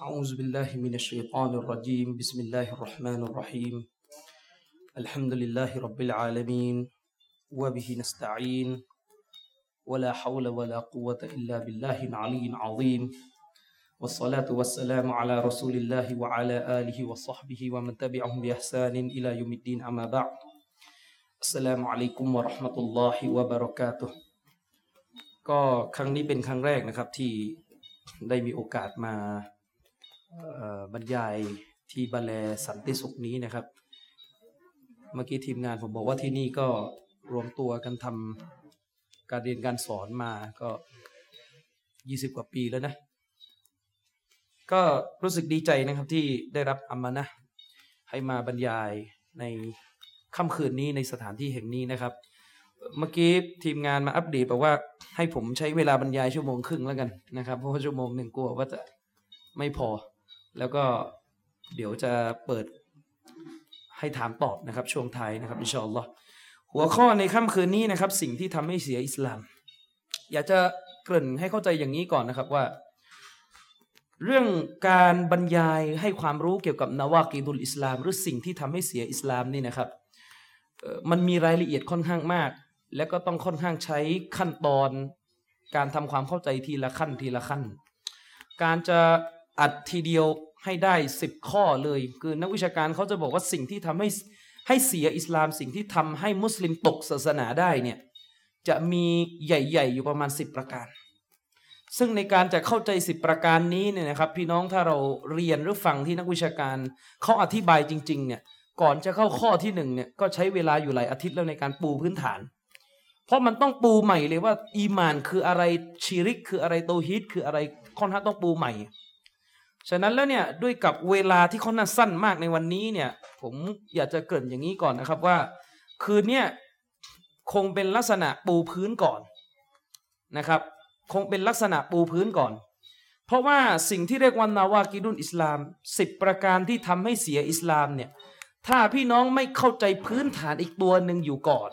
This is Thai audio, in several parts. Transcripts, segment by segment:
أعوذ بالله من الشيطان الرجيم بسم الله الرحمن الرحيم الحمد لله رب العالمين وبه نستعين ولا حول ولا قوة إلا بالله العلي العظيم والصلاة والسلام على رسول الله وعلى آله وصحبه ومن تبعهم بإحسان إلى يوم الدين أما بعد السلام عليكم ورحمة الله وبركاته ก็ครั้งนี้เป็นครั้งแรกนะครับที่ได้มีโอกาสมาเอ่อ บรรยายที่บาแลสันติสุขนี้นะครับ เมื่อกี้ทีมงานผมบอกว่าที่นี่ก็รวมตัวกันทำการเรียนการสอนมาก็ยี่สิบกว่าปีแล้วนะ ก็รู้สึกดีใจนะครับที่ได้รับอามานะให้มาบรรยายในค่ำคืนนี้ในสถานที่แห่งนี้นะครับ เมื่อกี้ทีมงานมาอัปเดตบอกว่าให้ผมใช้เวลาบรรยายชั่วโมงครึ่งแล้วกันนะครับ เพราะว่าชั่วโมงหนึ่งกลัวว่าจะไม่พอ แล้วก็เดี๋ยวจะเปิดให้ถามตอบนะครับ ช่วงท้ายนะครับอินชาอัลลอฮ์หัวข้อในค่ำคืนนี้นะครับ สิ่งที่ทำให้เสียอิสลาม อยากจะเกริ่นให้เข้าใจอย่างนี้ก่อนนะครับว่า เรื่องการบรรยายให้ความรู้เกี่ยวกับนาวากีดุลอิสลาม หรือสิ่งที่ทำให้เสียอิสลามนี่นะครับมันมีรายละเอียดค่อนข้างมาก และก็ต้องค่อนข้างใช้ขั้นตอน การทำความเข้าใจทีละขั้นทีละขั้น การจะ อัดทีเดียวให้ได้สิบข้อเลย คือนักวิชาการเขาจะบอกว่าสิ่งที่ทำให้ให้เสียอิสลามสิ่งที่ทำให้มุสลิมตกศาสนาได้เนี่ยจะมีใหญ่ ๆ อยู่ประมาณสิบประการ ซึ่งในการจะเข้าใจสิบประการนี้เนี่ยนะครับ พี่น้องถ้าเราเรียนหรือฟังที่นักวิชาการเขาอธิบายจริงๆเนี่ยก่อนจะเข้าข้อที่หนึ่งเนี่ยก็ใช้เวลาอยู่หลายอาทิตย์แล้วในการปูพื้นฐาน เพราะมันต้องปูใหม่เลยว่า อีมานคืออะไรชีริกคืออะไรโตฮิดคืออะไรค่อนข้างต้องปูใหม่ ฉะนั้นแล้วเนี่ยด้วยกับเวลาที่ค่อนข้าสั้นมากในวันนี้เนี่ย ผมอยากจะเกริ่นอย่างนี้ก่อนนะครับว่า คืนเนี่ยคงเป็นลักษณะปูพื้นก่อนนะครับ คงเป็นลักษณะปูพื้นก่อน เพราะว่าสิ่งที่เรียกว่านาวากิดุนอิสลามสิบประการที่ทำให้เสียอิสลามเนี่ยถ้าพี่น้องไม่เข้าใจพื้นฐานอีกตัวหนึ่งอยู่ก่อน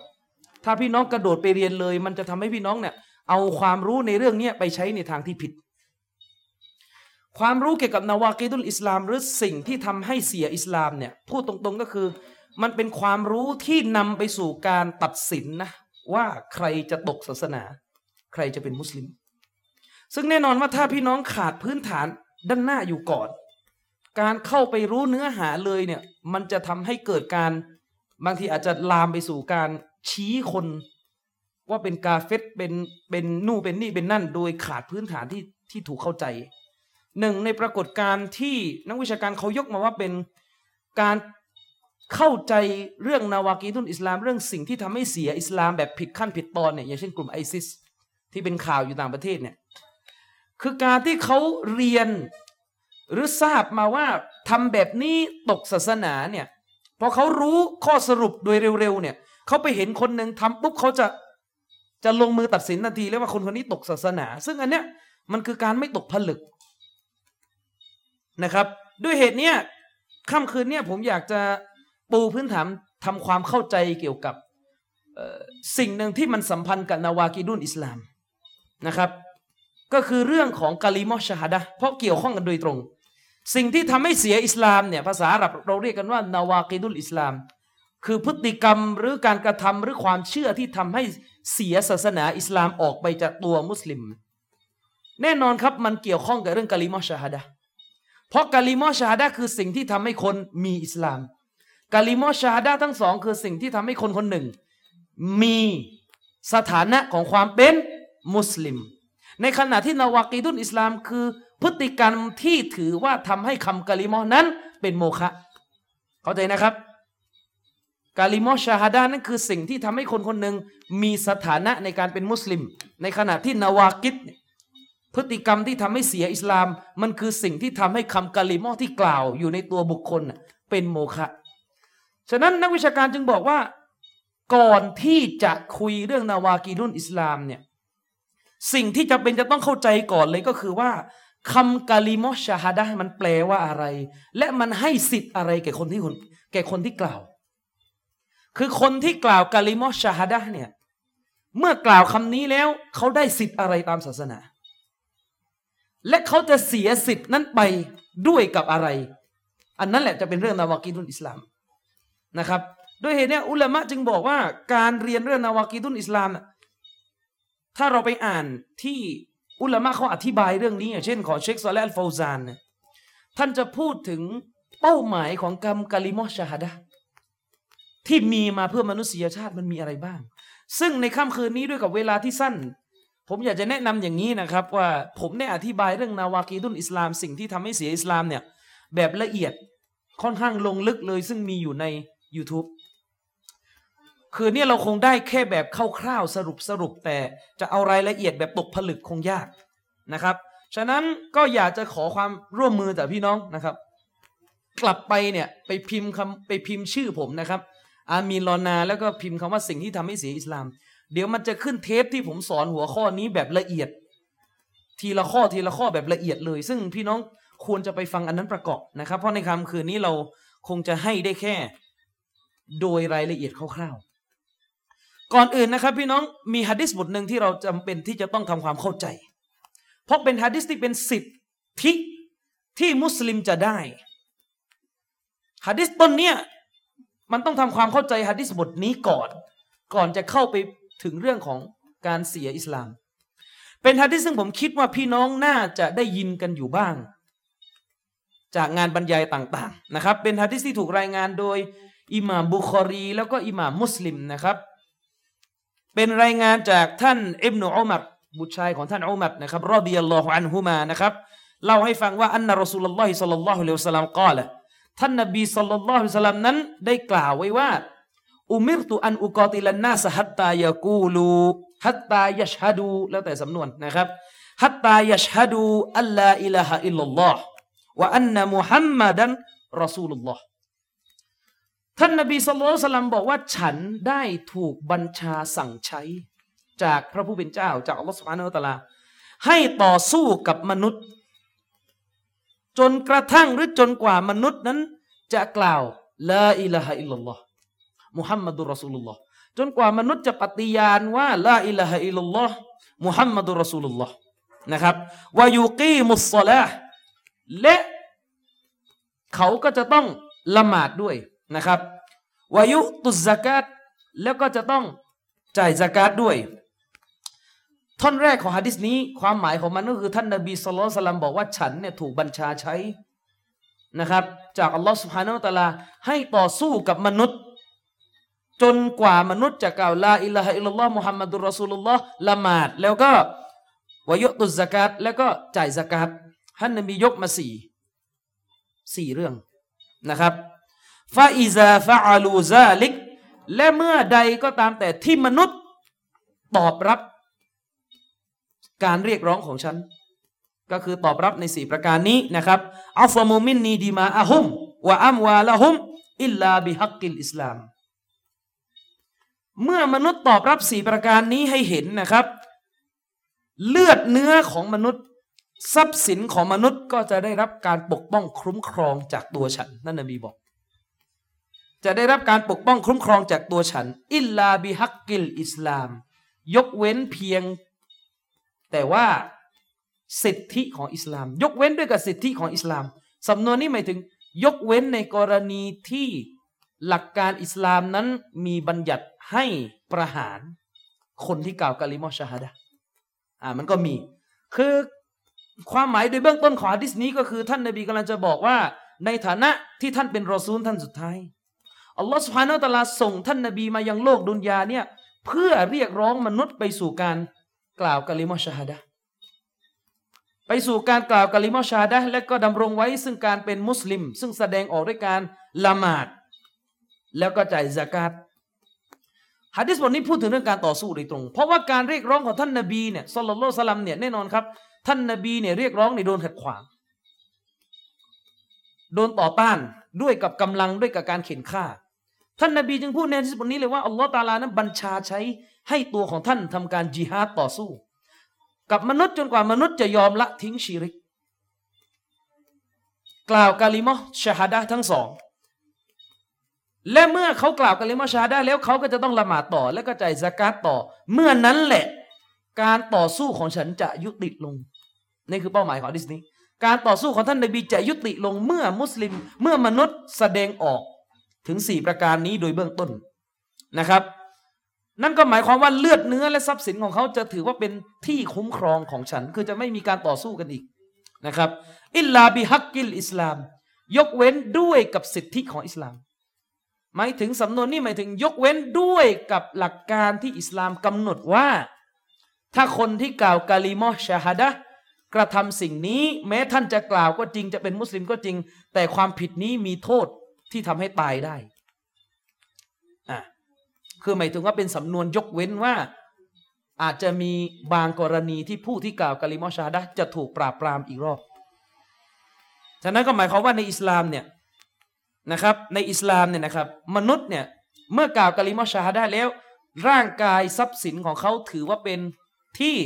ถ้าพี่น้องกระโดดไปเรียนเลย มันจะทำให้พี่น้องเนี่ยเอาความรู้ในเรื่องนี้ไปใช้ในทางที่ผิด ความรู้เกี่ยวกับนาวากิดุลอิสลาม หรือสิ่งที่ทำให้เสียอิสลามเนี่ยพูดตรงๆก็คือ มันเป็นความรู้ที่นำไปสู่การตัดสินนะว่าใครจะตกศาสนา ใครจะเป็นมุสลิม ซึ่งแน่นอนว่าถ้าพี่น้องขาดพื้นฐานด้านหน้าอยู่ก่อน การเข้าไปรู้เนื้อหาเลยเนี่ยมันจะทำให้เกิดการบางทีอาจจะลามไปสู่การชี้คนว่าเป็นกาเฟตเป็นเป็นนู่นเป็นนี่เป็นนั่น โดยขาดพื้นฐานที่ที่ถูกเข้าใจ หนึ่งในปรากฏการณ์ที่นักวิชาการเขายกมาว่าเป็นการเข้าใจเรื่องนาวากีตุนอิสลาม เรื่องสิ่งที่ทำให้เสียอิสลามแบบผิดขั้นผิดตอนเนี่ยอย่างเช่นกลุ่มไอซิสที่เป็นข่าวอยู่ต่างประเทศเนี่ยคือการที่เขาเรียนหรือทราบมาว่าทำแบบนี้ตกศาสนาเนี่ยพอเขารู้ข้อสรุปโดยเร็วๆเนี่ยเขาไปเห็นคนหนึ่งทำปุ๊บเขาจะจะลงมือตัดสินทันทีเลยว่าคนคนนี้ตกศาสนา ซึ่งอันเนี้ยมันคือการไม่ตกผลึก นะครับ ด้วยเหตุเนี้ยค่ำคืนเนี่ยผมอยากจะปูพื้นฐานทำความเข้าใจเกี่ยวกับสิ่งหนึ่งที่มันสัมพันธ์กับนาวากิดุนอิสลามนะครับ ก็คือเรื่องของกาลิมอชฮาดะเพราะเกี่ยวข้องกันโดยตรง สิ่งที่ทำให้เสียอิสลามเนี่ยภาษาอาหรับเราเรียกกันว่านาวากิดุลอิสลาม คือพฤติกรรมหรือการกระทำหรือความเชื่อที่ทำให้เสียศาสนาอิสลามออกไปจากตัวมุสลิม แน่นอนครับมันเกี่ยวข้องกับเรื่องกาลิมอชฮาดะ เพราะกาลิมอชฮาดะคือสิ่งที่ทำให้คนมีอิสลามกาลิมอชฮาดะทั้งสองคือสิ่งที่ทำให้คนคนหนึ่ง มีสถานะของความเป็นมุสลิม ในขณะที่นาวากีดุนอิสลามคือพฤติกรรมที่ถือว่าทำให้คำกาลิมอนั้นเป็นโมฆะเข้าใจนะครับกาลิมอชาฮาดานั่นคือสิ่งที่ทำให้คนคนหนึ่งมีสถานะในการเป็นมุสลิม ในขณะที่นาวากิดเนี่ย พฤติกรรมที่ทำให้เสียอิสลาม มันคือสิ่งที่ทำให้คำกาลิมอที่กล่าวอยู่ในตัวบุคคลเป็นโมฆะฉะนั้นนักวิชาการจึงบอกว่า ก่อนที่จะคุยเรื่องนาวากีดุนอิสลามเนี่ยสิ่งที่จะเป็นจะต้องเข้าใจก่อนเลยก็คือว่าคำกาลิมอชาฮาดะมันแปลว่าอะไร และมันให้สิทธิ์อะไรแก่คนที่คนแก่คนที่กล่าว คือคนที่กล่าวกาลิมอชาฮาดะเนี่ยเมื่อกล่าวคำนี้แล้วเขาได้สิทธิ์อะไรตามศาสนา และเขาจะเสียสิทธิ์นั้นไปด้วยกับอะไร อันนั้นแหละจะเป็นเรื่องนาวากีดุนอิสลามนะครับด้วยเหตุนี้อุลามะจึงบอกว่าการเรียนเรื่องนาวากีดุนอิสลาม ถ้าเราไปอ่านที่อุลามะเขาอธิบายเรื่องนี้อย่างเช่น ของเชคซอลและอัลฟาวซานเนี่ยท่านจะพูดถึงเป้าหมายของกรรมกาลิมอชาฮดะที่มีมาเพื่อมนุษยชาติมันมีอะไรบ้าง ซึ่งในค่ำคืนนี้ด้วยกับเวลาที่สั้น ผมอยากจะแนะนำอย่างนี้นะครับว่าผมได้อธิบายเรื่องนาวากีดุนอิสลามสิ่งที่ทำให้เสียอิสลามเนี่ยแบบละเอียดค่อนข้างลงลึกเลยซึ่งมีอยู่ใน YouTube คือเนี่ยเราคงได้แค่แบบคร่าวๆสรุปสรุปแต่จะเอารายละเอียดแบบตกผลึกคงยากนะครับ ฉะนั้นก็อยากจะขอความร่วมมือจากพี่น้องนะครับ กลับไปเนี่ยไปพิมพ์คำไปพิมพ์ชื่อผมนะครับ อามีลอนา แล้วก็พิมพ์คำว่าสิ่งที่ทำให้เสียอิสลาม เดี๋ยวมันจะขึ้นเทปที่ผมสอนหัวข้อนี้แบบละเอียด ทีละข้อทีละข้อแบบละเอียดเลย ซึ่งพี่น้องควรจะไปฟังอันนั้นประกอบนะครับ เพราะในคำคืนนี้เราคงจะให้ได้แค่ โดยรายละเอียดคร่าวๆ ก่อนอื่นนะครับ พี่น้องมีฮะดิษบทหนึ่งที่เราจำเป็นที่จะต้องทำความเข้าใจ เพราะเป็นฮะดิษที่เป็นสิทธิที่มุสลิมจะได้ฮะดิษต้นเนี้ยมันต้องทำความเข้าใจฮะดิษบทนี้ก่อน ก่อนจะเข้าไป ถึงเรื่องของการเสียอิสลาม เป็นฮะดิษซึ่งผมคิดว่าพี่น้องน่าจะได้ยินกันอยู่บ้าง จากงานบรรยายต่างๆนะครับ เป็นฮะดิษที่ถูกรายงานโดยอิหม่ามบุคอรี แล้วก็อิหม่ามมุสลิมนะครับ เป็นรายงานจากท่านอิบนุอุมัรบุตรชายของท่านอุมัรนะครับرضي الله عنهماนะครับเล่าให้ฟังว่าأن رسول الله صلى الله عليه وسلمกล่าวท่านนบีصلى الله عليه وسلمนั้นได้กล่าวไว้ว่า أمرت أن أقاتل الناس حتى يقولوا حتى يشهدوا แล้วแต่สำนวนนะครับحتى يشهدوا أن لا إله إلا الله وأن محمدا رسول اللهท่านนบีصلى الله عليه وسلمบอกว่าฉันได้ถูกบัญชาสั่งใช้ จากพระผู้เป็นเจ้า จากอัลลอฮฺسبحانه وتعالى ให้ต่อสู้กับมนุษย์ จนกระทั่งหรือจนกว่ามนุษย์นั้น จะกล่าวلا إله إلا الله محمد رسول اللهจนกว่ามนุษย์จะปฏิญาณว่าلا إله إلا الله محمد رسول اللهนะครับويقيموا الصلاةและเขาก็จะต้องละหมาดด้วยนะครับวายุตุสกาตแล้วก็จะต้องจ่ายสกาตด้วย ท่อนแรกของฮะดิษนี้ ความหมายของมันก็คือท่านนบีสุลต่านบอกว่าฉันเนี่ยถูกบัญชาใช้นะครับ จากอัลลอฮฺสุฮานาอัลตะลาให้ต่อสู้กับมนุษย์ จนกว่ามนุษย์จะกล่าวลาอิลาฮะอิลลอฮ์มุฮัมมัดุลรอซูลุลลอฮ์ละหมาดแล้วก็ويؤتوا الزكاةแล้วก็จ่ายสกาตท่านนบียกมาสี่สี่เรื่องนะครับفإذا فعلوا ذلك และเมื่อใดก็ตามแต่ที่มนุษย์ตอบรับ การเรียกร้องของฉัน ก็คือตอบรับในสี่ประการนี้นะครับعصموا مني دماءهم وأموالهم إلا بحق الإسلام เมื่อมนุษย์ตอบรับสี่ประการนี้ให้เห็นนะครับ เลือดเนื้อของมนุษย์ ทรัพย์สินของมนุษย์ก็จะได้รับการปกป้องคุ้มครองจากตัวฉัน นั่นนบีบอก จะได้รับการปกป้องคุ้มครองจากตัวฉัน إلا بحق الإسلام ยกเว้นเพียง แต่ว่าสิทธิของอิสลาม ยกเว้นด้วยกับสิทธิของอิสลามสำนวนนี้หมายถึง ยกเว้นในกรณีที่ หลักการอิสลามนั้นมีบัญญัติให้ประหารคนที่กล่าวกะลิมอชาฮดะอ่ามันก็มี คือความหมายโดยเบื้องต้นของฮะดิษนี้ก็คือท่านนบีกำลังจะบอกว่า ในฐานะที่ท่านเป็นรอซูลท่านสุดท้ายอัลลอฮฺสุฮานาอัลตะลาส่งท่านนบีมายังโลกดุนยาเนี่ยเพื่อเรียกร้องมนุษย์ไปสู่การกล่าวกะลิมอชาฮดะไปสู่การกล่าวกะลิมอชาฮดะและก็ดำรงไว้ซึ่งการเป็นมุสลิม ซึ่งแสดงออกด้วยการละหมาด แล้วก็จ่ายสกาตฮะดิษบทนี้พูดถึงเรื่องการต่อสู้โดยตรง เพราะว่าการเรียกร้องของท่านนบีเนี่ยสลลัลสลัมเนี่ยแน่นอนครับ ท่านนบีเนี่ยเรียกร้องในโดนขัดขวาง โดนต่อต้านด้วยกับกำลังด้วยกับการเข็นฆ่า ท่านนบีจึงพูดในที่บทนี้เลยว่าอัลลอฮฺตาลานั้นบัญชาใช้ให้ตัวของท่านทำการจิฮาดต่อสู้ กับมนุษย์จนกว่ามนุษย์จะยอมละทิ้งชีริก กล่าวกาลิมอชาฮดะทั้งสอง และเมื่อเขากล่าวกาลิมอชาฮดะแล้วเขาก็จะต้องละหมาดต่อ และก็จ่ายสกาตต่อ เมื่อนั้นแหละ การต่อสู้ของฉันจะยุติลง นี่คือเป้าหมายของดิสนี้การต่อสู้ของท่านนบีจะยุติลงเมื่อมุสลิม เมื่อมนุษย์แสดงออกถึงสี่ประการนี้โดยเบื้องต้นนะครับ นั่นก็หมายความว่าเลือดเนื้อและทรัพย์สินของเขาจะถือว่าเป็นที่คุ้มครองของฉัน คือจะไม่มีการต่อสู้กันอีกนะครับ إلا بحق الإسلام ยกเว้นด้วยกับสิทธิของอิสลาม หมายถึงสำนวนนี้หมายถึงยกเว้นด้วยกับหลักการที่อิสลามกำหนดว่า ถ้าคนที่กล่าวกาลิมอชาฮดะกระทำสิ่งนี้แม้ท่านจะกล่าวก็จริงจะเป็นมุสลิมก็จริง แต่ความผิดนี้มีโทษที่ทำให้ตายได้อะคือหมายถึงว่าเป็นสำนวนยกเว้นว่า อาจจะมีบางกรณีที่ผู้ที่กล่าวกาลิมอชาฮดะจะถูกปราบปรามอีกรอบฉะนั้นก็หมายความว่าในอิสลามเนี่ย นะครับ ในอิสลามเนี่ยนะครับ มนุษย์เนี่ยเมื่อกล่าวกาลิมอชาฮดะแล้ว ร่างกายทรัพย์สินของเขาถือว่าเป็นที่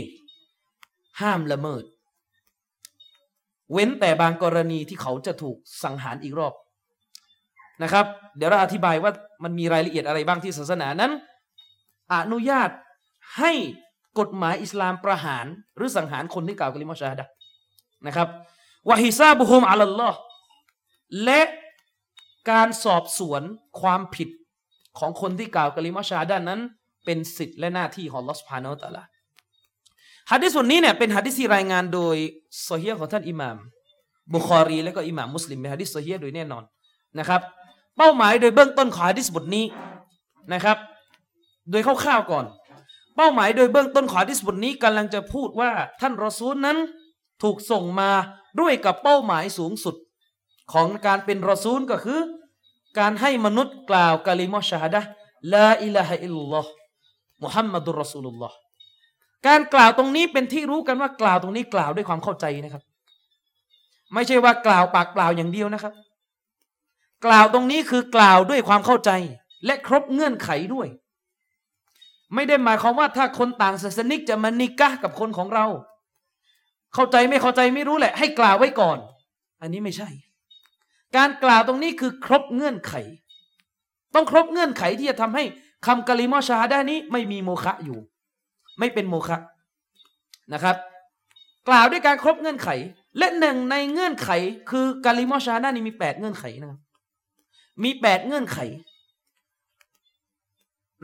ห้ามละเมิด เว้นแต่บางกรณีที่เขาจะถูกสังหารอีกรอบนะครับ เดี๋ยวเราอธิบายว่ามันมีรายละเอียดอะไรบ้างที่ศาสนานั้น อนุญาตให้กฎหมายอิสลามประหารหรือสังหารคนที่กล่าวกะลิมอชาฮดะนะครับوحسابهم على اللهและ การสอบสวนความผิดของคนที่กล่าวกะลิมอชาฮดะนั้น เป็นสิทธิ์และหน้าที่ของอัลลอฮ์ سبحانه وتعالىฮะดิษบทนี้เนี่ยเป็นฮะดิษที่รายงานโดยซอเฮียะห์ของท่านอิหม่ามบุคอรี และก็อิหม่ามมุสลิมเป็นฮะดิษซอเฮียะห์โดยแน่นอนนะครับ เป้าหมายโดยเบื้องต้นของฮะดิษบทนี้นะครับ โดยคร่าวๆก่อน เป้าหมายโดยเบื้องต้นของฮะดิษบทนี้กำลังจะพูดว่าท่านรอซูลนั้นถูกส่งมาด้วยกับเป้าหมายสูงสุด ของการเป็นรอซูลก็คือ การให้มนุษย์กล่าวกะลิมอชาฮดะลาอิลาฮะอิลลอฮ์มุฮัมมัดุลรอซูลุลลอฮ์การกล่าวตรงนี้เป็นที่รู้กันว่ากล่าวตรงนี้กล่าวด้วยความเข้าใจนะครับ ไม่ใช่ว่ากล่าวปากเปล่าอย่างเดียวนะครับ กล่าวตรงนี้คือกล่าวด้วยความเข้าใจ และครบเงื่อนไขด้วย ไม่ได้หมายความว่าถ้าคนต่างศาสนิกจะมานิกะกับคนของเรา เข้าใจไม่เข้าใจไม่รู้แหละ ให้กล่าวไว้ก่อน อันนี้ไม่ใช่ การกล่าวตรงนี้คือครบเงื่อนไข ต้องครบเงื่อนไขที่จะทำให้คำกะลิมอชาฮานี้ไม่มีโมฆะอยู่ ไม่เป็นโมฆะนะครับ กล่าวด้วยการครบเงื่อนไข และหนึ่งในเงื่อนไข คือกาลิมอชาฮานี้มีแปดเงื่อนไขนะครับมีแปดเงื่อนไข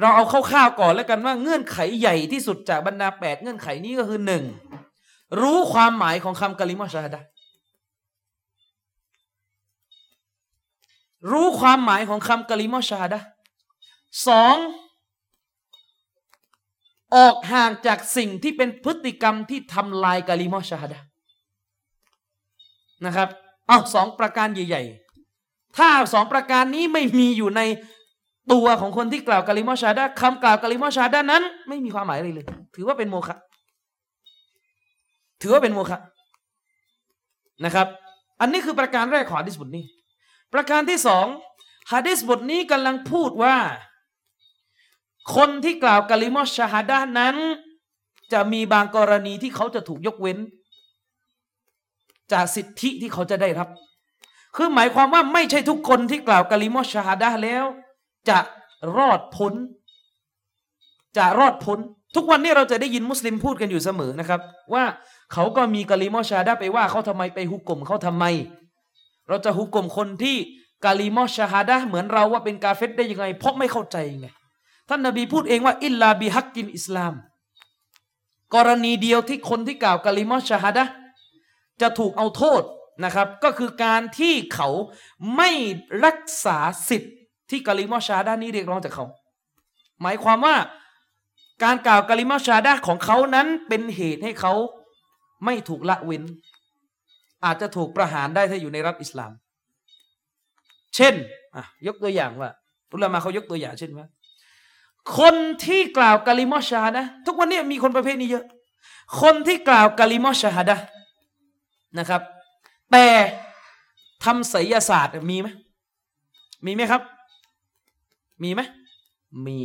เราเอาคร่าวๆก่อนแล้วกันว่าเงื่อนไขใหญ่ที่สุดจากบรรดาแปดเงื่อนไขนี้ก็คือหนึ่งรู้ความหมายของคำกะลิมอชาฮา รู้ความหมายของคำกะลิมอชาดะสองออกห่างจากสิ่งที่เป็นพฤติกรรมที่ทำลายกะลิมอชาดะนะครับเอาสองประการใหญ่ ๆ ถ้าสองประการนี้ไม่มีอยู่ในตัวของคนที่กล่าวกะลิมอชาดะคำกล่าวกะลิมอชาฮาดะนั้น ไม่มีความหมายอะไรเลย ถือว่าเป็นโมฆะถือว่าเป็นโมฆะนะครับ อันนี้คือประการแรกของดิษบทนี้ ประการที่สองฮะดิษบทนี้กำลังพูดว่า คนที่กล่าวกะลิมอชาฮาดะนั้น จะมีบางกรณีที่เขาจะถูกยกเว้น จากสิทธิที่เขาจะได้รับ คือหมายความว่าไม่ใช่ทุกคนที่กล่าวกะลิมอชาฮาดะแล้ว จะรอดพ้น จะรอดพ้น ทุกวันนี้เราจะได้ยินมุสลิมพูดกันอยู่เสมอนะครับ ว่าเขาก็มีกะลิมอชาฮาดะไปว่าเขาทำไมไปฮุกกลมเขาทำไม เราจะฮุกกลมคนที่กาลิมอชฮาดะเหมือนเราว่าเป็นกาเฟรได้ยังไง เพราะไม่เข้าใจไงท่านนบีพูดเองว่าإلا بحق الإسلام กรณีเดียวที่คนที่กล่าวกาลิมอชฮาดะจะถูกเอาโทษนะครับ ก็คือการที่เขาไม่รักษาสิทธิ์ที่กาลิมอชาฮาดะนี้เรียกร้องจากเขา หมายความว่าการกล่าวกาลิมอชาฮาดะของเขานั้นเป็นเหตุให้เขาไม่ถูกละเว้น อาจจะถูกประหารได้ถ้าอยู่ในรัฐอิสลาม เช่นยกตัวอย่างว่าอุลามาเขายกตัวอย่างเช่นว่า คนที่กล่าวกาลิมอชาฮาดะทุกวันนี้มีคนประเภทนี้เยอะ คนที่กล่าวกาลิมอชาดะนะครับ แต่ทำไสยศาสตร์มีไหมมีไหมครับ มีไหมมี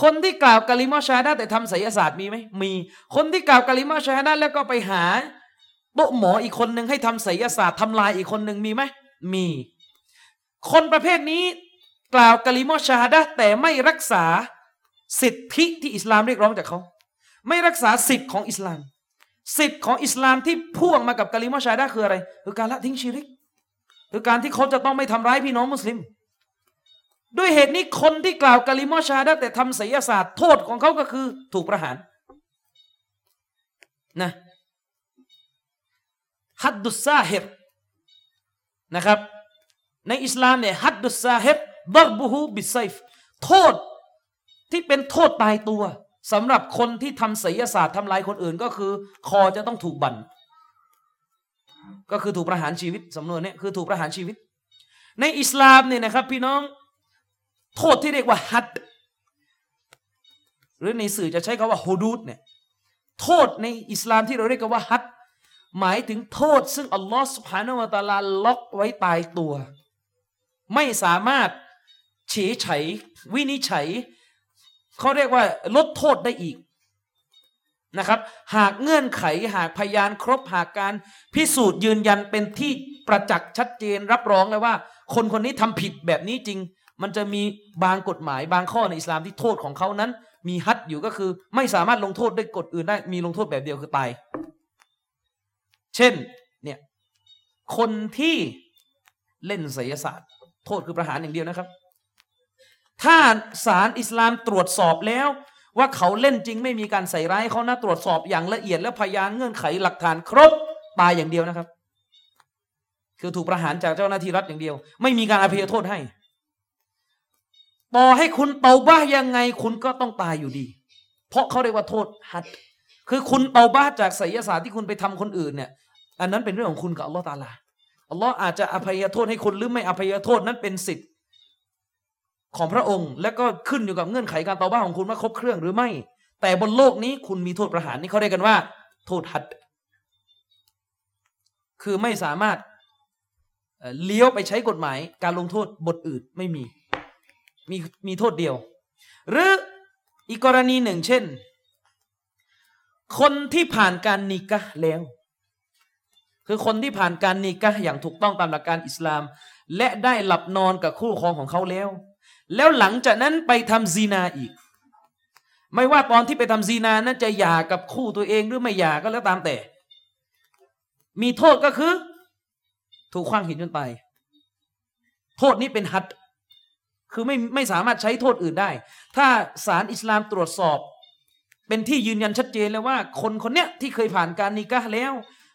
คนที่กล่าวกาลิมอชาดะแต่ทำไสยศาสตร์มีไหมมี คนที่กล่าวกาลิมอชาฮาดะแล้วก็ไปหา โต๊ะหมออีกคนหนึ่งให้ทำไสยศาสตร์ทำลายอีกคนหนึ่งมีไหมมี คนประเภทนี้กล่าวกะลิมอชาฮดะแต่ไม่รักษาสิทธิที่อิสลามเรียกร้องจากเขา ไม่รักษาสิทธิของอิสลาม สิทธิของอิสลามที่พ่วงมากับกะลิมะชาดะคืออะไรคือการละทิ้งชิริกคือการที่เขาจะต้องไม่ทำร้ายพี่น้องมุสลิม ด้วยเหตุนี้คนที่กล่าวกะลิมะชาดะแต่ทำศิยศาสตร์โทษของเขาก็คือถูกประหารนะ حد الساحر นะครับ ในอิสลามเนี่ยحد الساحر ضربه بالسيفโทษที่เป็นโทษตายตัวสำหรับคนที่ทำไสยศาสตร์ทำลายคนอื่นก็คือ คอจะต้องถูกบั่นก็คือถูกประหารชีวิตสำนวนนี้คือถูกประหารชีวิต ในอิสลามเนี่ยนะครับ พี่น้องโทษที่เรียกว่าฮัดหรือในสื่อจะใช้คาว่าฮูดูดเนี่ยโทษในอิสลามที่เราเรียกว่าฮัด หมายถึงโทษซึ่งอัลลอฮฺสุบฮานาวะตาลาล็อกไว้ตายตัว ไม่สามารถเฉยไฉวินิจฉัยเขาเรียกว่าลดโทษได้อีกนะครับ หากเงื่อนไขหากพยานครบหากการพิสูจน์ยืนยันเป็นที่ประจักษ์ชัดเจนรับรองเลยว่า คนคนนี้ทำผิดแบบนี้จริง มันจะมีบางกฎหมายบางข้อในอิสลามที่โทษของเขานั้น มีฮัดอยู่ก็คือไม่สามารถลงโทษด้วยกฎอื่นได้มีลงโทษแบบเดียวคือตาย เช่นเนี่ยคนที่เล่นไสยศาสตร์ โทษคือประหารอย่างเดียวนะครับ ถ้าศาลอิสลามตรวจสอบแล้ว ว่าเขาเล่นจริงไม่มีการใส่ร้ายเขานะตรวจสอบอย่างละเอียดและพยานเงื่อนไขหลักฐานครบตายอย่างเดียวนะครับ คือถูกประหารจากเจ้าหน้าที่รัฐอย่างเดียว ไม่มีการอภัยโทษให้ ต่อให้คุณเตาบ้ายังไงคุณก็ต้องตายอยู่ดี เพราะเขาเรียกว่าโทษฮัด คือคุณเตาบ้าจากไสยศาสตร์ที่คุณไปทำคนอื่นเนี่ย อันนั้นเป็นเรื่องของคุณกับอัลลอฮ์ตาลาอัลลอฮ์อาจจะอภัยโทษให้คุณหรือไม่อภัยโทษนั้นเป็นสิทธิ์ของพระองค์ และก็ขึ้นอยู่กับเงื่อนไขการต่อบ้าของคุณว่าครบเครื่องหรือไม่ แต่บนโลกนี้คุณมีโทษประหารนี่เขาเรียกกันว่า โทษหัด คือไม่สามารถเลี้ยวไปใช้กฎหมายการลงโทษบทอื่นไม่มี มีมีโทษเดียว หรืออีกกรณีหนึ่งเช่น คนที่ผ่านการนิกะแล้ว คือคนที่ผ่านการนิกะอย่างถูกต้องตามหลักการอิสลาม และได้หลับนอนกับคู่ครองของเขาแล้ว แล้วหลังจากนั้นไปทำซีนาอีก ไม่ว่าตอนที่ไปทำซีนานั้นจะหย่ากับคู่ตัวเองหรือไม่หย่าก็แล้วตามแต่ มีโทษก็คือ ถูกขว้างหินจนตายโทษนี้เป็นฮัดคือไม่ไม่สามารถใช้โทษอื่นได้ ถ้าศาลอิสลามตรวจสอบ เป็นที่ยืนยันชัดเจนแล้วว่า คนคนเนี้ยที่เคยผ่านการนิกะแล้ว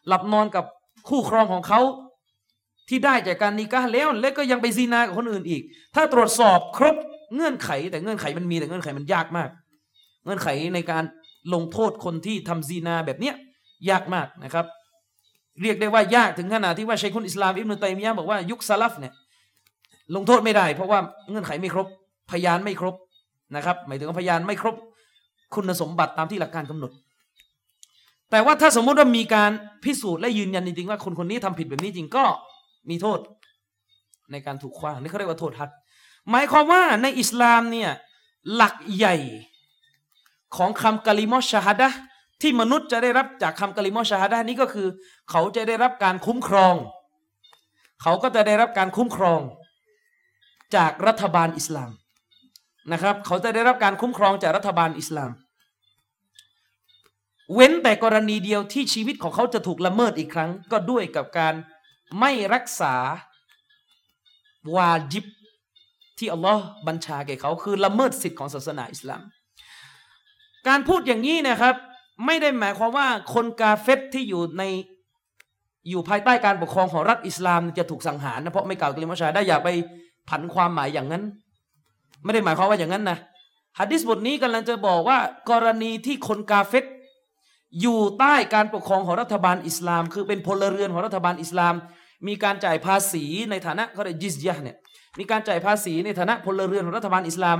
หลับนอนกับ คู่ครองของเขาที่ได้จากการนิกะแล้ว และก็ยังไปซีนากับคนอื่นอีก ถ้าตรวจสอบครบเงื่อนไข แต่เงื่อนไขมันมีแต่เงื่อนไขมันยากมาก เงื่อนไขในการลงโทษคนที่ทำซีนาแบบเนี้ยยากมากนะครับ เรียกได้ว่ายากถึงขนาดที่ว่าชัยคุณอิสลามอิบนุตัยมียะบอกว่ายุคซาลฟเนี่ยลงโทษไม่ได้ เพราะว่าเงื่อนไขไม่ครบพยานไม่ครบนะครับ หมายถึงพยานไม่ครบ คุณสมบัติตามที่หลักการกำหนด แต่ว่าถ้าสมมุติว่ามีการพิสูจน์และยืนยันจริงๆว่าคนคนนี้ทำผิดแบบนี้จริงก็มีโทษในการถูกขว้างนี่เขาเรียกว่าโทษทัดหมายความว่าในอิสลามเนี่ยหลักใหญ่ของคำกะลิมอชาฮัดะที่มนุษย์จะได้รับจากคำกะลิมอชาฮัดะนี้ก็คือ เขาจะได้รับการคุ้มครอง เขาก็จะได้รับการคุ้มครองจากรัฐบาลอิสลามนะครับ เขาจะได้รับการคุ้มครองจากรัฐบาลอิสลาม เว้นแต่กรณีเดียวที่ชีวิตของเขาจะถูกละเมิดอีกครั้ง ก็ด้วยกับการไม่รักษาวาจิบที่อัลลอฮ์บัญชาแก่เขาคือละเมิดสิทธิ์ของศาสนาอิสลาม การพูดอย่างนี้นะครับ ไม่ได้หมายความว่าคนกาเฟตที่อยู่ในอยู่ภายใต้การปกครองของรัฐอิสลามจะถูกสังหารนะเพราะไม่กล่าวกลิมชาได้อย่าไปผันความหมายอย่างนั้น ไม่ได้หมายความว่าอย่างนั้นนะฮะดิษบทนี้กำลังจะบอกว่า กรณีที่คนกาเฟต อยู่ใต้การปกครองของรัฐบาลอิสลาม คือเป็นพลเรือนของรัฐบาลอิสลาม มีการจ่ายภาษีในฐานะเขาเรียกยิสยะเนี่ยมีการจ่ายภาษีในฐานะพลเรือนของรัฐบาลอิสลาม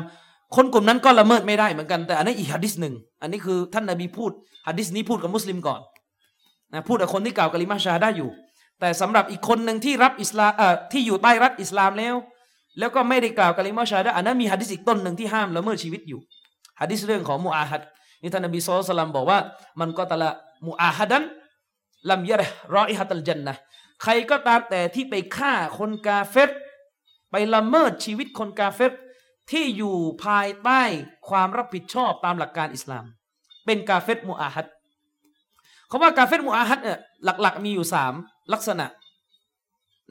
คนกลุ่มนั้นก็ละเมิดไม่ได้เหมือนกันแต่อันนี้อีกฮะดิษหนึ่งอันนี้คือท่านนบีพูดฮะดิษนี้พูดกับมุสลิมก่อนนะพูดกับคนที่กล่าวกะลิมาชาได้อยู่ แต่สำหรับอีกคนหนึ่งที่รับอิสลามเอ่อที่อยู่ใต้รัฐอิสลามแล้ว แล้วก็ไม่ได้กล่าวกะลิมาชาดะอันนั้นมีฮะดิษอีกต้นหนึ่งที่ห้ามละเมิดชีวิตอยู่ฮะดิษเรื่องของมูอาฮัด นี่ท่านนบีสุลต่านบอกว่า มันก็ตะละมูอาฮัดันลัมยะรรออิฮัตัลจันนะใครก็ตามแต่ที่ไปฆ่าคนกาเฟตไปละเมิดชีวิตคนกาเฟตที่อยู่ภายใต้ความรับผิดชอบตามหลักการอิสลาม เป็นกาเฟตมูอาฮัดคาว่ากาเฟตมุอาฮัดเนี่ยหลัก ๆ มีอยู่สามลักษณะ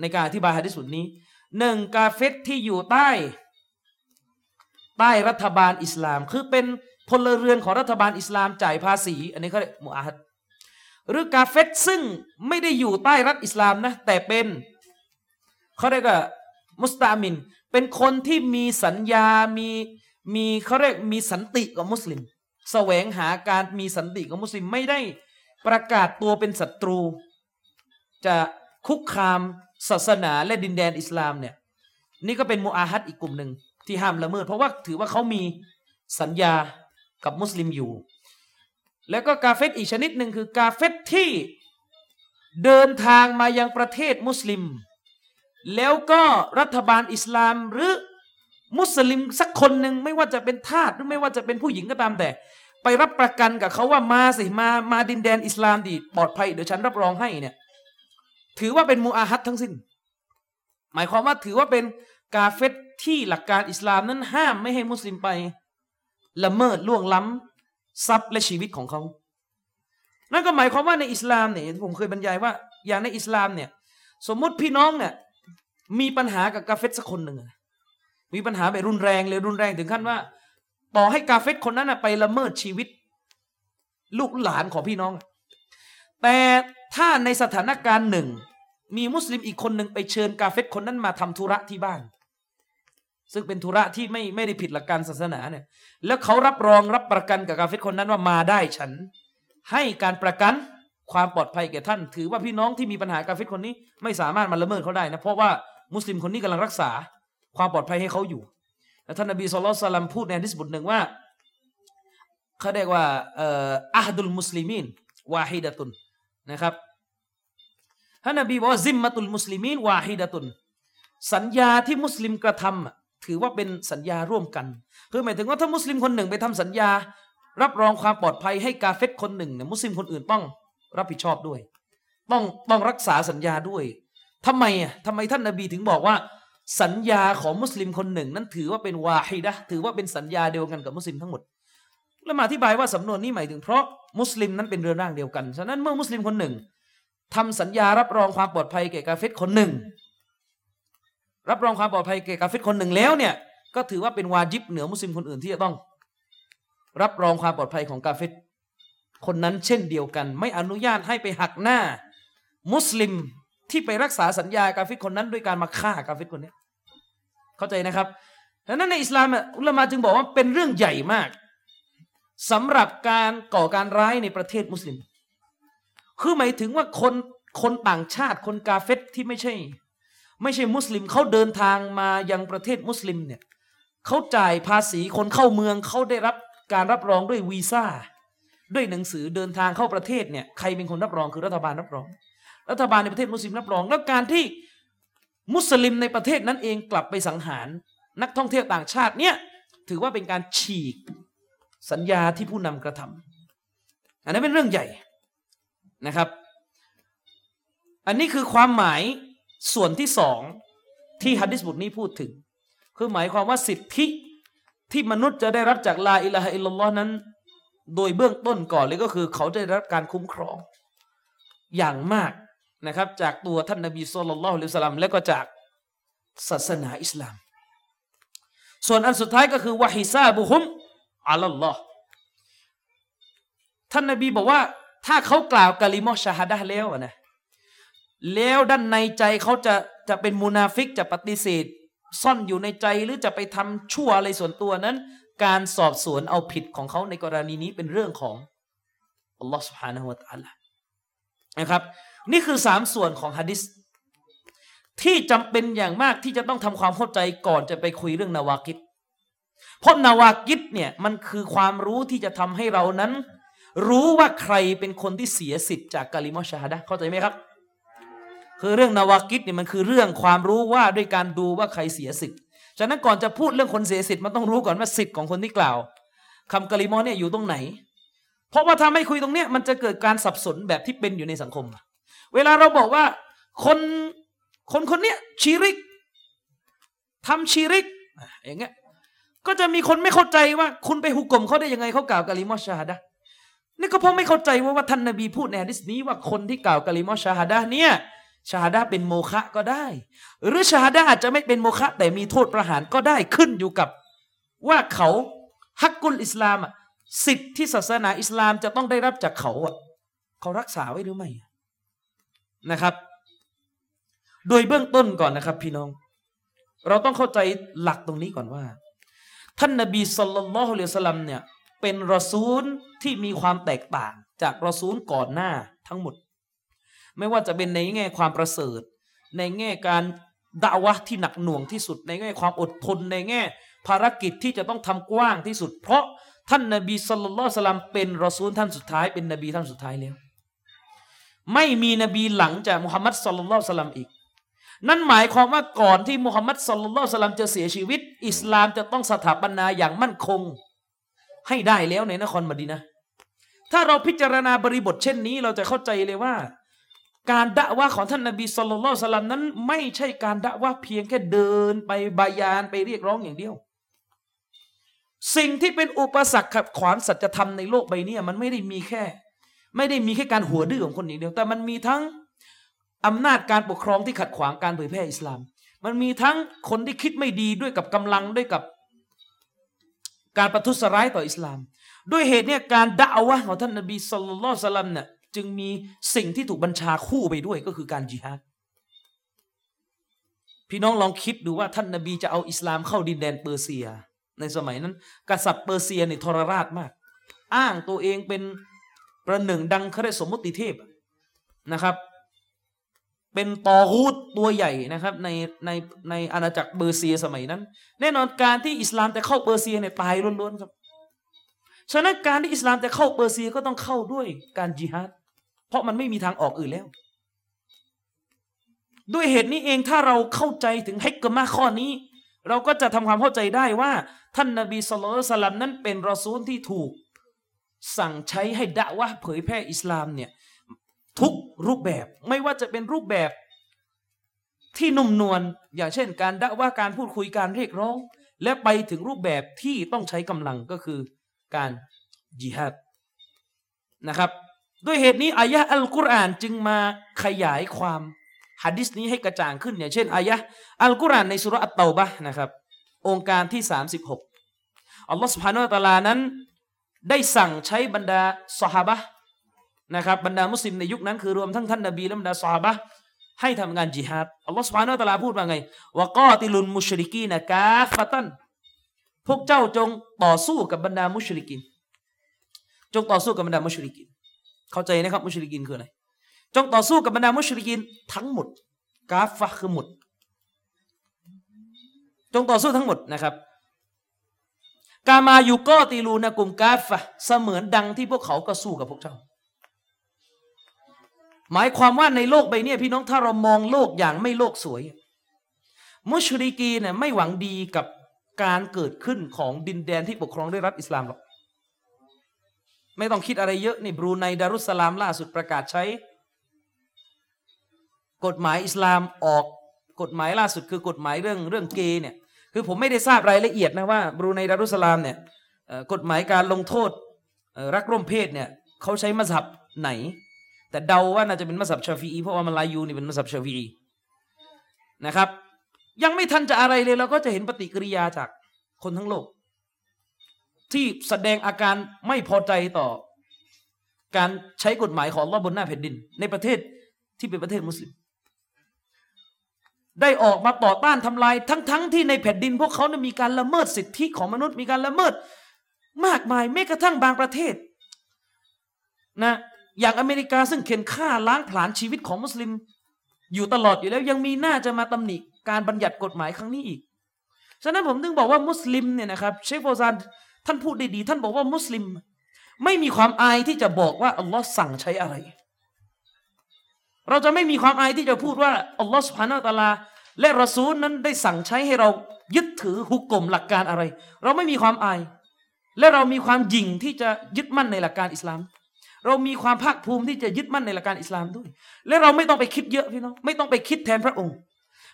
ในการอธิบายฮะดิษบทนี้หนึ่งกาเฟตที่อยู่ใต้ ใต้รัฐบาลอิสลาม คือเป็น พลเรือนของรัฐบาลอิสลามจ่ายภาษี อันนี้เขาเรียกมุอาฮัดหรือกาเฟตซึ่งไม่ได้อยู่ใต้รัฐอิสลามนะแต่เป็นเขาเรียกว่ามุสตามิน เป็นคนที่มีสัญญา มีมีเขาเรียกมีสันติกับมุสลิม แสวงหาการมีสันติกับมุสลิมไม่ได้ประกาศตัวเป็นศัตรู จะคุกคามศาสนาและดินแดนอิสลามเนี่ยนี่ก็เป็นมูอาฮัดอีกกลุ่มหนึ่งที่ห้ามละเมิด เพราะว่าถือว่าเขามีสัญญา กับมุสลิมอยู่ แล้วก็กาเฟตอีกชนิดหนึ่งคือกาเฟตที่เดินทางมายังประเทศมุสลิม แล้วก็รัฐบาลอิสลามหรือมุสลิมสักคนหนึ่งไม่ว่าจะเป็นทาสหรือไม่ว่าจะเป็นผู้หญิงก็ตามแต่ ไปรับประกันกับเขาว่ามาสิมามาดินแดนอิสลามดีปลอดภัยเดี๋ยวฉันรับรองให้เนี่ยถือว่าเป็นมูอาฮัดทั้งสิ้น หมายความว่าถือว่าเป็นกาเฟตที่หลักการอิสลามนั้นห้ามไม่ให้มุสลิมไป ละเมิดล่วงล้ำทรัพย์และชีวิตของเขา นั่นก็หมายความว่าในอิสลามเนี่ยผมเคยบรรยายว่า อย่างในอิสลามเนี่ยสมมุติพี่น้องเนี่ยมีปัญหากับกาเฟตสักคนหนึ่งมีปัญหาแบบรุนแรงเลยรุนแรงถึงขั้นว่า ต่อให้กาเฟตคนนั้นไปละเมิดชีวิต ลูกหลานของพี่น้อง แต่ถ้าในสถานการณ์หนึ่ง มีมุสลิมอีกคนหนึ่งไปเชิญกาเฟตคนนั้นมาทำธุระที่บ้าน ซึ่งเป็นธุระที่ไม่ไม่ได้ผิดหลักการศาสนาเนี่ย แล้วเขารับรองรับประกันกับกาเฟตคนนั้นว่ามาได้ฉัน ให้การประกันความปลอดภัยแก่ท่าน ถือว่าพี่น้องที่มีปัญหากาเฟตคนนี้ไม่สามารถมาละเมิดเขาได้นะเพราะว่ามุสลิมคนนี้กำลังรักษาความปลอดภัยให้เขาอยู่แล้วท่านนบีصلى الله عليه وسلمพูดในฮะดิษบทหนึ่งว่าเขาเรียกว่าعهد المسلمين واحدةนะครับท่านนบีบอกว่าذمة المسلمين واحدة สัญญาที่มุสลิมกระทำ ถือว่าเป็นสัญญาร่วมกัน คือหมายถึงว่าถ้ามุสลิมคนหนึ่งไปทำสัญญา รับรองความปลอดภัยให้กาเฟรคนหนึ่งเนี่ยมุสลิมคนอื่นต้องรับผิดชอบด้วย ต้องต้องรักษาสัญญาด้วยทำไมอะทำไมท่านนบีถึงบอกว่า สัญญาของมุสลิมคนหนึ่ง นั้นถือว่าเป็นวาฮิดะถือว่าเป็นสัญญาเดียวกันกับมุสลิมทั้งหมด แล้วมาอธิบายว่าสำนวนนี้หมายถึงเพราะมุสลิมนั้นเป็นเรือนร่างเดียวกัน ฉะนั้นเมื่อมุสลิมคนหนึ่งทำสัญญารับรองความปลอดภัยแก่กาเฟตคนหนึ่ง รับรองความปลอดภัยแก่กาเฟตคนหนึ่งแล้วเนี่ยก็ถือว่าเป็นวาจิบเหนือมุสลิมคนอื่นที่จะต้อง รับรองความปลอดภัยของกาเฟตคนนั้นเช่นเดียวกัน ไม่อนุญาตให้ไปหักหน้า มุสลิมที่ไปรักษาสัญญากาเฟตคนนั้นด้วยการมาฆ่ากาเฟตคนนี้เข้าใจนะครับดังนั้นในอิสลามอุลามะจึงบอกว่าเป็นเรื่องใหญ่มากสำหรับการก่อการร้ายในประเทศมุสลิม คือหมายถึงว่าคนคนต่างชาติคนกาเฟตที่ไม่ใช่ ไม่ใช่มุสลิมเขาเดินทางมายังประเทศมุสลิมเนี่ยเขาจ่ายภาษีคนเข้าเมืองเขาได้รับการรับรองด้วยวีซ่าด้วยหนังสือเดินทางเข้าประเทศเนี่ยใครเป็นคนรับรองคือรัฐบาลรับรอง รัฐบาลในประเทศมุสลิมรับรอง แล้วการที่มุสลิมในประเทศนั้นเองกลับไปสังหาร นักท่องเที่ยวต่างชาติเนี่ยถือว่าเป็นการฉีกสัญญาที่ผู้นำกระทำอันนี้เป็นเรื่องใหญ่นะครับ อันนี้คือความหมาย ส่วนที่สองที่ฮัดดิสบทนี้พูดถึง คือหมายความว่าสิทธิที่มนุษย์จะได้รับจากลาอิลาฮอิลลอฮ์นั้น โดยเบื้องต้นก่อนเลยก็คือ เขาได้รับการคุ้มครอง อย่างมากนะครับ จากตัวท่านนบีสุลต่านละฮ์ลิสลามและก็จากศาสนาอิสลาม ส่วนอันสุดท้ายก็คือวะฮิซาบุฮุมอัลลอฮ์ท่านนบีบอกว่า ถ้าเขากล่าวกะลิมอชาฮดะแล้วนะ แล้วด้านในใจเขาจะจะเป็นมูนาฟิกจะปฏิเสธ ซ่อนอยู่ในใจหรือจะไปทำชั่วอะไรส่วนตัวนั้น การสอบสวนเอาผิดของเขาในกรณีนี้เป็นเรื่องของอัลลอฮ์ سبحانه และ تعالى นะครับนี่คือสามส่วนของฮะดิษที่จำเป็นอย่างมากที่จะต้องทำความเข้าใจก่อนจะไปคุยเรื่องนาวากิดเพราะนาวากิดเนี่ยมันคือความรู้ที่จะทำให้เรานั้น รู้ว่าใครเป็นคนที่เสียสิทธิ์จากกาลิมอชาฮดะเข้าใจไหมครับ คือเรื่องนาวากิดเนี่ยมันคือเรื่องความรู้ว่าด้วยการดูว่าใครเสียสิทธิ์ ฉะนั้นก่อนจะพูดเรื่องคนเสียสิทธิ์มันต้องรู้ก่อนว่าสิทธิ์ของคนที่กล่าวคำกาลิมอเนี่ยอยู่ตรงไหน เพราะว่าถ้าไม่คุยตรงเนี้ยมันจะเกิดการสับสนแบบที่เป็นอยู่ในสังคม เวลาเราบอกว่าคนคนคนเนี้ยชีริกทำชีริกอย่างเงี้ยก็จะมีคนไม่เข้าใจว่าคุณไปหุกกลมเขาได้ยังไงเขากล่าวกะลิมอชาดะนี่ก็เพราะไม่เข้าใจว่าว่าท่านนบีพูดในฮะดิษนี้ว่าคนที่กล่าวกะลิมอชาฮาดะเนี่ย ชาฮาดะห์เป็นโมฆะก็ได้ หรือชาฮาดะห์อาจจะไม่เป็นโมฆะแต่มีโทษประหารก็ได้ขึ้นอยู่กับว่าเขาฮักกุลอิสลามอะสิทธิ์ที่ศาสนาอิสลามจะต้องได้รับจากเขาอะเขารักษาไว้หรือไม่นะครับ โดยเบื้องต้นก่อนนะครับ พี่น้อง เราต้องเข้าใจหลักตรงนี้ก่อนว่า ท่านนบีสุลต่านละฮ์อะลัสลัมเนี่ยเป็นรอซูลที่มีความแตกต่างจากรอซูลก่อนหน้าทั้งหมด ไม่ว่าจะเป็นในแง่ความประเสริฐ ในแง่การด่าวะที่หนักหน่วงที่สุด ในแง่ความอดทนในแง่ ภารกิจที่จะต้องทำกว้างที่สุด เพราะท่านนบีสุลต่านสลัมเป็นรอซูลท่านสุดท้ายเป็นนบีท่านสุดท้ายแล้ว ไม่มีนบีหลังจากมุฮัมมัดสุลลัลสลัมอีก นั่นหมายความว่าก่อนที่มุฮัมมัดสุลลัลสลัมจะเสียชีวิต อิสลามจะต้องสถาปนาอย่างมั่นคง ให้ได้แล้วในนครมดีนะถ้าเราพิจารณาบริบทเช่นนี้เราจะเข้าใจเลยว่า การดะว่าของท่านนบีสุลต่านสลัมนั้น ไม่ใช่การดะว่าเพียงแค่เดินไปบายานไปเรียกร้องอย่างเดียว สิ่งที่เป็นอุปสรรคขัดขวางสัจธรรมในโลกใบนี้มันไม่ได้มีแค่ ไม่ได้มีแค่การหัวดื้อของคนอย่างเดียว แต่มันมีทั้งอำนาจการปกครองที่ขัดขวางการเผยแพร่อิสลาม มันมีทั้งคนที่คิดไม่ดีด้วยกับกำลังด้วยกับการประทุษร้ายต่ออิสลาม ด้วยเหตุเนี่ยการด่าวะของท่านนบีสุลต่านสลัมเนี่ย จึงมีสิ่งที่ถูกบัญชาคู่ไปด้วยก็คือการจิฮาดพี่น้องลองคิดดูว่าท่านนบีจะเอาอิสลามเข้าดินแดนเปอร์เซีย ในสมัยนั้น กษัตริย์เปอร์เซียเนี่ยทรราชมาก อ้างตัวเองเป็นประหนึ่งดังเขาเรียกสมมติเทพนะครับ เป็นตอฆูตตัวใหญ่นะครับในในในอาณาจักรเปอร์เซียสมัยนั้น แน่นอนการที่อิสลามจะเข้าเปอร์เซียเนี่ยตายล้วนๆครับฉะนั้นการที่อิสลามจะเข้าเปอร์เซียก็ต้องเข้าด้วยการจิฮาด เพราะมันไม่มีทางออกอื่นแล้ว ด้วยเหตุนี้เองถ้าเราเข้าใจถึงฮิกมาข้อนี้ เราก็จะทำความเข้าใจได้ว่า ท่านนบีสุลต่านนั้นเป็นรอซูลที่ถูก สั่งใช้ให้ดะวะเผยแพร่อิสลามเนี่ยทุกรูปแบบไม่ว่าจะเป็นรูปแบบที่นุ่มนวลอย่างเช่น การดะว่าการพูดคุยการเรียกร้อง และไปถึงรูปแบบที่ต้องใช้กำลังก็คือการจิฮัดนะครับ ด้วยเหตุนี้อายะอัลกุรอานจึงมาขยายความฮะดิษนี้ให้กระจ่างขึ้นอย่างเช่นอายะอัลกุรอานในสุรอัตเตาบะนะครับ องค์การที่ 36อัลลอฮฺสุบฮานอัลตะลานั้น ได้สั่งใช้บรรดาสหบะนะครับบรรดามุสลิมในยุคนั้นคือรวมทั้งท่านนบีและบรรดาสหบะให้ทำงานจิฮาดอัลลอฮฺสุบฮานอัลตะลาพูดว่าไงวะกอติลุนมุชริกีนะกาฟตันพวกเจ้าจงต่อสู้กับบรรดามุชริกิน จงต่อสู้กับบรรดามุชริกิน เข้าใจนะครับมุชริกินคืออะไร จงต่อสู้กับบรรดามุชริกินทั้งหมด กาฟะคือหมด จงต่อสู้ทั้งหมดนะครับ กามาอยู่ก็ตีลูนะกลุ่มกาฟะเสมือนดังที่พวกเขาก็สู้กับพวกเจ้า หมายความว่าในโลกใบนี้พี่น้องถ้าเรามองโลกอย่างไม่โลกสวย มุชริกีเนี่ยไม่หวังดีกับการเกิดขึ้นของดินแดนที่ปกครองด้วยรัฐอิสลามหรอก ไม่ต้องคิดอะไรเยอะนี่บรูไนดารุสลามล่าสุดประกาศใช้ กฎหมายอิสลามออกกฎหมายล่าสุดคือกฎหมายเรื่องเรื่องเกย์เนี่ยคือผมไม่ได้ทราบรายละเอียดนะว่าบรูไนดารุสลามเนี่ยกฎหมายการลงโทษรักร่วมเพศเนี่ยเขาใช้มัสยิดไหน แต่เดาว่าน่าจะเป็นมัสยิดชาฟีอีเพราะว่ามาลายูนี่เป็นมัสยิดชาฟีอีนะครับ ยังไม่ทันจะอะไรเลยเราก็จะเห็นปฏิกิริยาจากคนทั้งโลก ที่แสดงอาการไม่พอใจต่อ การใช้กฎหมายของลอบนหน้าแผ่นดิน ในประเทศที่เป็นประเทศมุสลิม ได้ออกมาต่อต้านทำลายทั้งๆทที่ในแผ่นดิน พวกเขาเนี่ยมีการละเมิดสิทธิของมนุษย์มีการละเมิด มากมายแม้กระทั่งบางประเทศนะอย่างอเมริกาซึ่งเข็นฆ่าล้างผลาญชีวิตของมุสลิม อยู่ตลอดอยู่แล้วยังมีหน้าจะมาตำหนิการบัญญัติกฎหมายครั้งนี้อีก ฉะนั้นผมถึงบอกว่ามุสลิมเนี่ยนะครับเชฟโฟซาน ท่านพูดได้ดี ท่านบอกว่ามุสลิม ไม่มีความอายที่จะบอกว่าอัลลอฮ์สั่งใช้อะไร เราจะไม่มีความอายที่จะพูดว่าอัลลอฮ์สุภานาตาลา และรอซูลนั้นได้สั่งใช้ให้เรายึดถือหุกกลมหลักการอะไร เราไม่มีความอาย และเรามีความยิ่งที่จะยึดมั่นในหลักการอิสลาม เรามีความภาคภูมิที่จะยึดมั่นในหลักการอิสลามด้วย และเราไม่ต้องไปคิดเยอะพี่น้องไม่ต้องไปคิดแทนพระองค์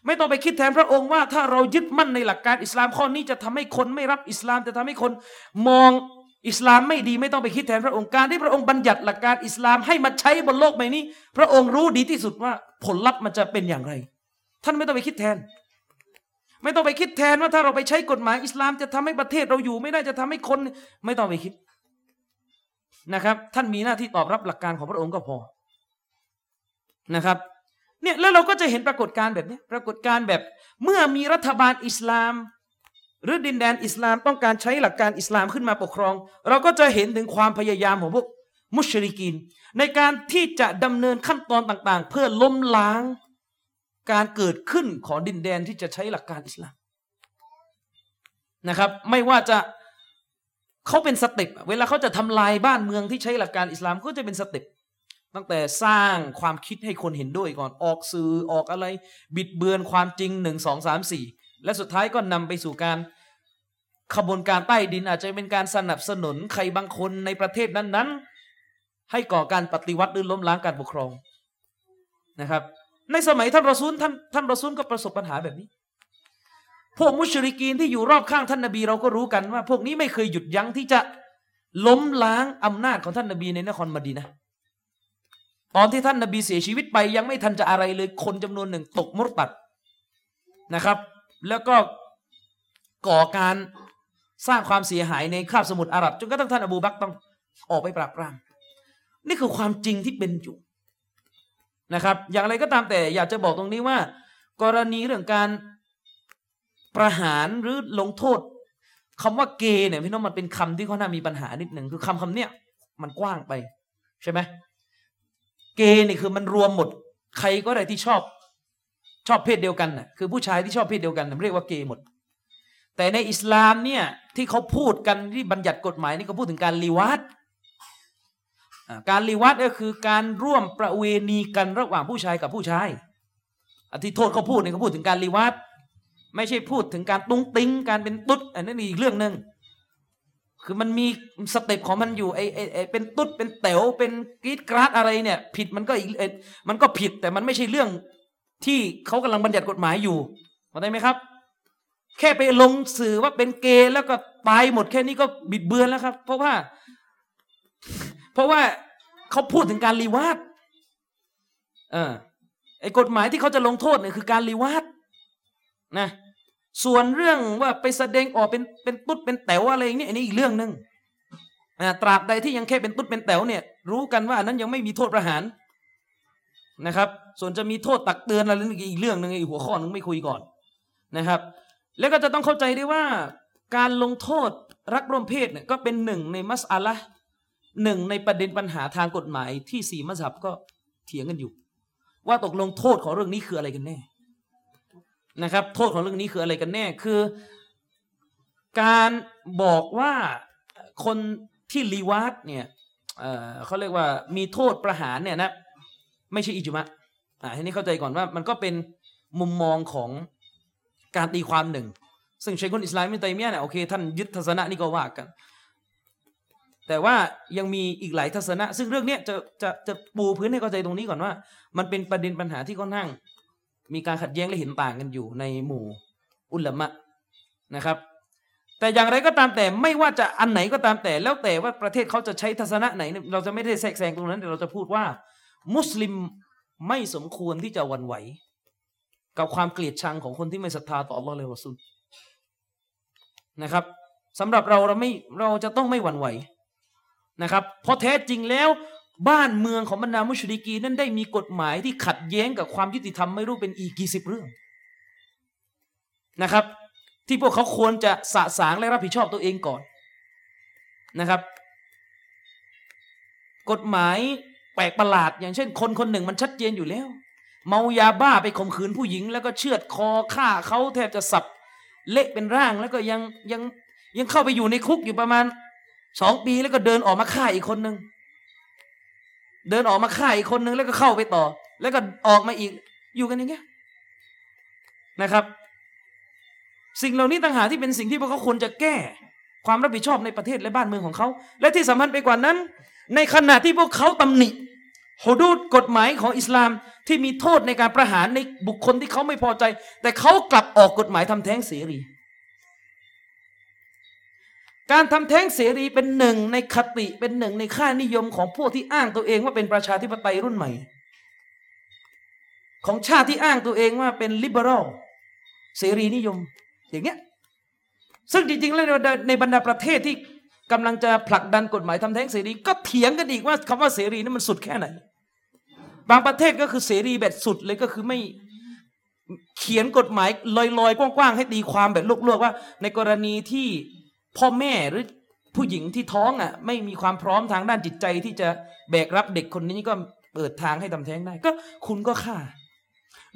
ไม่ต้องไปคิดแทนพระองค์ว่าถ้าเรายึดมั่นในหลักการอิสลามข้อนี้จะทำให้คนไม่รับอิสลามจะทำให้คนมองอิสลามไม่ดีไม่ต้องไปคิดแทนพระองค์การที่พระองค์บัญญัติหลักการอิสลามให้มาใช้บนโลกใบนี้ พระองค์รู้ดีที่สุดว่าผลลัพธ์มันจะเป็นอย่างไร ท่านไม่ต้องไปคิดแทน ไม่ต้องไปคิดแทนว่าถ้าเราไปใช้กฎหมายอิสลามจะทำให้ประเทศเราอยู่ ไม่ได้จะทำให้คนไม่ต้องไปคิดนะครับ ท่านมีหน้าที่ตอบรับหลักการของพระองค์ก็พอนะครับ เนี่ยแล้วเราก็จะเห็นปรากฏการณ์แบบนี้ปรากฏการณ์แบบเมื่อมีรัฐบาลอิสลาม หรือดินแดนอิสลามต้องการใช้หลักการอิสลามขึ้นมาปกครอง เราก็จะเห็นถึงความพยายามของพวกมุชริกิน ในการที่จะดำเนินขั้นตอนต่างๆ เพื่อล้มล้างการเกิดขึ้นของดินแดนที่จะใช้หลักการอิสลามนะครับ ไม่ว่าจะเขาเป็น step เวลาเขาจะทำลายบ้านเมืองที่ใช้หลักการอิสลามก็จะเป็น step ตั้งแต่สร้างความคิดให้คนเห็นด้วยก่อนออกสื่อออกอะไร บิดเบือนความจริงหนึ่งสองสามสี่และสุดท้ายก็นำไปสู่การขบวนการใต้ดินอาจจะเป็นการสนับสนุนใครบางคนในประเทศนั้นๆ ให้ก่อการปฏิวัติหรือล้มล้างการปกครองนะครับ ในสมัยท่านรอซูลท่านท่านรอซูลก็ประสบปัญหาแบบนี้ พวกมุชริกีนที่อยู่รอบข้างท่านนบีเราก็รู้กันว่า พวกนี้ไม่เคยหยุดยั้งที่จะล้มล้างอำนาจของท่านนบีในนครมดีนะ ตอนที่ท่านนบีเสียชีวิตไปยังไม่ทันจะอะไรเลย คนจำนวนหนึ่งตกมุตัดนะครับ แล้วก็ก่อการสร้างความเสียหายในคาบสมุทรอาหรับจนกระทั่งท่านอบูบักต้องออกไปปราบปราม นี่คือความจริงที่เป็นอยู่นะครับ อย่างไรก็ตามแต่อยากจะบอกตรงนี้ว่า กรณีเรื่องการประหารหรือลงโทษคำว่าเกย์เนี่ยพี่น้องมันเป็นคำที่เขาน่ามีปัญหานิดหนึ่งคือคำคำเนี้ยมันกว้างไปใช่ไหม เกย์นี่คือมันรวมหมด ใครก็ได้ที่ชอบ ชอบเพศเดียวกันน่ะคือผู้ชายที่ชอบเพศเดียวกันเรียกว่าเกย์หมด แต่ในอิสลามเนี่ยที่เขาพูดกันที่บัญญัติกฎหมายนี่เขาพูดถึงการลีวัดการลีวัดก็คือการร่วมประเวณีกันระหว่างผู้ชายกับผู้ชายอธิโทษเขาพูดเนี่ยเขาพูดถึงการลิวาฏไม่ใช่พูดถึงการตุ้งติ้งการเป็นตุ๊ดอันนั้นอีกเรื่องหนึ่ง คือมันมี step ของมันอยู่ไอไอไอเป็นตุ๊ดเป็นแต๋วเป็นกรีดกราดอะไรเนี่ย ผิดมันก็อีกมันก็ผิดแต่มันไม่ใช่เรื่องที่เขากำลังบัญญัติกฎหมายอยู่เข้าใจไหมครับ แค่ไปลงสื่อว่าเป็นเกย์แล้วก็ตายหมดแค่นี้ก็บิดเบือนแล้วครับ เพราะว่า เพราะว่าเขาพูดถึงการรีวาดเออไอ้กฎหมายที่เขาจะลงโทษเนี่ยคือการรีวาดนะ ส่วนเรื่องว่าไปแสดงออกเป็นเป็นตุ๊ดเป็นแต๋วอะไรอย่างนี้อันนี้อีกเรื่องหนึ่งตราบใดที่ยังแค่เป็นตุ๊ดเป็นแต๋วเนี่ยรู้กันว่านั้นยังไม่มีโทษประหารนะครับ ส่วนจะมีโทษตักเตือนอะไรนี่อีกเรื่องหนึ่งอีกหัวข้อนึงไม่คุยก่อนนะครับ แล้วก็จะต้องเข้าใจด้วยว่า การลงโทษรักร่วมเพศเนี่ยก็เป็นหนึ่งในมัสอาละหนึ่งในประเด็นปัญหาทางกฎหมายที่สี่มัสฮับก็เถียงกันอยู่ ว่าตกลงโทษของเรื่องนี้คืออะไรกันแน่ นะครับ โทษของเรื่องนี้คืออะไรกันแน่คือ การบอกว่าคนที่ลีวาดเนี่ยเขาเรียกว่ามีโทษประหารเนี่ยนะไม่ใช่อิจุมะอ่าทีนี้เข้าใจก่อนว่ามันก็เป็นมุมมองของการตีความหนึ่ง ซึ่งเชคุนอิสลามมิตัยมียเนี่ยโอเคท่านยึดทัศนะนี่ก็ว่ากัน แต่ว่ายังมีอีกหลายทัศนะ ซึ่งเรื่องนี้จะจะจะปูพื้นให้เข้าใจตรงนี้ก่อนว่า มันเป็นประเด็นปัญหาที่ค่อนข้าง มีการขัดแย้งและเห็นต่างกันอยู่ในหมู่อุลามะนะครับ แต่อย่างไรก็ตามแต่ไม่ว่าจะอันไหนก็ตามแต่ แล้วแต่ว่าประเทศเขาจะใช้ทัศนะไหน เราจะไม่ได้แทรกแซงตรงนั้นแต่เราจะพูดว่า มุสลิมไม่สมควรที่จะวันไหว กับความเกลียดชังของคนที่ไม่ศรัทธาต่ออัลลอฮ์เลยวะซุลนะครับสำหรับเราเราไม่เราจะต้องไม่หวั่นไหวนะครับเพราะแท้จริงแล้ว บ้านเมืองของบรรดามุชริกีนั้นได้มีกฎหมายที่ขัดแย้งกับความยุติธรรมไม่รู้เป็นอีกกี่สิบเรื่องนะครับ ที่พวกเขาควรจะสะสางและรับผิดชอบตัวเองก่อนนะครับ กฎหมายแปลกประหลาด อย่างเช่น คนคนหนึ่งมันชัดเจนอยู่แล้ว เมายาบ้าไปข่มขืนผู้หญิง แล้วก็เชือดคอฆ่าเขาแทบจะสับเละเป็นร่างแล้วก็ยังยังยังเข้าไปอยู่ในคุกอยู่ประมาณสองปีแล้วก็เดินออกมาฆ่าอีกคนหนึ่ง เดินออกมาฆ่าอีกคนนึงแล้วก็เข้าไปต่อ แล้วก็ออกมาอีก อยู่กันอย่างเงี้ยนะครับ สิ่งเหล่านี้ต่างหากที่เป็นสิ่งที่พวกเขาควรจะแก้ ความรับผิดชอบในประเทศและบ้านเมืองของเขา และที่สำคัญไปกว่านั้น ในขณะที่พวกเขาตำหนิฮดูดกฎหมายของอิสลามที่มีโทษในการประหารในบุคคลที่เขาไม่พอใจ แต่เขากลับออกกฎหมายทำแท้งเสรี การทำแท้งเสรีเป็นหนึ่งในคติเป็นหนึ่งในค่านิยมของพวกที่อ้างตัวเองว่าเป็นประชาธิปไตยรุ่นใหม่ ของชาติที่อ้างตัวเองว่าเป็นลิเบอรัลเสรีนิยม อย่างเงี้ยซึ่งจริงๆแล้วในบรรดาประเทศที่กำลังจะผลักดันกฎหมายทำแท้งเสรีก็เถียงกันอีกว่าคำว่าเสรีนั้นมันสุดแค่ไหน บางประเทศก็คือเสรีแบบสุดเลยก็คือไม่เขียนกฎหมายลอยๆกว้างๆให้ตีความแบบลวกๆว่า ในกรณีที่ พ่อแม่หรือผู้หญิงที่ท้องอะ ไม่มีความพร้อมทางด้านจิตใจที่จะแบกรับเด็กคนนี้ก็เปิดทางให้ทำแท้งได้ ก็คุณก็ฆ่า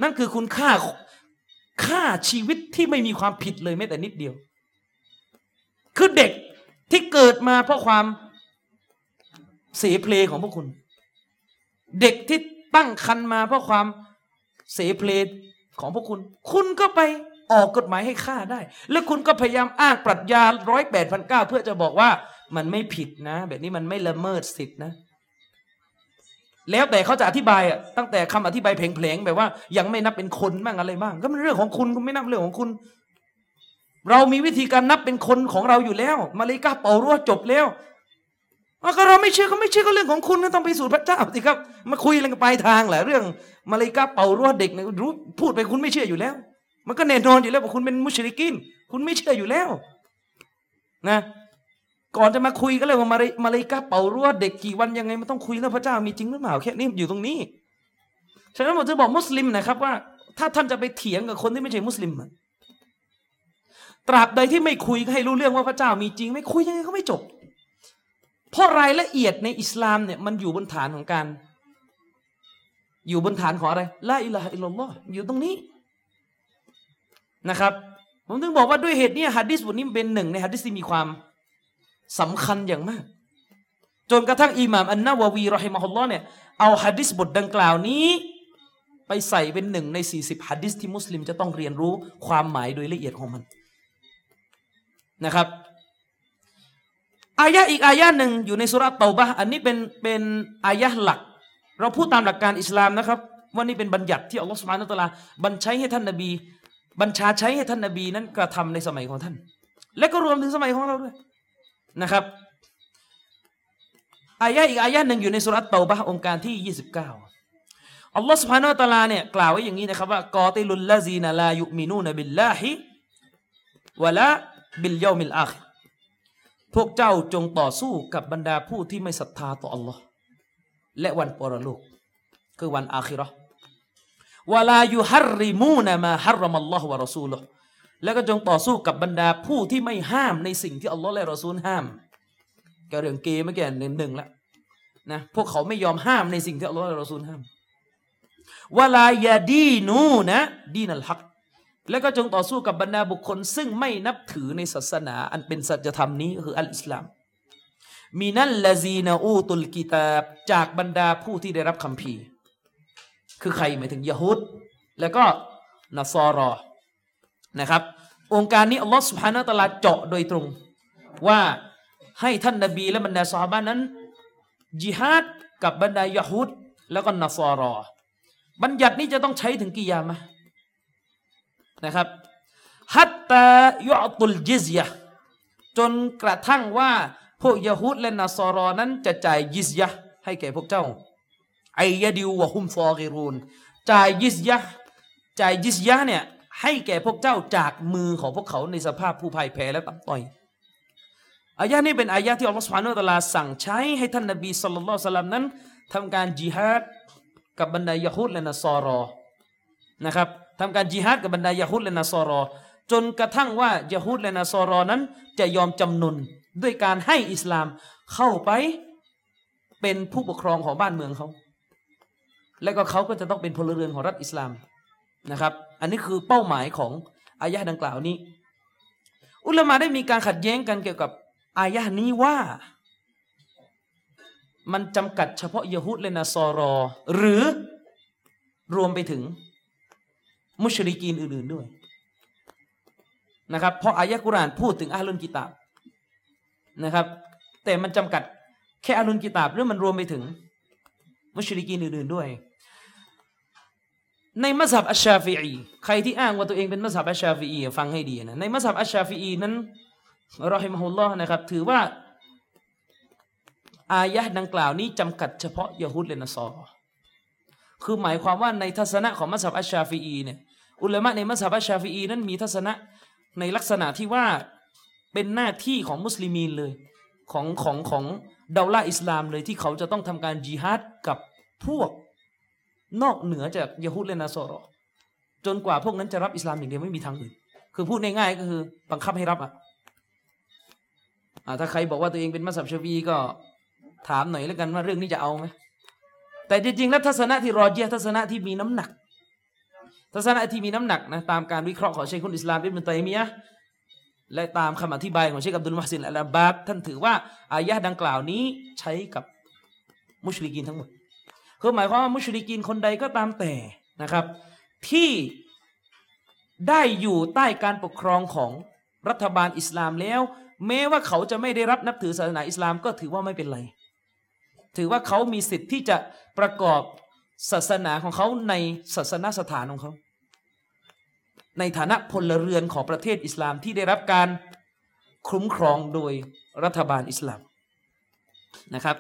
นั่นคือคุณฆ่าฆ่าชีวิตที่ไม่มีความผิดเลยแม้แต่นิดเดียว คือเด็กที่เกิดมาเพราะความเสเพลของพวกคุณ เด็กที่ตั้งคันมาเพราะความเสเพลของพวกคุณ คุณก็ไป ออกกฎหมายให้ฆ่าได้ แล้วคุณก็พยายามอ้างปรัชญาร้อยแปดพันเก้าเพื่อจะบอกว่ามันไม่ผิดนะ แบบนี้มันไม่ละเมิดสิทธินะ แล้วแต่เขาจะอธิบายอะตั้งแต่คำอธิบายเพลงๆแบบว่า ยังไม่นับเป็นคนบ้างอะไรบ้าง ก็มันเรื่องของคุณคุณไม่นับเรื่องของคุณ เรามีวิธีการนับเป็นคนของเราอยู่แล้ว มาเลกาเป่ารั่วจบแล้วก็เราไม่เชื่อก็ไม่เชื่อก็เรื่องของคุณก็ต้องไปสู่พระเจ้าสิครับ มาคุยอะไรกันปลายทางแหละเรื่องมาเลกาเป่ารั่วเด็กเนี่ยรู้พูดไปคุณไม่เชื่ออยู่แล้ว มันก็แน่นอนอยู่แล้วว่าคุณเป็นมุชริกิน คุณไม่เชื่ออยู่แล้ว นะ ก่อนจะมาคุยก็เลยว่ามาเลยมาเลยกาเป่ารั้วเด็กกี่วันยังไงมันต้องคุยแล้วพระเจ้ามีจริงหรือเปล่าแค่นี้อยู่ตรงนี้ ฉะนั้นผมจะบอกมุสลิมนะครับว่า ถ้าท่านจะไปเถียงกับคนที่ไม่ใช่มุสลิมตราบใดที่ไม่คุยก็ให้รู้เรื่องว่าพระเจ้ามีจริง ไม่คุยยังไงก็ไม่จบ เพราะรายละเอียดในอิสลามเนี่ยมันอยู่บนฐานของการ อยู่บนฐานของอะไรلا إله إلا اللهอยู่ตรงนี้ นะครับ ผมถึงบอกว่าด้วยเหตุนี้ฮัดดิสบทนี้เป็นหนึ่งในฮัดดิสที่มีความสำคัญอย่างมาก จนกระทั่งอิหม่ามอันนาววีرحمه اللهเนี่ยเอาฮัดดิสบทดังกล่าวนี้ ไปใส่เป็นหนึ่งในสี่สิบฮัดดิสที่มุสลิมจะต้องเรียนรู้ความหมายโดยละเอียดของมันนะครับอายะอีกอายะหนึ่งอยู่ในสุรัตเตาบะอันนี้เป็นเป็นอายะหลัก เราพูดตามหลักการอิสลามนะครับว่านี่เป็นบัญญัติที่อัลลอฮฺسبحانه وتعالى บัญชาใช้ให้ท่านนบี บัญชาใช้ให้ท่านนบีนั้นกระทำในสมัยของท่าน และก็รวมถึงสมัยของเราด้วยนะครับอายะอีกอายะหนึ่งอยู่ในสุรัตเตาบะโองการที่ 29 อัลลอฮฺسبحانه وتعالىเนี่ยกล่าวไว้อย่างนี้นะครับว่าقاتلوا الذين لا يؤمنون بالله ولا باليوم الآخرพวกเจ้าจงต่อสู้กับบรรดาผู้ที่ไม่ศรัทธาต่ออัลลอฮ์และวันปรโลก คือวันอาคิรอ วลายุฮัรริมูนะมาฮัรมัลลอฮ์วะรอซูลแล้วก็จงต่อสู้กับบรรดาผู้ที่ไม่ห้ามในสิ่งที่อัลลอฮ์และรอซูลห้ามก็เรื่องเกย์เมื่อกี้หนึ่งหนึ่งแล้วนะพวกเขาไม่ยอมห้ามในสิ่งที่อัลลอฮ์และรอซูลห้ามวลายาดีนูนะดีนัลฮักแล้วก็จงต่อสู้กับบรรดาบุคคล ซึ่งไม่นับถือในศาสนา อันเป็นสัจธรรมนี้คืออัลอิสลามมีนั่นละซีนาอูตุลกิตาบจากบรรดาผู้ที่ได้รับคำพี คือใครหมายถึงยะฮูดแล้วก็นัสรอนะครับ องค์การนี้อัลลอฮฺสุบฮานาตะลาเจาะโดยตรง ว่าให้ท่านนบีและบรรดาสาบานั้นจิฮาดกับบรรดายะฮูดแล้วก็นัสรอ บัญญัตินี้จะต้องใช้ถึงกี่ยามะนะครับฮัตตายอตุลจิซยะจนกระทั่งว่าพวกยะฮูดและนัสรอนั้นจะจ่ายยิซยะให้แก่พวกเจ้า ไอยดิววะฮุมซอกิรูนจ่ายยิสยะจ่ายยิสยะเนี่ยให้แก่พวกเจ้าจากมือของพวกเขาในสภาพผู้พ่ายแพ้และต่ำต้อยอายะนี้เป็นอายะที่อัลลอฮฺสุบฮานุตะลาสั่งใช้ให้ท่านนบีสุลต่านสลัมนั้นทำการจิฮาดกับบรรดายะฮุดและนัสซอรอนะครับทำการจิฮาดกับบรรดายะฮุดและนัสซอรอ จนกระทั่งว่ายะฮูดและนัสซอรอนั้น จะยอมจำนนด้วยการให้อิสลามเข้าไปเป็นผู้ปกครองของบ้านเมืองเขา และก็เขาก็จะต้องเป็นพลเรือนของรัฐอิสลามนะครับ อันนี้คือเป้าหมายของอายะดังกล่าวนี้ อุลามะได้มีการขัดแย้งกันเกี่ยวกับอายะนี้ว่า มันจำกัดเฉพาะยะฮูดและนาซอรอ หรือรวมไปถึงมุชริกีนอื่น ๆด้วยนะครับเพราะอายะกุรานพูดถึงอะฮ์ลุลกิตาบนะครับ แต่มันจำกัดแค่อะฮ์ลุลกิตาบหรือมันรวมไปถึงมุชริกีนอื่น ๆด้วย ในมัซฮับอัชชาฟีอีใครที่อ้างว่าตัวเองเป็นมัซฮับอัชชาฟีอีฟังให้ดีนะในมัซฮับอัชชาฟีอีนั้นรอฮิมฮุลลอฮ์นะครับ ถือว่า อายะห์ดังกล่าวนี้จำกัดเฉพาะยะฮูดแลนสอรอคือหมายความว่าในทัศนะของมัสยิดอัชชาฟีอีเนี่ยอุลามะในมัสยิดอัชชาฟีอีนั้นมีทัศนะในลักษณะที่ว่าเป็นหน้าที่ของมุสลิมีนเลยของของของดาวลาอิสลามเลยที่เขาจะต้องทำการจิฮาดกับพวก นอกเหนือจากยะฮูดและนสอรอจนกว่าพวกนั้นจะรับอิสลามอย่างเดียวไม่มีทางอื่น คือพูดง่ายๆก็คือ บังคับให้รับอะอ่าถ้าใครบอกว่าตัวเองเป็นมัสยิดชาฟีก็ถามหน่อยแล้วกันว่าเรื่องนี้จะเอาไหมแต่จริงๆแล้วทัศนะที่รอเจียทัศนะที่มีน้ำหนัก ทัศนะที่มีน้ำหนักนะตามการวิเคราะห์ของเชคุนอิสลามอิบนุตัยมียะและตามคำอธิบายของเชคอับดุลมหซินอัลอาบาดท่านถือว่าอายะห์ดังกล่าวนี้ใช้กับมุชริกีนทั้งหมด คือหมายความว่ามุชริกีนคนใดก็ตามแต่นะครับ ที่ได้อยู่ใต้การปกครองของรัฐบาลอิสลามแล้ว แม้ว่าเขาจะไม่ได้รับนับถือศาสนาอิสลามก็ถือว่าไม่เป็นไร ถือว่าเขามีสิทธิ์ที่จะประกอบศาสนาของเขาในศาสนาสถานของเขา ในฐานะพลเรือนของประเทศอิสลามที่ได้รับการคุ้มครองโดยรัฐบาลอิสลามนะครับ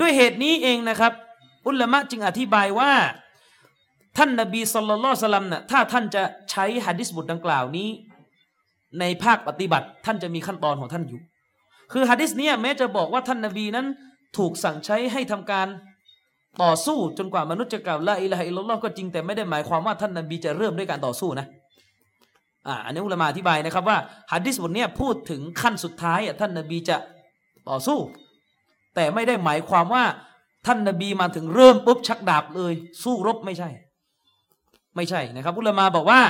ด้วยเหตุนี้เองนะครับ อุลามะจึงอธิบายว่า ท่านนบีสุลต่านสลัมน่ะถ้าท่านจะใช้ฮะดิษบทดังกล่าวนี้ ในภาคปฏิบัติท่านจะมีขั้นตอนของท่านอยู่ คือฮะดิษเนี้ยแม้จะบอกว่าท่านนบีนั้นถูกสั่งใช้ให้ทำการต่อสู้จนกว่ามนุษย์จะกล่าวละอิละฮะอิลลัลลอฮ์ก็จริงแต่ไม่ได้หมายความว่าท่านนบีจะเริ่มด้วยการต่อสู้นะอ่าอันนี้อุลามะอธิบายนะครับว่าฮะดิษบทเนี้ยพูดถึงขั้นสุดท้ายท่านนบีจะต่อสู้ แต่ไม่ได้หมายความว่า ท่านนบีมาถึงเริ่มปุ๊บชักดาบเลย สู้รบไม่ใช่ ไม่ใช่นะครับอุลามะบอกว่า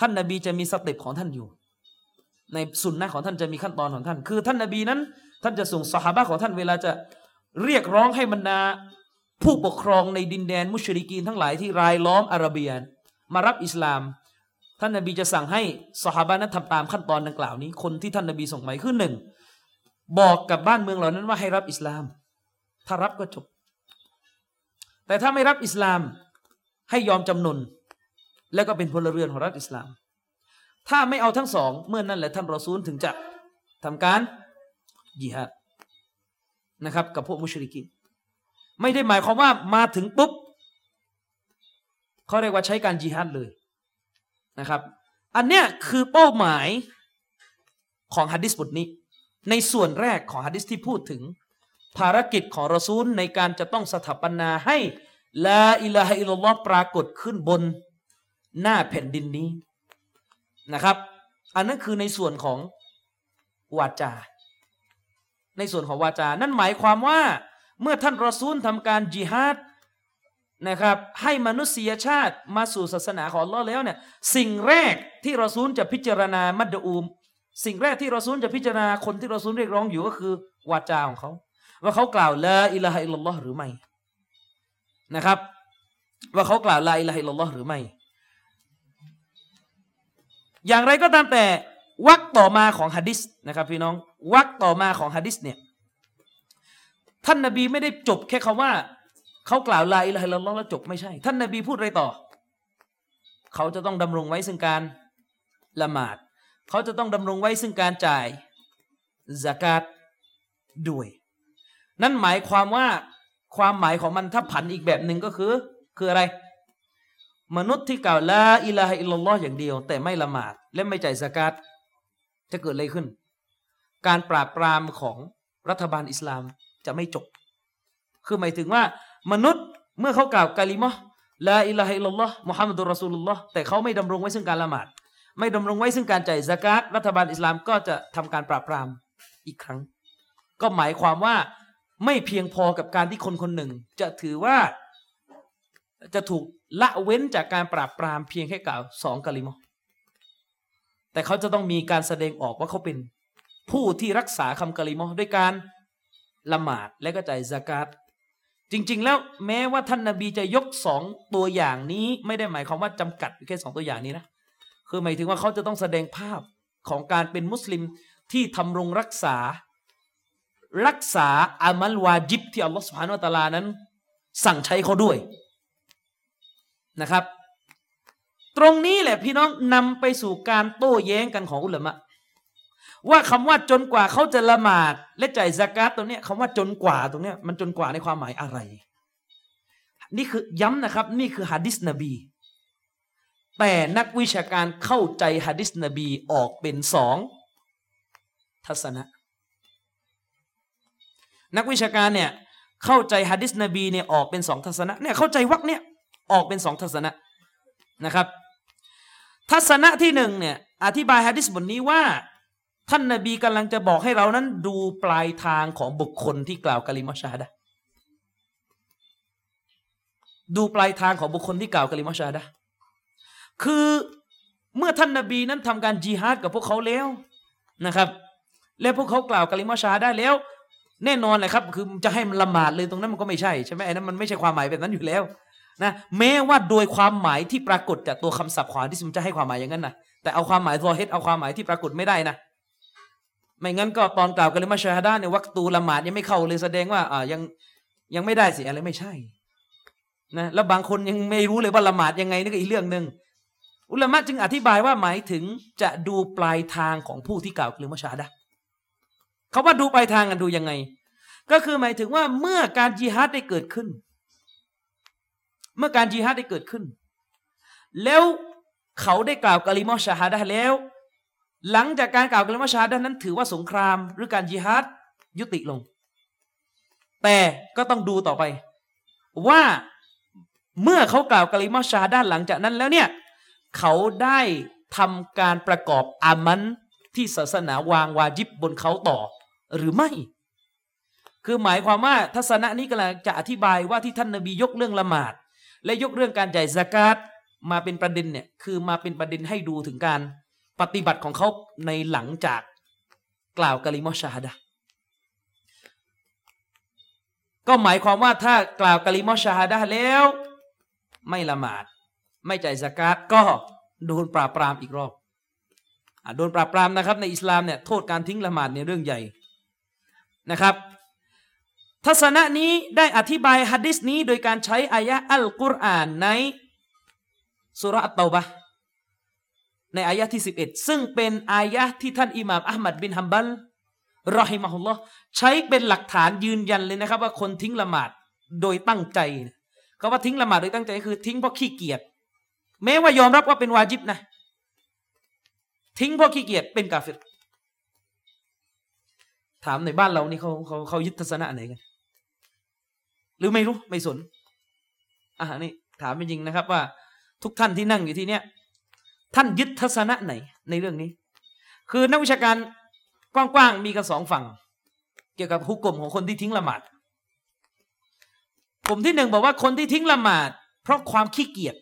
ท่านนบีจะมีสเต็ปของท่านอยู่ ในสุนนะของท่านจะมีขั้นตอนของท่าน คือท่านนบีนั้น ท่านจะส่งสหายของท่านเวลาจะเรียกร้องให้บรรดาผู้ปกครองในดินแดนมุชริกีนทั้งหลายที่รายล้อมอาระเบียนมารับอิสลาม ท่านนบีจะสั่งให้สหายนั้นทำตามขั้นตอนดังกล่าวนี้ คนที่ท่านนบีส่งไปคือหนึ่งบอกกับบ้านเมืองเหล่านั้นว่าให้รับอิสลาม ถ้ารับก็จบ แต่ถ้าไม่รับอิสลามให้ยอมจำนน แล้วก็เป็นพลเรือนของรัฐอิสลาม ถ้าไม่เอาทั้งสอง เมื่อนนั้นแหละท่านรอซูลถึงจะทำการยิฮัดนะครับ กับพวกมุชริกีนไม่ได้หมายความว่ามาถึงปุ๊บเขาเรียกว่าใช้การจิฮัดเลยนะครับ อันเนี้ยคือเป้าหมายของฮะดิษบทนี้ ในส่วนแรกของฮะดิษที่พูดถึง ภารกิจของรอซูลในการจะต้องสถาปนาให้ลาอิลาฮะอิลลอฮ์ปรากฏขึ้นบนหน้าแผ่นดินนี้นะครับ อันนั้นคือในส่วนของวาจา ในส่วนของวาจา นั่นหมายความว่าเมื่อท่านรอซูลทำการจิฮาดนะครับให้มนุษยชาติมาสู่ศาสนาของลอแล้วเนี่ยสิ่งแรกที่รอซูลจะพิจารณามัดอูม สิ่งแรกที่รอซูลจะพิจารณาคนที่รอซูลเรียกร้องอยู่ก็คือวาจาของเขา ว่าเขากล่าวละอิลาฮะอิลลัลลอฮ์หรือไม่นะครับ ว่าเขากล่าวละอิลาฮะอิลลัลลอฮ์หรือไม่ อย่างไรก็ตามแต่วักต่อมาของฮะดิษนะครับพี่น้องวรรคต่อมาของฮะดิษเนี่ยท่านนบีไม่ได้จบแค่คำว่าเขากล่าวلا إله إلا اللهแล้วจบไม่ใช่ ท่านนบีพูดอะไรต่อ เขาจะต้องดำรงไว้ซึ่งการละหมาด เขาจะต้องดำรงไว้ซึ่งการจ่ายสกาดด้วย นั่นหมายความว่าความหมายของมันถ้าผันอีกแบบหนึ่งก็คือ คืออะไร มนุษย์ที่กล่าวلا إله إلا اللهอย่างเดียว แต่ไม่ละหมาดและไม่จ่ายสกาดจะเกิดอะไรขึ้น การปราบปรามของรัฐบาลอิสลามจะไม่จบ คือหมายถึงว่า มนุษย์เมื่อเขากล่าวกาลิมะลาอิลาฮิลลอฮ์มุฮัมมัดุลรอซูลุลลอฮ์แต่เขาไม่ดำรงไว้ซึ่งการละหมาด ไม่ดำรงไว้ซึ่งการจ่ายสกาดรัฐบาลอิสลามก็จะทำการปราบปรามอีกครั้ง ก็หมายความว่า ไม่เพียงพอกับการที่คนคนหนึ่ง จะถือว่าจะถูกละเว้นจากการปราบปรามเพียงแค่กล่าวสองกาลิมะแต่เขาจะต้องมีการแสดงออกว่าเขาเป็นผู้ที่รักษาคำกาลิมะด้วยการละหมาดและก็จ่ายสกาดจริง ๆ แล้วแม้ว่าท่านนาบีจะยกสองตัวอย่างนี้ ไม่ได้หมายความว่าจำกัดแค่สองตัวอย่างนี้นะคือหมายถึงว่าเขาจะต้องแสดงภาพของการเป็นมุสลิมที่ทำรงรักษา รักษาอามัลวาจิบที่อัลลอฮฺสุบฮานุตะลานั้น สั่งใช้เขาด้วยนะครับ ตรงนี้แหละพี่น้องนำไปสู่การโต้แย้งกันของอุลามะว่าคำว่าจนกว่าเขาจะละหมาดและจ่ายสกาตตรงเนี้ยคำว่าจนกว่าตรงเนี้ยมันจนกว่าในความหมายอะไร นี่คือย้ำนะครับ นี่คือฮะดิษนบี แต่นักวิชาการเข้าใจฮะดิษนบีออกเป็นสองทัศนะ นักวิชาการเนี่ยเข้าใจฮะดิษนบีเนี่ยออกเป็นสองทัศนะเนี่ยเข้าใจวักเนี่ยออกเป็นสองทัศนะนะครับ ทัศนะที่หนึ่งเนี่ยอธิบายฮะดิษบทนี้ว่า ท่านนบีกำลังจะบอกให้เรานั้นดูปลายทางของบุคคลที่กล่าวกะลิมะชาดะดูปลายทางของบุคคลที่กล่าวกะลิมะชาดะคือเมื่อท่านนบีนั้นทำการจิฮาดกับพวกเขาแล้วนะครับ แล้วพวกเขากล่าวกะลิมะชาฮาดะแล้ว แน่นอนเลยครับ คือจะให้มันละหมาดเลยตรงนั้นมันก็ไม่ใช่ใช่ไหมไอ้นั้นมันไม่ใช่ความหมายแบบนั้นอยู่แล้วนะแม้ว่าโดยความหมายที่ปรากฏจากตัวคำศัพท์ขวาที่มันจะให้ความหมายอย่างนั้นนะแต่เอาความหมายซอเฮดเอาความหมายที่ปรากฏไม่ได้นะไม่งั้นก็ตอนกล่าวกันเลยมาชาฮาดาเนี่ยวักตูละหมาดยังไม่เข้าเลยแสดงว่าอ่ายังยังไม่ได้สิอะไรไม่ใช่นะแล้วบางคนยังไม่รู้เลยว่าละหมาดยังไงนี่ก็อีกเรื่องหนึ่งอุลามะจึงอธิบายว่าหมายถึงจะดูปลายทางของผู้ที่กล่าวกันเลยมาชาฮาดา เขาว่าดูปลายทางกันดูยังไง ก็คือหมายถึงว่าเมื่อการจิฮาดได้เกิดขึ้น เมื่อการจิฮาดได้เกิดขึ้น แล้วเขาได้กล่าวกะลิมอชาฮาดะแล้ว หลังจากการกล่าวกะลิมอชาฮาดะนั้น ถือว่าสงครามหรือการจิฮาดยุติลง แต่ก็ต้องดูต่อไป ว่าเมื่อเขากล่าวกะลิมอชาฮาดะห์หลังจากนั้นแล้วเนี่ยเขาได้ทำการประกอบอามันที่ศาสนาวางวาจิบบนเขาต่อ หรือไม่ คือหมายความว่าทัศนะนี้กำลังจะอธิบายว่าที่ท่านนบียกเรื่องละหมาด และยกเรื่องการจ่ายสกาดมาเป็นประเด็นเนี่ยคือมาเป็นประเด็นให้ดูถึงการปฏิบัติของเขาในหลังจากกล่าวกะลิมอชาฮดะก็หมายความว่าถ้ากล่าวกะลิมอชาฮดะแล้ว ไม่ละหมาด ไม่จ่ายสกาดก็โดนปราบปรามอีกรอบอโดนปราบปรามนะครับในอิสลามเนี่ยโทษการทิ้งละหมาดเนี่ยเรื่องใหญ่ นะครับ ทัศนะนี้ได้อธิบายฮะดิษนี้โดยการใช้อายะอัลกุรอานในสุราอัตเตาบะในอายะที่ 11 ซึ่งเป็นอายะที่ท่านอิหม่ามอัลมัดบินฮัมบัลรอฮิมะฮุลลอฮ์ใช้เป็นหลักฐานยืนยันเลยนะครับ ว่าคนทิ้งละหมาดโดยตั้งใจคำว่าทิ้งละหมาดโดยตั้งใจคือทิ้งเพราะขี้เกียจแม้ว่ายอมรับว่าเป็นวาจิบนะ ทิ้งเพราะขี้เกียจเป็นกาเฟร ถามในบ้านเรานี่เขาเขาเขายึดทัศนะไหนกัน หรือไม่รู้ไม่สน อ่านี่ถามจริงนะครับว่า ทุกท่านที่นั่งอยู่ที่เนี้ยท่านยึดทัศนะไหน ในเรื่องนี้ คือนักวิชาการกว้างๆมีกันสองฝั่ง เกี่ยวกับฮุกกลมของคนที่ทิ้งละหมาดกลุ่มที่หนึ่งบอกว่าคนที่ทิ้งละหมาด เพราะความขี้เกียจ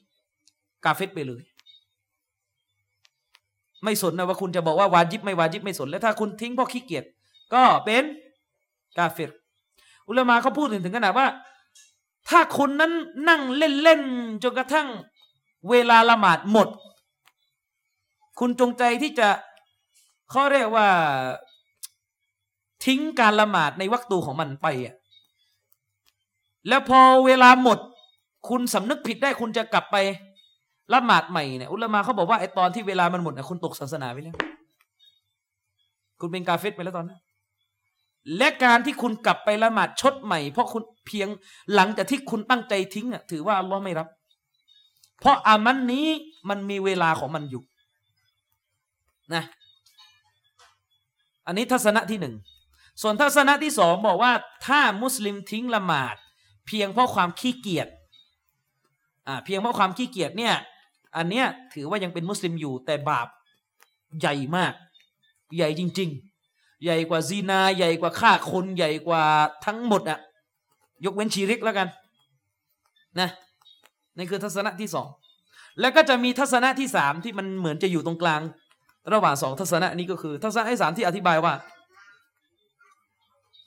กาเฟตไปเลย ไม่สนนะว่าคุณจะบอกว่าวาจิบไม่วาจิบไม่สนแล้วถ้าคุณทิ้งเพราะขี้เกียจ ก็เป็นกาเฟตอุลามาเขาพูดถึงถึงขนาดว่า ถ้าคุณนั้นนั่งเล่นๆจนกระทั่งเวลาละหมาดหมด คุณจงใจที่จะเขาเรียกว่า ทิ้งการละหมาดในวักตูของมันไปอะแล้วพอเวลาหมด คุณสำนึกผิดได้คุณจะกลับไปละหมาดใหม่เนี่ยอุลามาเขาบอกว่าไอตอนที่เวลามันหมดเนี่ยคุณตกศาสนาไปแล้ว คุณเป็นกาเฟตไปแล้วตอนนั้น และการที่คุณกลับไปละหมาดชดใหม่ เพราะคุณเพียงหลังจากที่คุณตั้งใจทิ้งอะถือว่าอัลลอฮ์ไม่รับ เพราะอามันนี้มันมีเวลาของมันอยู่นะอันนี้ทัศนะที่หนึ่งส่วนทัศนะที่สองบอกว่า ถ้ามุสลิมทิ้งละหมาด เพียงเพราะความขี้เกียจอ่าเพียงเพราะความขี้เกียจเนี่ย อันเนี้ยถือว่ายังเป็นมุสลิมอยู่แต่บาปใหญ่มาก ใหญ่จริง ๆ ใหญ่กว่าซีนา ใหญ่กว่าฆ่าคนใหญ่กว่าทั้งหมดอะยกเว้นชีริกแล้วกันนะนี่คือทัศนะที่สองแล้วก็จะมีทัศนะที่สามที่มันเหมือนจะอยู่ตรงกลาง ระหว่างสองทัศนะนี้ก็คือ ทัศนะที่สามที่อธิบายว่า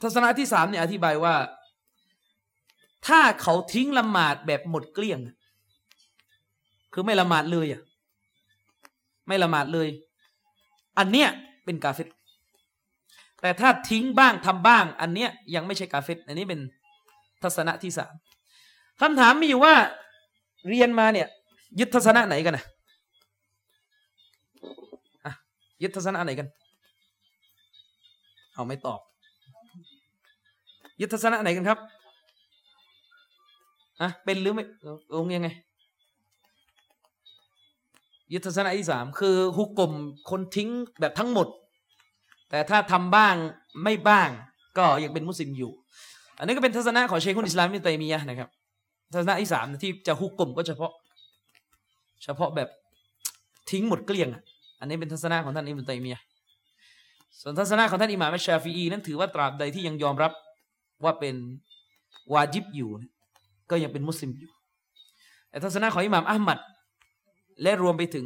ทัศนะที่สามเนี่ยอธิบายว่า ถ้าเขาทิ้งละหมาดแบบหมดเกลี้ยง คือไม่ละหมาดเลยอะไม่ละหมาดเลย อันเนี้ยเป็นกาเฟต แต่ถ้าทิ้งบ้างทำบ้าง อันเนี้ยยังไม่ใช่กาเฟตอันนี้เป็นทัศนะที่สามคำถามมีอยู่ว่าเรียนมาเนี่ย ยึดทัศนะไหนกันนะะยึดทัศนะไหนกัน เอาไม่ตอบ ยึดทัศนะไหนกันครับอะเป็นหรือไม่องยังไง ยึดทัศนะที่สามคือฮุกกลมคนทิ้งแบบทั้งหมด แต่ถ้าทำบ้างไม่บ้าง ก็ยังเป็นมุสลิมอยู่ อันนี้ก็เป็นทัศนะของเชคุนอิสลามมิตัยมียะนะครับ ทัศนะที่สามที่จะฮุกกลมก็เฉพาะ เฉพาะแบบทิ้งหมดเกลี้ยงอะอันนี้เป็นทัศนะของท่านอิบนุตัยมียะส่วนทัศนะของท่านอิหม่ามอัชชาฟีอีนั้นถือว่าตราบใดที่ยังยอมรับว่าเป็นวาจิบอยู่ ก็ยังเป็นมุสลิมอยู่แต่ทัศนะของอิหม่ามอัลมัดและรวมไปถึง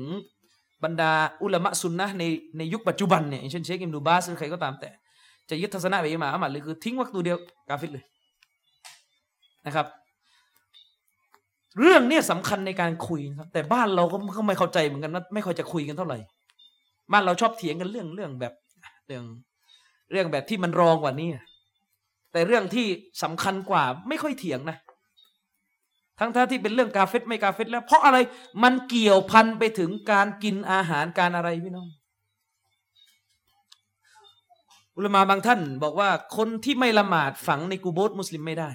บรรดาอุลามะซุนนะในในยุคปัจจุบันเนี่ยอย่างเช่นเชคอิมดูบาสหรือใครก็ตามแต่ จะยึดทัศนะแบบอิหม่ามอัมัดเลยคือทิ้งวักตัวเดียวกาฟิดเลยนะครับ เรื่องเนี้สำคัญในการคุยครับแต่บ้านเราก็ก็ไม่เข้าใจเหมือนกันว่าไม่ค่อยจะคุยกันเท่าไหร่บ้านเราชอบเถียงกันเรื่องเรื่องแบบเรื่องเรื่องแบบที่มันรองกว่านี้แต่เรื่องที่สำคัญกว่าไม่ค่อยเถียงนะ ทั้งท่าที่เป็นเรื่องกาเฟตไม่กาเฟตแล้ว เพราะอะไรมันเกี่ยวพันไปถึงการกินอาหารการอะไรพี่น้อง อุลมาบางท่านบอกว่าคนที่ไม่ละหมาดฝังในกูโบสมุสลิมไม่ได้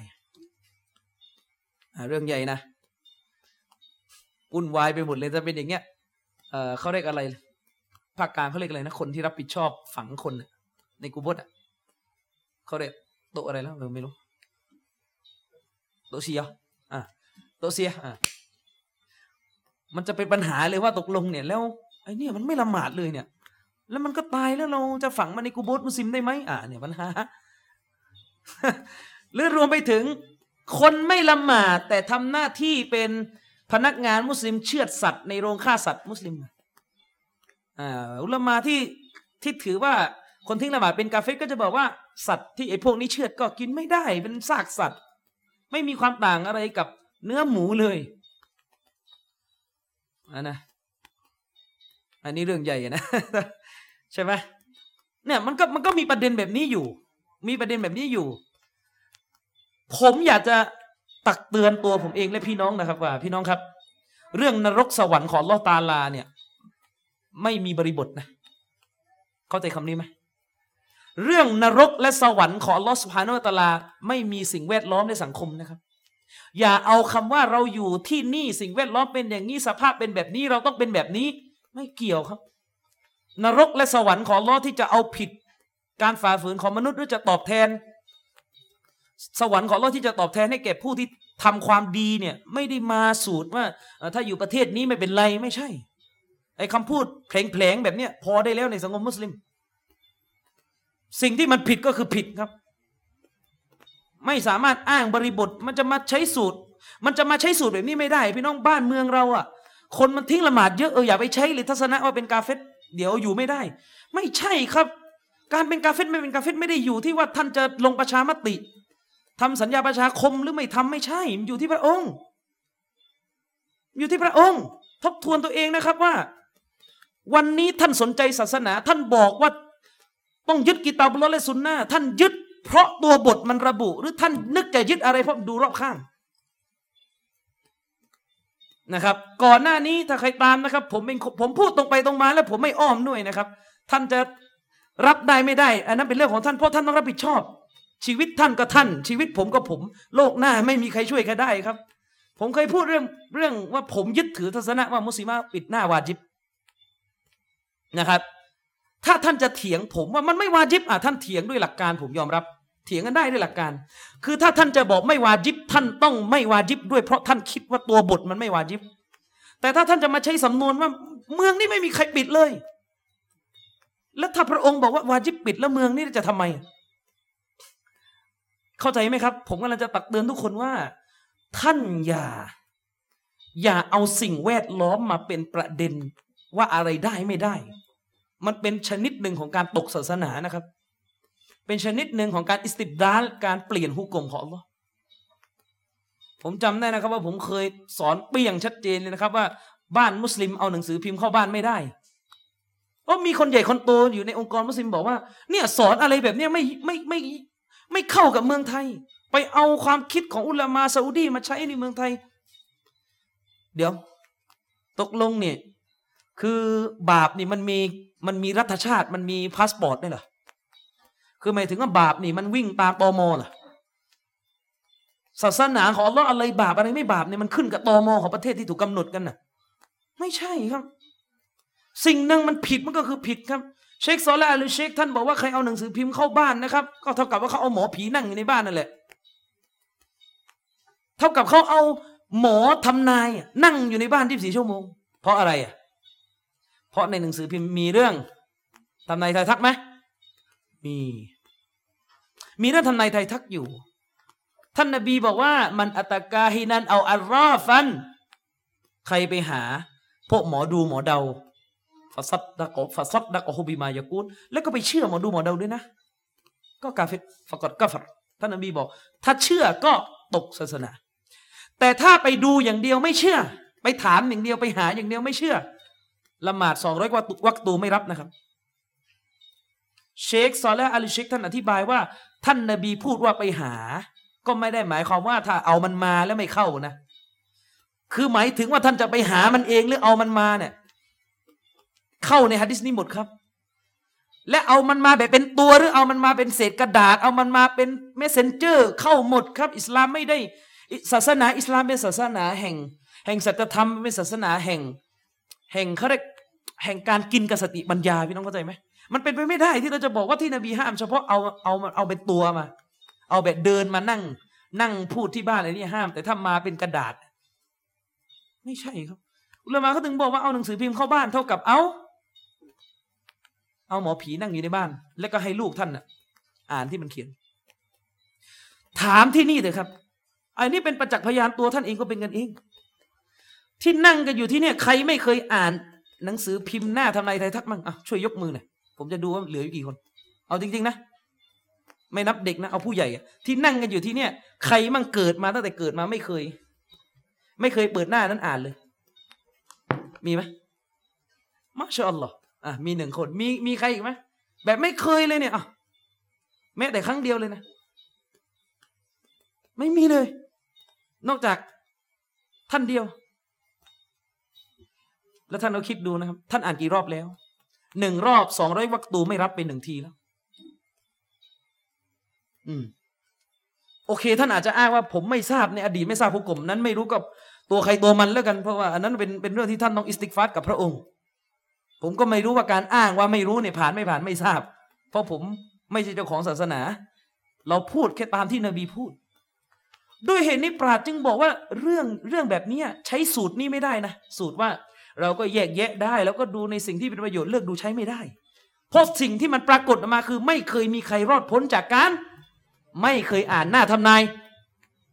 เรื่องใหญ่นะวุ่นวายไปหมดเลยจะเป็นอย่างเงี้ยเเขาเรียกอะไรภาคกลางเขาเรียกอะไรนะคนที่รับผิดชอบฝังคนในกูโบสอะเขาเรียกโตอะไรแล้วเราไม่รู้โตเซียอะ โตเซียมันจะเป็นปัญหาเลยว่าตกลงเนี่ย แล้วไอ้นี่มันไม่ละหมาดเลยเนี่ย แล้วมันก็ตายแล้วเราจะฝังมันในกูโบสมุสลิมได้ไหมอะเนี่ยปัญหาหรือรวมไปถึง คนไม่ละหมาดแต่ทำหน้าที่เป็นพนักงานมุสลิมเชือดสัตว์ในโรงฆ่าสัตว์มุสลิมอ่าอุลามาที่ที่ถือว่าคนทิ้งละหมาดเป็นกาเฟก็จะบอกว่าสัตว์ที่ไอ้พวกนี้เชือดก็กินไม่ได้เป็นซากสัตว์ ไม่มีความต่างอะไรกับ เนื้อหมูเลยอันนะอันนี้เรื่องใหญ่นะใช่ไหมเนี่ยมันก็มันก็มีประเด็นแบบนี้อยู่ มีประเด็นแบบนี้อยู่ ผมอยากจะตักเตือนตัวผมเองและพี่น้องนะครับว่า พี่น้องครับ เรื่องนรกสวรรค์ของลอตาลาเนี่ย ไม่มีบริบทนะ เข้าใจคำนี้ไหมเรื่องนรกและสวรรค์ของลอสุภาโนตาลา ไม่มีสิ่งแวดล้อมในสังคมนะครับ อย่าเอาคำว่าเราอยู่ที่นี่สิ่งแวดล้อมเป็นอย่างนี้สภาพเป็นแบบนี้เราต้องเป็นแบบนี้ ไม่เกี่ยวครับ นรกและสวรรค์ของลอที่จะเอาผิด การฝ่าฝืนของมนุษย์หรือจะตอบแทน สวรรค์ของเราที่จะตอบแทนให้แก่ผู้ที่ทำความดีเนี่ยไม่ได้มาสูตรว่า ถ้าอยู่ประเทศนี้ไม่เป็นไรไม่ใช่ไอ้คำพูดเพลงๆแบบเนี้ยพอได้แล้วในสังคมมุสลิม สิ่งที่มันผิดก็คือผิดครับ ไม่สามารถอ้างบริบท มันจะมาใช้สูตร มันจะมาใช้สูตรแบบนี้ไม่ได้ พี่น้องบ้านเมืองเราอะคนมันทิ้งละหมาดเยอะเอออย่าไปใช้เลยทัศนะว่าเป็นกาเฟตเดี๋ยวอยู่ไม่ได้ ไม่ใช่ครับ การเป็นกาเฟตไม่เป็นกาเฟตไม่ได้อยู่ที่ว่าท่านจะลงประชามติทำสัญญาประชาคมหรือไม่ทำไม่ใช่มันอยู่ที่พระองค์ อยู่ที่พระองค์ ทบทวนตัวเองนะครับว่า วันนี้ท่านสนใจศาสนา ท่านบอกว่าต้องยึดกิตาบุลและสุนนะท่านยึด เพราะตัวบทมันระบุ หรือท่านนึกจะยึดอะไรเพราะดูรอบข้างนะครับ ก่อนหน้านี้ถ้าใครตามนะครับ ผมเป็นผมพูดตรงไปตรงมา แล้วผมไม่อ้อมด้วยนะครับ ท่านจะรับได้ไม่ได้ อันนั้นเป็นเรื่องของท่านเพราะท่านต้องรับผิดชอบ ชีวิตท่านก็ท่าน ชีวิตผมก็ผม โลกหน้าไม่มีใครช่วยใครได้ครับ ผมเคยพูดเรื่องเรื่องว่าผมยึดถือทัศนะว่ามุสลิมปิดหน้าวาจิบนะครับ ถ้าท่านจะเถียงผมว่ามันไม่วาจิบอะท่านเถียงด้วยหลักการผมยอมรับ เถียงกันได้ด้วยหลักการ คือถ้าท่านจะบอกไม่วาจิบท่านต้องไม่วาจิบด้วยเพราะท่านคิดว่าตัวบทมันไม่วาจิบ แต่ถ้าท่านจะมาใช้สำนวนว่า เมืองนี้ไม่มีใครปิดเลย แล้วถ้าพระองค์บอกว่าวาจิบปิดแล้วเมืองนี้จะทำไม เข้าใจไหมครับ ผมกำลังจะตักเตือนทุกคนว่า ท่านอย่า อย่าเอาสิ่งแวดล้อมมาเป็นประเด็นว่าอะไรได้ไม่ได้ มันเป็นชนิดหนึ่งของการตกศาสนานะครับ เป็นชนิดหนึ่งของการอิสติดดาลการเปลี่ยนฮุกกลมของอัลลอฮ์ผมจำได้นะครับว่าผมเคยสอนเปี้ยงชัดเจนเลยนะครับ ว่าบ้านมุสลิมเอาหนังสือพิมพ์เข้าบ้านไม่ได้เพราะมีคนใหญ่คนโตอยู่ในองค์กรมุสลิมบอกว่า เนี่ยสอนอะไรแบบเนี้ยไม่ไม่ไม่ไม่เข้ากับเมืองไทย ไปเอาความคิดของอุลามาซาอุดีมาใช้ในเมืองไทย เดี๋ยว ตกลงเนี่ยคือบาปนี่มันมีมันมีรัฐชาติมันมีพาสปอร์ตได้เหรอ คือหมายถึงว่าบาปนี่มันวิ่งตามตอม่อล่ะศาสนาของอัลลอฮ์อะไรบาปอะไรไม่บาปเนี่ยมันขึ้นกับตอม่อของประเทศที่ถูกกำหนดกันน่ะไม่ใช่ครับ สิ่งหนึ่งมันผิดมันก็คือผิดครับ เชคซอลาหรือเชคท่านบอกว่าใครเอาหนังสือพิมพ์เข้าบ้านนะครับ ก็เท่ากับว่าเขาเอาหมอผีนั่งอยู่ในบ้านนั่นแหละเท่ากับเขาเอาหมอทำนายนั่งอยู่ในบ้านยี่สิบสี่ชั่วโมง เพราะอะไรอะเพราะในหนังสือพิมพ์มีเรื่องทำนายทายทักไหม มี มีเรื่องทำนายทายทักอยู่ ท่านนบีบอกว่า من أتى كاهنا أو عرافا ใครไปหา พวกหมอดูหมอเดาفصدق فصدقه بما يقولแล้วก็ไปเชื่อหมอดูหมอเดาด้วยนะ ก็กาเฟรฟกดกัฟรท่านนบีบอก ถ้าเชื่อก็ตกศาสนา แต่ถ้าไปดูอย่างเดียวไม่เชื่อ ไปถามอย่างเดียวไปหาอย่างเดียวไม่เชื่อละหมาดสองร้อยกว่าวักตูไม่รับนะครับ เชคซอลและอาลีเชคท่านอธิบายว่า ท่านนบีพูดว่าไปหา ก็ไม่ได้หมายความว่าถ้าเอามันมาแล้วไม่เข้านะ คือหมายถึงว่าท่านจะไปหามันเองหรือเอามันมาเนี่ย เข้าในฮะดิษนี้หมดครับ และเอามันมาแบบเป็นตัวหรือเอามันมาเป็นเศษกระดาษ เอามันมาเป็นเมสเซนเจอร์ เข้าหมดครับ อิสลามไม่ได้ศาสนาอิสลามเป็นศาสนาแห่ง แห่งสัจธรรมเป็นศาสนาแห่ง แห่งเขาเรียกแห่งการกินกับสติปัญญาพี่น้องเข้าใจไหม มันเป็นไปไม่ได้ที่เราจะบอกว่าที่นบีห้ามเฉพาะเอาเอาเอาเป็นตัวมา เอาแบบเดินมานั่ง นั่งพูดที่บ้านอะไรนี่ห้าม แต่ถ้ามาเป็นกระดาษ ไม่ใช่ครับอุลามะเขาถึงบอกว่าเอาหนังสือพิมพ์เข้าบ้านเท่ากับเอาเอาหมอผีนั่งอยู่ในบ้าน แล้วก็ให้ลูกท่านน่ะ อ่านที่มันเขียน ถามที่นี่เถอะครับอันนี้เป็นประจักษ์พยานตัวท่านเองก็เป็นกันเอง ที่นั่งกันอยู่ที่เนี่ย ใครไม่เคยอ่าน หนังสือพิมพ์หน้าทำนายไทยทักมั่งอะช่วยยกมือหน่อย ผมจะดูว่าเหลืออยู่กี่คน เอาจริง ๆ นะ ไม่นับเด็กนะ เอาผู้ใหญ่ที่นั่งกันอยู่ที่เนี่ย ใครมั่งเกิดมาตั้งแต่เกิดมาไม่เคย ไม่เคยเปิดหน้านั้นอ่านเลย มีไหมมาชาอัลลอฮ์อะมีหนึ่งคน มีมีใครอีกไหมแบบไม่เคยเลยเนี่ยอะแม้แต่ครั้งเดียวเลยนะ ไม่มีเลย นอกจากท่านเดียว แล้วท่านเราคิดดูนะครับ ท่านอ่านกี่รอบแล้ว หนึ่งรอบสองร้อยวัตูไม่รับไปหนึ่งทีแล้ว อืม โอเค ท่านอาจจะอ้างว่า ผมไม่ทราบในอดีตไม่ทราบผู้กลมนั้นไม่รู้กับตัวใครตัวมันแล้วกันเพราะว่าอันนั้นเป็นเป็นเรื่องที่ท่านต้องอิสติกฟัดกับพระองค์ ผมก็ไม่รู้ว่าการอ้างว่าไม่รู้เนี่ยผ่านไม่ผ่านไม่ทราบ เพราะผมไม่ใช่เจ้าของศาสนา เราพูดแค่ตามที่นบีพูด ด้วยเหตุนี้ปราดจึงบอกว่าเรื่องเรื่องแบบนี้ใช้สูตรนี้ไม่ได้นะสูตรว่า เราก็แยกแยะได้ แล้วก็ดูในสิ่งที่เป็นประโยชน์เลือกดูใช้ไม่ได้เพราะสิ่งที่มันปรากฏออกมาคือ ไม่เคยมีใครรอดพ้นจากการ ไม่เคยอ่านหน้าทำนาย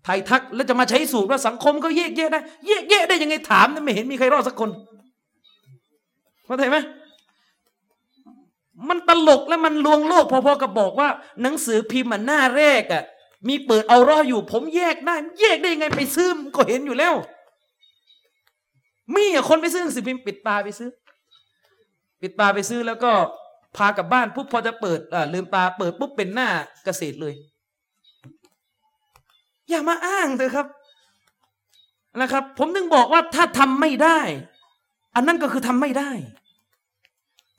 ไทยทักแล้วจะมาใช้สูตรว่าสังคมก็แยกแยะได้แยกแยะได้ยังไงถามไม่เห็นมีใครรอดสักคนเข้าใจไหมมันตลกและมันลวงโลก พอๆกับบอกว่า หนังสือพิมพ์มันหน้าแรกอะมีเปิดเอารออยู่ ผมแยกได้ แยกได้ยังไงไปซื้อก็เห็นอยู่แล้ว มีอะคนไปซื้อหนังสือพิมพ์ปิดตาไปซื้อ ปิดตาไปซื้อแล้วก็พากลับบ้านปุ๊บพอจะเปิดอ่าลืมตาเปิดปุ๊บเป็นหน้าเกษตรเลย อย่ามาอ้างเถอะครับนะครับ ผมถึงบอกว่าถ้าทำไม่ได้ อันนั้นก็คือทำไม่ได้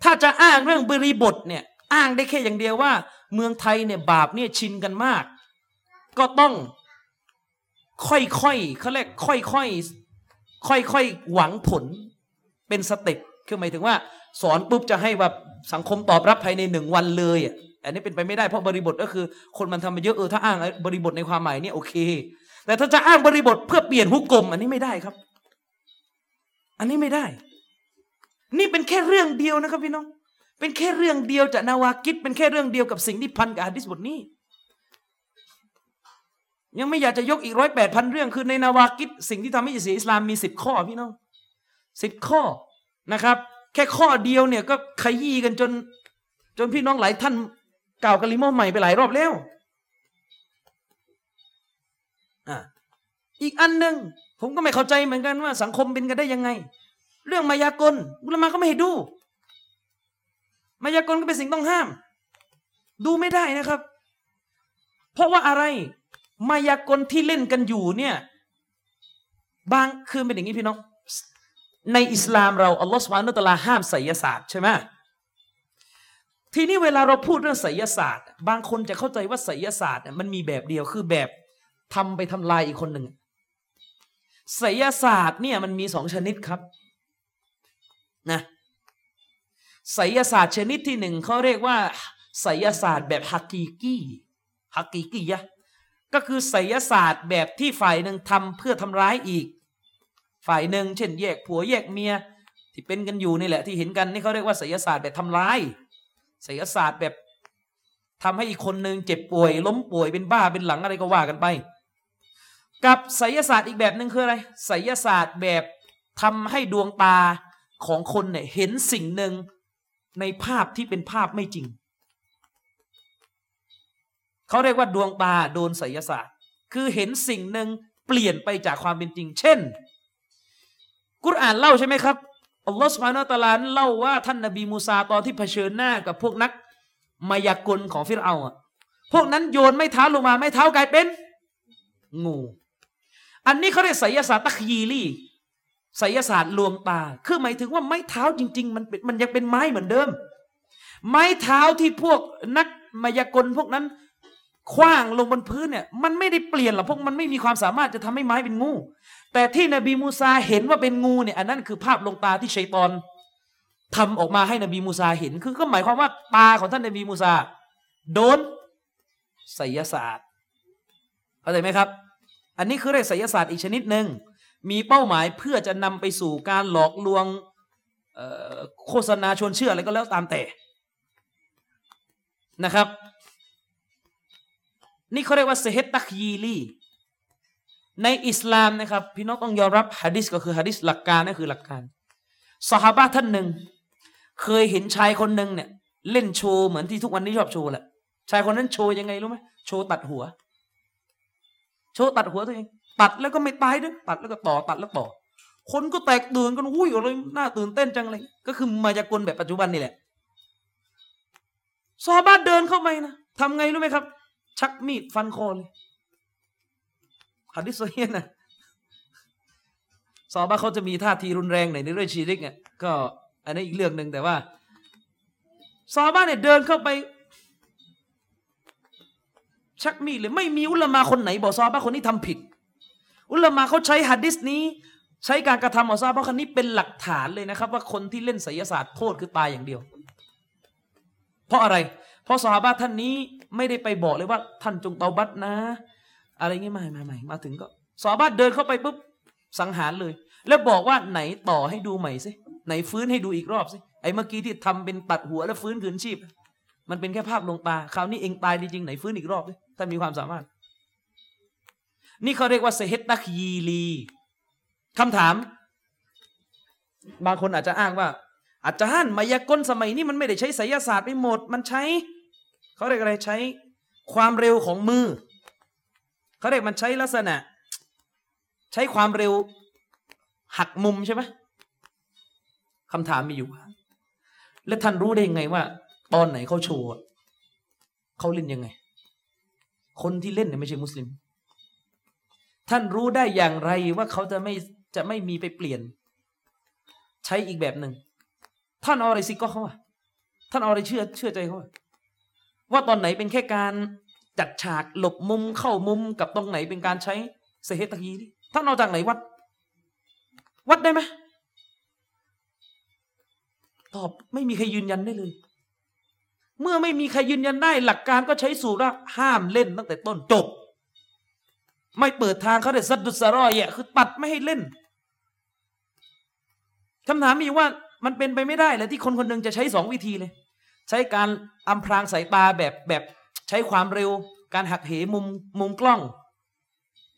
ถ้าจะอ้างเรื่องบริบทเนี่ย อ้างได้แค่อย่างเดียวว่า เมืองไทยเนี่ยบาปเนี่ยชินกันมาก ก็ต้องค่อยๆเขาเรียกค่อยๆ ค่อยๆหวังผลเป็นสเต็ปคือหมายถึงว่า สอนปุ๊บจะให้แบบสังคมตอบรับภายในหนึ่งวันเลยอะอันนี้เป็นไปไม่ได้เพราะบริบทก็คือ คนมันทำมาเยอะเออถ้าอ้างบริบทในความหมายเนี่ยโอเค แต่ถ้าจะอ้างบริบทเพื่อเปลี่ยนหุกกลม อันนี้ไม่ได้ครับ อันนี้ไม่ได้ นี่เป็นแค่เรื่องเดียวนะครับพี่น้อง เป็นแค่เรื่องเดียวจากนาวากิดเป็นแค่เรื่องเดียวกับสิ่งที่พันกับฮะดิษบทนี้ ยังไม่อยากจะยกอีกร้อยแปดพันเรื่องคือในนาวากิดสิ่งที่ทำให้อิสลามมีสิบข้อพี่น้องสิบข้อนะครับ แค่ข้อเดียวเนี่ยก็ขยี้กันจน จนพี่น้องหลายท่านกล่าวกะลิมอใหม่ไปหลายรอบแล้วอ่าอีกอันหนึ่งผมก็ไม่เข้าใจเหมือนกันว่า สังคมเป็นกันได้ยังไง เรื่องมายากลอุลมะก็ไม่ให้ดู มายากลก็เป็นสิ่งต้องห้าม ดูไม่ได้นะครับ เพราะว่าอะไร มายากลที่เล่นกันอยู่เนี่ยบางคือเป็นอย่างนี้พี่น้องในอิสลามเราอัลลอฮฺสุบฮานุตลาห้ามไสยศาสตร์ใช่ไหมทีนี้เวลาเราพูดเรื่องไสยศาสตร์ บางคนจะเข้าใจว่าไสยศาสตร์เนี่ยมันมีแบบเดียวคือแบบทำไปทำลายอีกคนหนึ่งไสยศาสตร์เนี่ยมันมีสองชนิดครับนะไสยศาสตร์ชนิดที่หนึ่งเขาเรียกว่าไสยศาสตร์แบบฮักกีกี้ฮักกีกี้ยะ ก็คือไสยศาสตร์แบบที่ฝ่ายหนึ่งทำเพื่อทำร้ายอีก ฝ่ายหนึ่งเช่นแยกผัวแยกเมียที่เป็นกันอยู่นี่แหละที่เห็นกันนี่เขาเรียกว่าไสยศาสตร์แบบทำร้ายไสยศาสตร์แบบทำให้อีกคนหนึ่งเจ็บป่วย ล้มป่วยเป็นบ้าเป็นหลังอะไรก็ว่ากันไป กับไสยศาสตร์อีกแบบหนึ่งคืออะไรไสยศาสตร์แบบทำให้ดวงตาของคนเนี่ยเห็นสิ่งหนึ่งในภาพที่เป็นภาพไม่จริง เขาเรียกว่าดวงตาโดนไสยศาสตร์ คือเห็นสิ่งหนึ่งเปลี่ยนไปจากความเป็นจริง เช่น กุรอานเล่าใช่ไหมครับอัลลอฮฺสุบฮานาตะลาเล่าว่าท่านนบีมูซาตอนที่เผชิญหน้ากับพวกนักมายากลของฟิรเอาอะพวกนั้นโยนไม่เท้าลงมาไม่เท้ากลายเป็น งู อันนี้เขาเรียกไสยศาสตร์ตักยีลี่ไสยศาสตร์ลวงตา คือหมายถึงว่าไม้เท้าจริง ๆ มันเป็นมันยังเป็นไม้เหมือนเดิม ไม้เท้าที่พวกนักมายากลพวกนั้น คว้างลงบนพื้นเนี่ยมันไม่ได้เปลี่ยนหรอกพวกมันไม่มีความสามารถจะทำให้ไม้เป็นงู แต่ที่นบีมูซาเห็นว่าเป็นงูเนี่ยอันนั้นคือภาพลงตาที่ชัยตอนทำออกมาให้นบีมูซาเห็น คือก็หมายความว่าตาของท่านนบีมูซาโดนไสยศาสตร์เข้าใจไหมครับ อันนี้คือเรียกไสยศาสตร์อีกชนิดหนึ่งมีเป้าหมายเพื่อจะนำไปสู่การหลอกลวงโฆษณาชวนเชื่ออะไรก็แล้วตามแต่นะครับ นี่เขาเรียกว่าเซฮตตักยีลีในอิสลามนะครับ พี่น้องต้องยอมรับฮะดิษก็คือฮะดิษหลักการนั่นคือหลักการสหบาท่านหนึ่ง เคยเห็นชายคนหนึ่งเนี่ย เล่นโชว์เหมือนที่ทุกวันนี้ชอบโชว์แหละชายคนนั้นโชว์ยังไงรู้ไหมโชว์ตัดหัว โชว์ตัดหัวตัวเอง ตัดแล้วก็ไม่ตายด้วยตัดแล้วก็ต่อตัดแล้วต่อ คนก็แตกตื่นกันหุ้ยอะไรน่าตื่นเต้นจังเลย ก็คือมายากลแบบปัจจุบันนี่แหละซอฮาบะฮ์เดินเข้าไปนะทำไงรู้ไหมครับ ชักมีดฟันคอเลยฮัดดิสซอเฮียะฮ์นะซอบ้าเขาจะมีท่าทีรุนแรงในเรื่องชีริกเนี่ยก็อันนี้อีกเรื่องหนึ่งแต่ว่าซอบ้าเนี่ยเดินเข้าไป ชักมีดเลยไม่มีอุลมาคนไหน บอกซอบ้าคนนี้ทำผิด อุลมาเขาใช้ฮัดดิสนี้ ใช้การกระทำของซาบะคนนี้เป็นหลักฐานเลยนะครับ ว่าคนที่เล่นไสยศาสตร์โทษคือตายอย่างเดียว เพราะอะไร เพราะสหาบะท่านนี้ ไม่ได้ไปบอกเลยว่า ท่านจงเตาบัตนะ อะไรเงี้ยไม่ไม่ไม่มาถึงก็สหาบะเดินเข้าไปปุ๊บสังหารเลย แล้วบอกว่าไหนต่อให้ดูใหม่สิไหนฟื้นให้ดูอีกรอบสิไอ้เมื่อกี้ที่ทำเป็นตัดหัวแล้วฟื้นคืนชีพ มันเป็นแค่ภาพลงตาคราวนี้เองตายจริงๆไหนฟื้นอีกรอบสิถ้ามีความสามารถ นี่เขาเรียกว่าเซฮตตักยีลีคำถาม บางคนอาจจะอ้างว่า อาจารย์มายากลสมัยนี้มันไม่ได้ใช้ไสยศาสตร์ไปหมด มันใช้ เขาเรียกอะไรใช้ความเร็วของมือ เขาเรียกมันใช้ลักษณะ ใช้ความเร็วหักมุมใช่ไหมคำถามมีอยู่ว่า แล้วท่านรู้ได้ยังไงว่า ตอนไหนเขาโชว์เขาเล่นยังไง คนที่เล่นเนี่ยไม่ใช่มุสลิม ท่านรู้ได้อย่างไรว่าเขาจะไม่จะไม่มีไปเปลี่ยน ใช้อีกแบบหนึ่งท่านเอาอะไรสิกก็เขาอะท่านเอาอะไรเชื่อเชื่อใจเขา ว่าตอนไหนเป็นแค่การจัดฉากหลบมุมเข้ามุมกับตรงไหนเป็นการใช้เซฮตะกีนี่ท่านเอาจากไหนวัด วัดได้ไหมตอบไม่มีใครยืนยันได้เลย เมื่อไม่มีใครยืนยันได้ หลักการก็ใช้สูตรว่าห้ามเล่นตั้งแต่ต้นจบ ไม่เปิดทางเขาเลยซัดดุสรอยอะคือตัดไม่ให้เล่นคำถามมีว่ามันเป็นไปไม่ได้เลยที่คนคนหนึ่งจะใช้สองวิธีเลย ใช้การอำพรางสายตาแบบแบบใช้ความเร็ว การหักเหมุมมุมกล้อง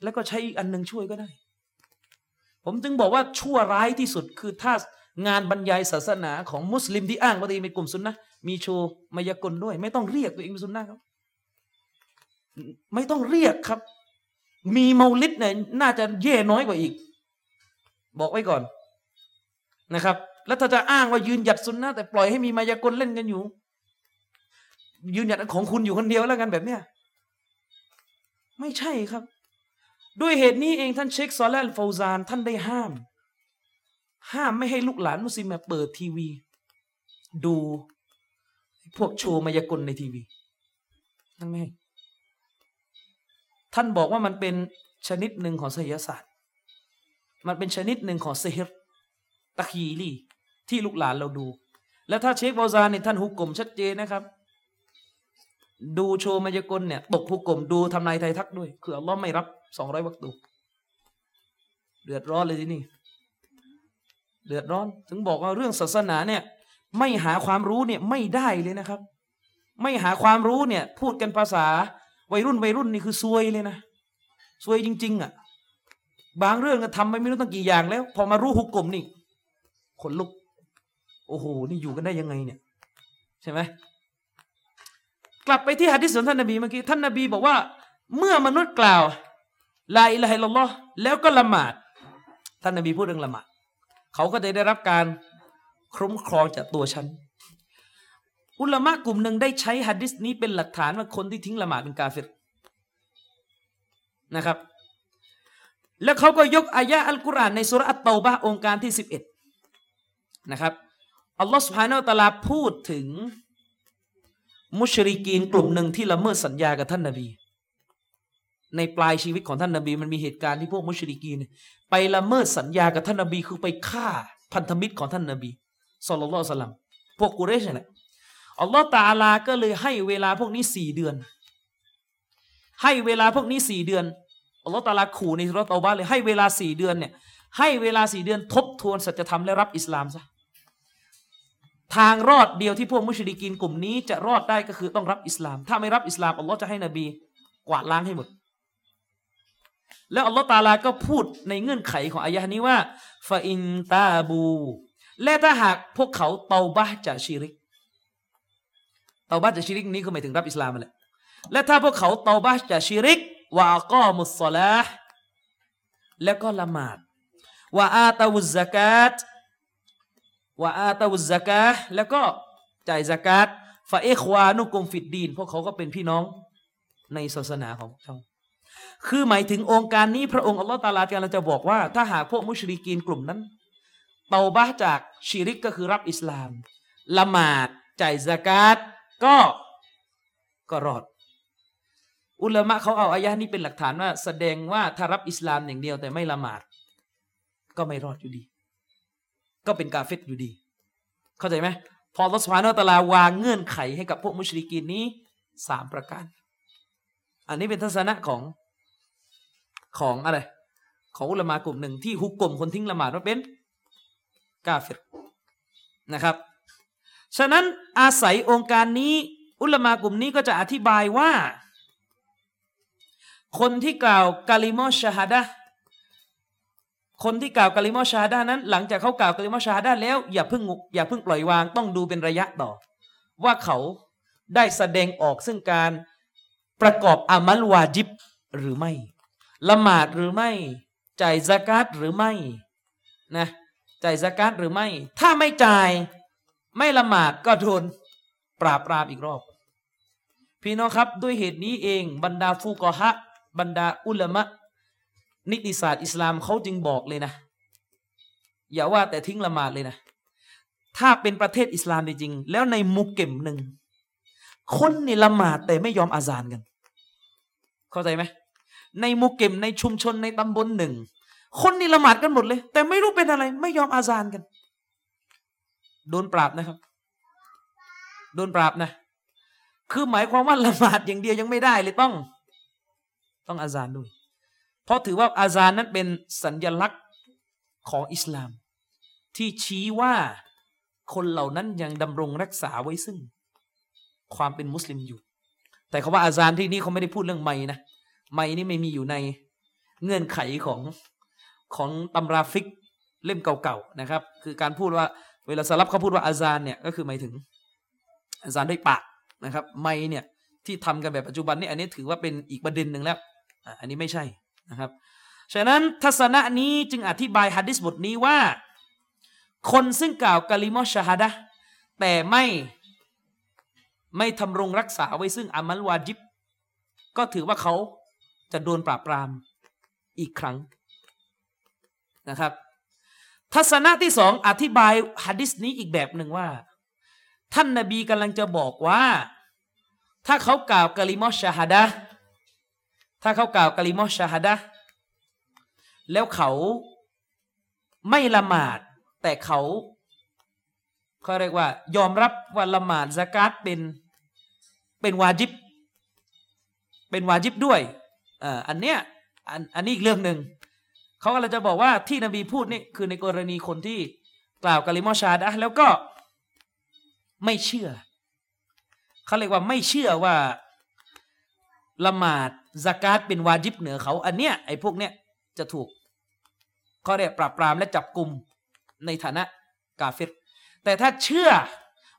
แล้วก็ใช้อีกอันหนึ่งช่วยก็ได้ ผมจึงบอกว่าชั่วร้ายที่สุดคือถ้างานบรรยายศาสนาของมุสลิมที่อ้างว่าตัวเองเป็นกลุ่มซุนนะมีโชว์มายากลด้วย ไม่ต้องเรียกตัวเองเป็นซุนนะครับ ไม่ต้องเรียกครับ มีเมาลิดเนี่ยน่าจะแย่น้อยกว่าอีก บอกไว้ก่อนนะครับ แล้วถ้าจะอ้างว่ายืนหยัดสุนนะแต่ปล่อยให้มีมายากลเล่นกันอยู่ ยืนหยัดของคุณอยู่คนเดียวแล้วกันแบบเนี้ยไม่ใช่ครับ ด้วยเหตุนี้เองท่านเชคซอลแลนฟาวซาน ท่านได้ห้าม ห้ามไม่ให้ลูกหลานมุสลิมาเปิดทีวี ดูพวกโชว์มายากลในทีวีนั่นไม่ให้ท่านบอกว่ามันเป็นชนิดหนึ่งของไสยศาสตร์ มันเป็นชนิดหนึ่งของเซฮิรตะคีลีที่ลูกหลานเราดู แล้วถ้าเชคบอซานเนี่ยท่านฮุกกลมชัดเจนนะครับ ดูโชว์มายากลเนี่ย ตกฮุกกลมดูทำนายไทยทักด้วยคืออัลลอฮ์ไม่รับสองร้อยวักตูเดือดร้อนเลยที่นี่ เดือดร้อน ถึงบอกว่าเรื่องศาสนาเนี่ย ไม่หาความรู้เนี่ยไม่ได้เลยนะครับ ไม่หาความรู้เนี่ย พูดกันภาษา วัยรุ่นวัยรุ่นนี่คือซวยเลยนะซวยจริง ๆ อะ บางเรื่องก็ทำไปไม่รู้ตั้งกี่อย่างแล้ว พอมารู้ฮุกกลมนี่ขนลุก โอ้โห นี่อยู่กันได้ยังไงเนี่ย ใช่ไหม กลับไปที่หะดิษของท่านนบีเมื่อกี้ท่านนบีบอกว่า เมื่อมนุษย์กล่าวลาอิลาฮิลลอฮ์แล้วก็ละหมาด ท่านนบีพูดเรื่องละหมาดเขาก็จะได้รับการคุ้มครองจากตัวฉันอุลามะกลุ่มหนึ่งได้ใช้หะดิษนี้เป็นหลักฐานว่าคนที่ทิ้งละหมาดเป็นกาเฟรนะครับ แล้วเขาก็ยกอายะอัลกุรอานในสุรอัตเตาบะองค์การที่สิบเอ็ดนะครับอัลลอฮฺสุบฮานาอัลตะลาพูดถึง มุชริกีนกลุ่มหนึ่งที่ละเมิดสัญญากับท่านนาบี ในปลายชีวิตของท่านนาบี มันมีเหตุการณ์ที่พวกมุชริกีนไปละเมิดสัญญากับท่านนาบี คือไปฆ่าพันธมิตรของท่านนาบีสุลต่านสลัมพวกกุเรชนี่แหละอัลลอฮฺตาลาก็เลยให้เวลาพวกนี้สี่เดือน ให้เวลาพวกนี้สี่เดือนอัลลอฮฺตาลาขู่ในสุรตาบาเลยให้เวลาสี่เดือนเนี่ยให้เวลาสี่เดือนทบทวนสัจธรรมและรับอิสลามซะ ทางรอดเดียวที่พวกมุชลิกินกลุ่มนี้จะรอดได้ก็คือต้องรับอิสลาม ถ้าไม่รับอิสลามอัลลอฮ์จะให้นบีกวาดล้างให้หมด แล้วอัลลอฮ์ตาลาก็พูดในเงื่อนไขของอายะนี้ว่าฟาอินตาบู และถ้าหากพวกเขาเตาบะจากชิริก เตาบะจากชิริกนี้ก็หมายถึงรับอิสลามมาแหละและถ้าพวกเขาเตาบะจากชิริกวาก็มุสลาแล้วก็ละหมาดวาอาตาวุซกาต ว่าอาตาวุซกาแล้วก็จ่ายซากาตฟาเอควานุกุมฟิดดีนพวกเขาก็เป็นพี่น้องในศาสนาของเขาคือหมายถึงองค์การนี้พระองค์อัลลอฮฺตาลาที่เราจะบอกว่า ถ้าหากพวกมุชริกีนกลุ่มนั้น เตาบะจากชีริกก็คือรับอิสลาม ละหมาดจ่ายซากาตก็ก็รอด อุลามะเขาเอาอายะนี้เป็นหลักฐานว่า แสดงว่าถ้ารับอิสลามอย่างเดียวแต่ไม่ละหมาด ก็ไม่รอดอยู่ดี ก็เป็นกาเฟตอยู่ดี เข้าใจไหมพอรัสพานอตลาวางเงื่อนไขให้กับพวกมุชริกีนนี้สามประการ อันนี้เป็นทัศนะของของอะไรของอุลามากลุ่มหนึ่งที่ฮุกกลมคนทิ้งละหมาดว่าเป็นกาเฟตนะครับ ฉะนั้นอาศัยองค์การนี้อุลามากลุ่มนี้ก็จะอธิบายว่า คนที่กล่าวกาลิมอชฮาดะ คนที่กล่าวกะลิมอชาด้านั้น หลังจากเขากล่าวกะลิมอชาดาแล้วอย่าเพิ่งอย่าเพิ่งปล่อยวางต้องดูเป็นระยะต่อ ว่าเขาได้แสดงออกซึ่งการประกอบอามัลวาจิบหรือไม่ ละหมาดหรือไม่จ่ายสกาตหรือไม่นะจ่ายสกาตหรือไม่ ถ้าไม่จ่ายไม่ละหมาดก็โดนปราบปรามอีกรอบ พี่น้องครับด้วยเหตุนี้เองบรรดาฟูกอฮะบรรดาอุลามะ นิติศาสตร์อิสลามเขาจึงบอกเลยนะ อย่าว่าแต่ทิ้งละหมาดเลยนะ ถ้าเป็นประเทศอิสลามจริงๆแล้วในมุกเก็มหนึ่งคนนี่ละหมาดแต่ไม่ยอมอาซานกัน เข้าใจไหมในมุกเก็มในชุมชนในตำบลหนึ่งคนนี่ละหมาดกันหมดเลย แต่ไม่รู้เป็นอะไร ไม่ยอมอาซานกัน โดนปราบนะครับ โดนปราบนะ คือหมายความว่าละหมาดอย่างเดียวยังไม่ได้เลยต้อง ต้องอาซานด้วย เพราะถือว่าอาซานนั้นเป็นสัญญลักษณ์ของอิสลาม ที่ชี้ว่าคนเหล่านั้นยังดำรงรักษาไว้ซึ่ง ความเป็นมุสลิมอยู่ แต่คาว่าอาซานที่นี่เขาไม่ได้พูดเรื่องไม่นะไม่นี่ไม่มีอยู่ในเงื่อนไขของของตำราฟิกเล่มเก่าๆนะครับ คือการพูดว่าเวลาสลับเขาพูดว่าอาซานเนี่ยก็คือหมายถึงอาซานด้วยปากนะครับ ไม่เนี่ยที่ทำกันแบบปัจจุบันนี่อันนี้ถือว่าเป็นอีกประเด็นหนึ่งแล้วอันนี้ไม่ใช่ นะครับ ฉะนั้นทัศนะนี้จึงอธิบายฮะดิษบทนี้ว่า คนซึ่งกล่าวกะลิมอชฮาดะแต่ไม่ไม่ทำรงรักษาไว้ซึ่งอามัลวาจิบ ก็ถือว่าเขาจะโดนปราบปรามอีกครั้งนะครับ ทัศนะที่สองอธิบายฮะดิษนี้อีกแบบหนึ่งว่า ท่านนบีกำลังจะบอกว่า ถ้าเขากล่าวกะลิมอชาฮดะ ถ้าเขากล่าวกะลิมอชาฮดะแล้วเขาไม่ละหมาด แต่เขาเขาเรียกว่า ยอมรับว่าละหมาดสกาดเป็นเป็นวาจิบ เป็นวาจิบด้วยอ่าอันเนี้ยอันอันนี้อีกเรื่องหนึ่งเขาก็เลยจะบอกว่าที่นบีพูดนี่คือในกรณีคนที่กล่าวกะลิมอชาดะแล้วก็ไม่เชื่อเขาเรียกว่าไม่เชื่อว่าละหมาด สกาดเป็นวาจิบเหนือเขา อันเนี้ยไอ้พวกเนี้ยจะถูกเขาเรียกปราบปรามและจับกลุ่มในฐานะกาเฟรแต่ถ้าเชื่อ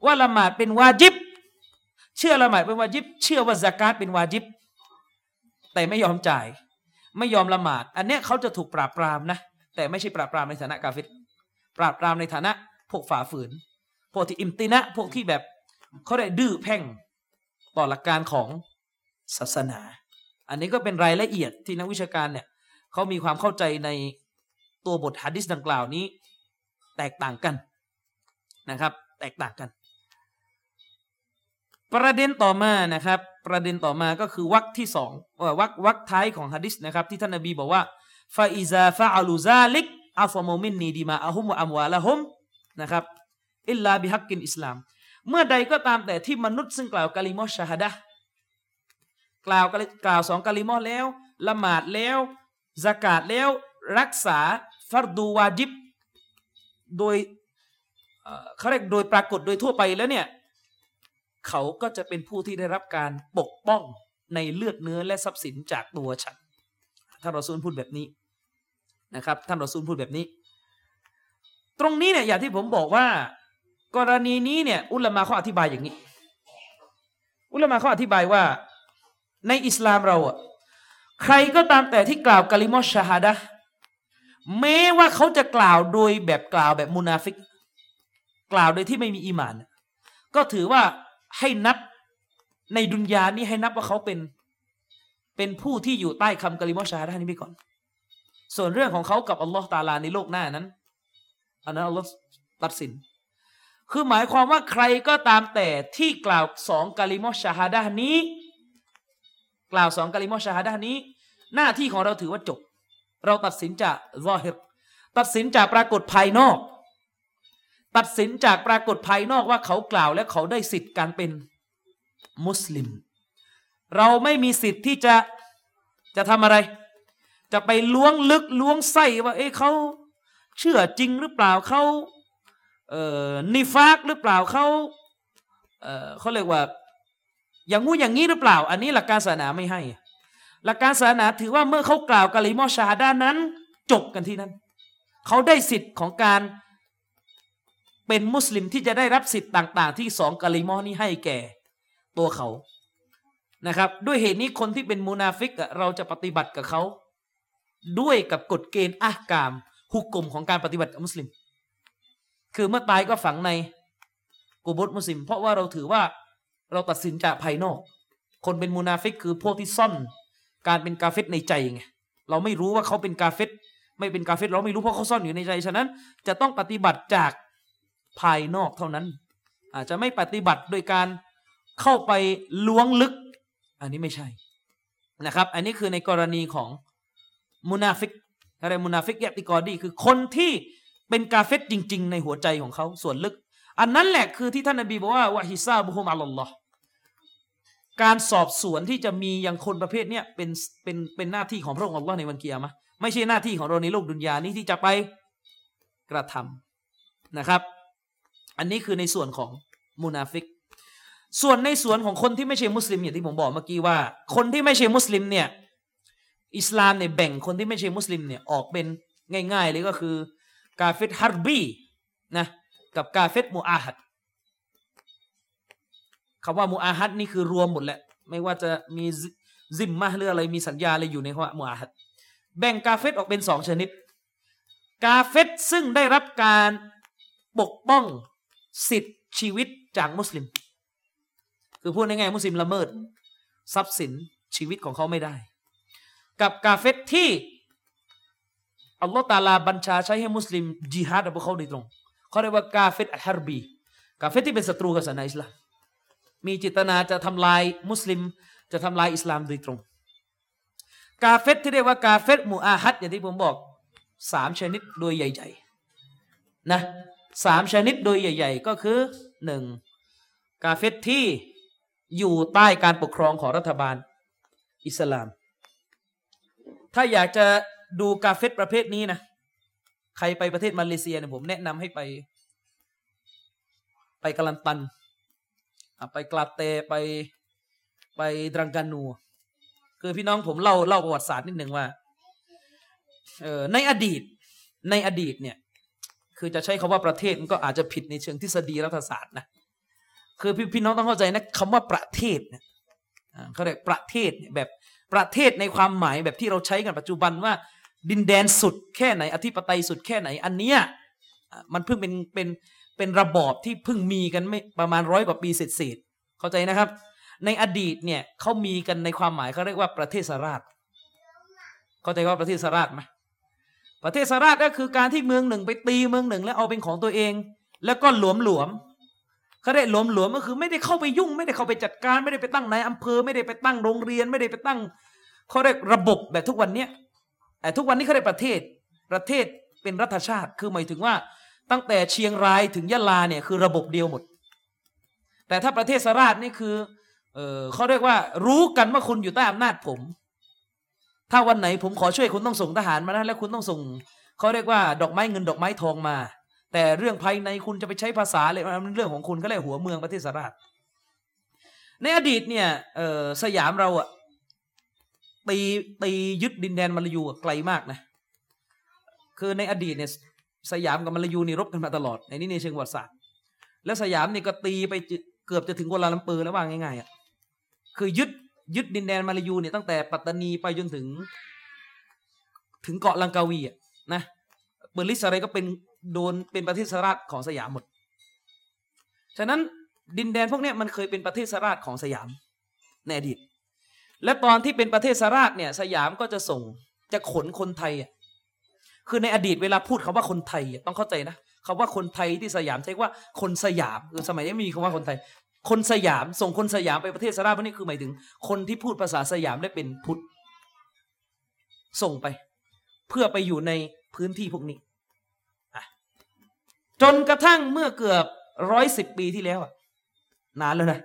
ว่าละหมาดเป็นวาจิบ เชื่อละหมาดเป็นวาจิบ เชื่อว่าสกาดเป็นวาจิบ แต่ไม่ยอมจ่าย ไม่ยอมละหมาด อันเนี้ยเขาจะถูกปราบปรามนะ แต่ไม่ใช่ปราบปรามในฐานะกาเฟรปราบปรามในฐานะพวกฝ่าฝืน พวกที่อิมตินะ พวกที่แบบเขาได้ดื้อแพ่งต่อหลักการของศาสนา อันนี้ก็เป็นรายละเอียดที่นักวิชาการเนี่ยเขามีความเข้าใจในตัวบทฮะดิษดังกล่าวนี้ แตกต่างกันนะครับ แตกต่างกัน ประเด็นต่อมานะครับ ประเด็นต่อมาก็คือวรรคที่สองวรรควรรคท้ายของฮะดิษนะครับ ที่ท่านนบีบอกว่าفإذا فعلوا ذلك عصموا مني دماءهم أموالهمนะครับإلا بحق الإسلام เมื่อใดก็ตามแต่ที่มนุษย์ซึ่งกล่าวกะลิมอชาฮดะ กล่าวกล่าวสองกะลิมอแล้ว ละหมาดแล้วสกาดแล้วรักษาฟัรดูวาจิบ โดยเขาเรียกโดยปรากฏโดยทั่วไปแล้วเนี่ย เขาก็จะเป็นผู้ที่ได้รับการปกป้องในเลือดเนื้อและทรัพย์สินจากตัวฉันท่านรอซูลพูดแบบนี้นะครับท่านรอซูลพูดแบบนี้ ตรงนี้เนี่ยอย่างที่ผมบอกว่า กรณีนี้เนี่ย อุลมะเขาอธิบายอย่างนี้ อุลมะเขาอธิบายว่า ในอิสลามเราอะใครก็ตามแต่ที่กล่าวกะลิมอชฮาดะแม้ว่าเขาจะกล่าวโดยแบบกล่าวแบบมุนาฟิก กล่าวโดยที่ไม่มีอีมาน ก็ถือว่าให้นับในดุนยานี้ให้นับว่าเขาเป็นเป็นผู้ที่อยู่ใต้คำกะลิมอชฮาดะนี้ไปก่อน ส่วนเรื่องของเขากับอัลลอฮ์ตาลาในโลกหน้านั้นอันนั้นอัลลอฮ์ตัดสิน คือหมายความว่าใครก็ตามแต่ที่กล่าวสองกะลิมอชฮาดะนี้ กล่าวสองกะลิมอชาฮาดะนี้ หน้าที่ของเราถือว่าจบ เราตัดสินจากซอฮิรตัดสินจากปรากฏภายนอก ตัดสินจากปรากฏภายนอกว่าเขากล่าวและเขาได้สิทธิ์การเป็นมุสลิม เราไม่มีสิทธิ์ที่จะจะทำอะไร จะไปล้วงลึกล้วงไส้ว่า เอ๊ะเขาเชื่อจริงหรือเปล่าเขาเอ่อนิฟากหรือเปล่าเขาเอ่อเขาเรียกว่า อย่างงู้นอย่างนี้หรือเปล่า อันนี้หลักการศาสนาไม่ให้ หลักการศาสนาถือว่าเมื่อเขากล่าวกะลิมอชาฮาดานั้น จบกันที่นั้นเขาได้สิทธิ์ของการเป็นมุสลิมที่จะได้รับสิทธิ์ต่าง ๆ ที่สองกะลิมอนี้ให้แก่ตัวเขานะครับ ด้วยเหตุนี้คนที่เป็นมุนาฟิกเราจะปฏิบัติกับเขาด้วยกับกฎเกณฑ์อักามฮุกกลมของการปฏิบัติกับมุสลิม คือเมื่อตายก็ฝังในกูบตมุสลิม เพราะว่าเราถือว่า เราตัดสินจากภายนอก คนเป็นมูนาฟิกคือพวกที่ซ่อนการเป็นกาเฟตในใจไงเราไม่รู้ว่าเขาเป็นกาเฟตไม่เป็นกาเฟตเราไม่รู้เพราะเขาซ่อนอยู่ในใจฉะนั้น จะต้องปฏิบัติจากภายนอกเท่านั้น อาจจะไม่ปฏิบัติโดยการเข้าไปล้วงลึก อันนี้ไม่ใช่นะครับ อันนี้คือในกรณีของมุนาฟิกอะไรมุนาฟิกยะติกอดีคือคนที่เป็นกาเฟรจริง ๆ ในหัวใจของเขาส่วนลึก อันนั้นแหละคือที่ท่านนบีบอกว่าوحسابهم على الله การสอบสวนที่จะมีอย่างคนประเภทเนี้ยเป็นเป็นเป็นหน้าที่ของพระองค์อัลลอฮ์ในวันกิยามะฮ์ไม่ใช่หน้าที่ของเราในโลกดุนยานี้ที่จะไปกระทำนะครับ อันนี้คือในส่วนของมุนาฟิก ส่วนในส่วนของคนที่ไม่ใช่มุสลิมอย่างที่ผมบอกเมื่อกี้ว่า คนที่ไม่ใช่มุสลิมเนี่ยอิสลามเนี่ยแบ่งคนที่ไม่ใช่มุสลิมเนี่ยออกเป็นง่าย ๆ เลยก็คือ กาเฟรฮาร์บีนะกับกาเฟรมูอาฮัด คำว่ามูอาฮัดนี่คือรวมหมดแหละ ไม่ว่าจะมีซิมมาหรืออะไรมีสัญญาอะไรอยู่ในคำว่ามูอาฮัดแบ่งกาเฟรออกเป็นสองชนิด กาเฟตซึ่งได้รับการปกป้องสิทธิชีวิตจากมุสลิม คือพูดง่ายๆมุสลิมละเมิด ทรัพย์สินชีวิตของเขาไม่ได้ กับกาเฟตที่อัลลอฮฺตาลาบัญชาใช้ให้มุสลิมจิฮาดกับพวกเขาโดยตรงเขาเรียกว่ากาเฟตอัลฮารบี กาเฟตที่เป็นศัตรูกับศาสนาอิสลาม มีจิตนาจะทำลายมุสลิม จะทำลายอิสลามโดยตรง กาเฟตที่เรียกว่ากาเฟตมูอาฮัดอย่างที่ผมบอกสามชนิดโดยใหญ่ๆนะสามชนิดโดยใหญ่ ๆ ก็คือหนึ่งกาเฟตที่อยู่ใต้การปกครองของรัฐบาลอิสลาม ถ้าอยากจะดูกาเฟตประเภทนี้นะ ใครไปประเทศมาเลเซียเนี่ยผมแนะนำให้ไป ไปกาลันตัน ไปกลาเตไปไปดรังกานู คือพี่น้องผมเล่าเล่าประวัติศาสตร์นิดหนึ่งว่าเออในอดีตในอดีตเนี่ย คือจะใช้คาว่าประเทศมันก็อาจจะผิดในเชิงทฤษฎีรัฐศาสตร์นะคือพี่พี่น้องต้องเข้าใจนะคำว่าประเทศเนี่ยเขาเรียกประเทศเนี่ยแบบประเทศในความหมายแบบที่เราใช้กันปัจจุบันว่า ดินแดนสุดแค่ไหนอธิปไตยสุดแค่ไหนอันเนี้ยมันเพิ่งเป็นเป็น เป็นระบอบที่เพิ่งมีกันไม่ประมาณร้อยกว่าปีเศษเข้าใจนะครับ ในอดีตเนี่ยเขามีกันในความหมายเขาเรียกว่าประเทศสราช เข้าใจว่าประเทศสราชไหมประเทศสราชก็คือการที่เมืองหนึ่งไปตีเมืองหนึ่ง แล้วเอาเป็นของตัวเอง แล้วก็หลวมหลวมเขาได้หลวมหลวมก็คือไม่ได้เข้าไปยุ่ง ไม่ได้เข้าไปจัดการ ไม่ได้ไปตั้งนายอำเภอไม่ได้ไปตั้งโรงเรียน ไม่ได้ไปตั้งเขาเรียกระบบแบบทุกวันเนี้ยแต่ทุกวันนี้เขาเรียกประเทศประเทศเป็นรัฐชาติ คือหมายถึงว่า ตั้งแต่เชียงรายถึงยะลาเนี่ยคือระบบเดียวหมด แต่ถ้าประเทศสราชนี่คือเออเขาเรียกว่ารู้กันว่าคุณอยู่ใต้อำนาจผม ถ้าวันไหนผมขอช่วยคุณต้องส่งทหารมานะแล้วคุณต้องส่งเขาเรียกว่าดอกไม้เงินดอกไม้ทองมา แต่เรื่องภายในคุณจะไปใช้ภาษาอะไรมันเรื่องของคุณก็เลยหัวเมืองประเทศสราชในอดีตเนี่ยสยามเราอะตีตียึดดินแดนมาลายูไกลมากนะคือในอดีตเนี่ย สยามกับมาลายูนี่รบกันมาตลอดในนี้ในเชิงประวัติศาสตร์ แล้วสยามนี่ก็ตีไปเกือบจะถึงกัวลาลัมเปอร์แล้วว่าง่ายๆอะคือยึดยึดดินแดนมาลายูเนี่ยตั้งแต่ปัตตานีไปจนถึง ถึงเกาะลังกาวีอะนะเปอร์ลิสอะไรก็เป็นโดนเป็นประเทศราชของสยามหมด ฉะนั้นดินแดนพวกนี้มันเคยเป็นประเทศราชของสยามในอดีต และตอนที่เป็นประเทศสราชเนี่ยสยามก็จะส่งจะขนคนไทยอะ คือในอดีตเวลาพูดคาว่าคนไทยต้องเข้าใจนะคาว่าคนไทยที่สยามใช้ว่าคนสยามคือสมัยนี้มีคำว่าคนไทย คนสยามส่งคนสยามไปประเทศสราชพวกนี้คือหมายถึง คนที่พูดภาษาสยามได้เป็นพุทธส่งไป เพื่อไปอยู่ในพื้นที่พวกนี้จนกระทั่งเมื่อเกือบร้อยสิบปีที่แล้วนานแล้วนะ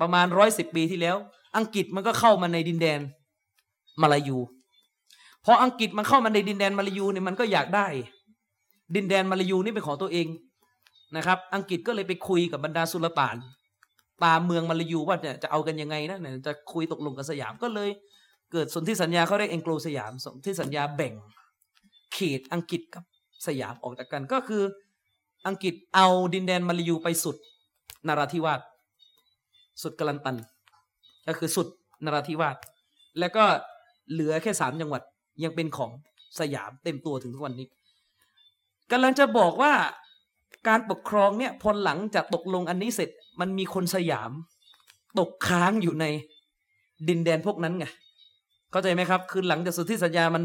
ประมาณร้อยสิบปีที่แล้ว อังกฤษมันก็เข้ามาในดินแดนมาลายู พออังกฤษมันเข้ามาในดินแดนมาลายูเนี่ยมันก็อยากได้ ดินแดนมาลายูนี่เป็นของตัวเองนะครับ อังกฤษก็เลยไปคุยกับบรรดาสุลต่านตามเมืองมาลายูว่าจะเอากันยังไงนะจะคุยตกลงกับสยามก็เลย เกิดสนธิสัญญาเขาเรียกเองโกลสยามสนธิสัญญาแบ่ง เขตอังกฤษกับสยามออกจากกันก็คือ อังกฤษเอาดินแดนมาลายูไปสุดนาราธิวาสสุดกลันตัน ก็คือสุดนาราธิวาสแล้วก็เหลือแค่สามจังหวัด ยังเป็นของสยามเต็มตัวถึงทุกวันนี้กำลังจะบอกว่าการปกครองเนี่ยพอหลังจากตกลงอันนี้เสร็จ มันมีคนสยาม ตกค้างอยู่ในดินแดนพวกนั้นไงเข้าใจไหมครับ คือหลังจากสุทธิสัญญามัน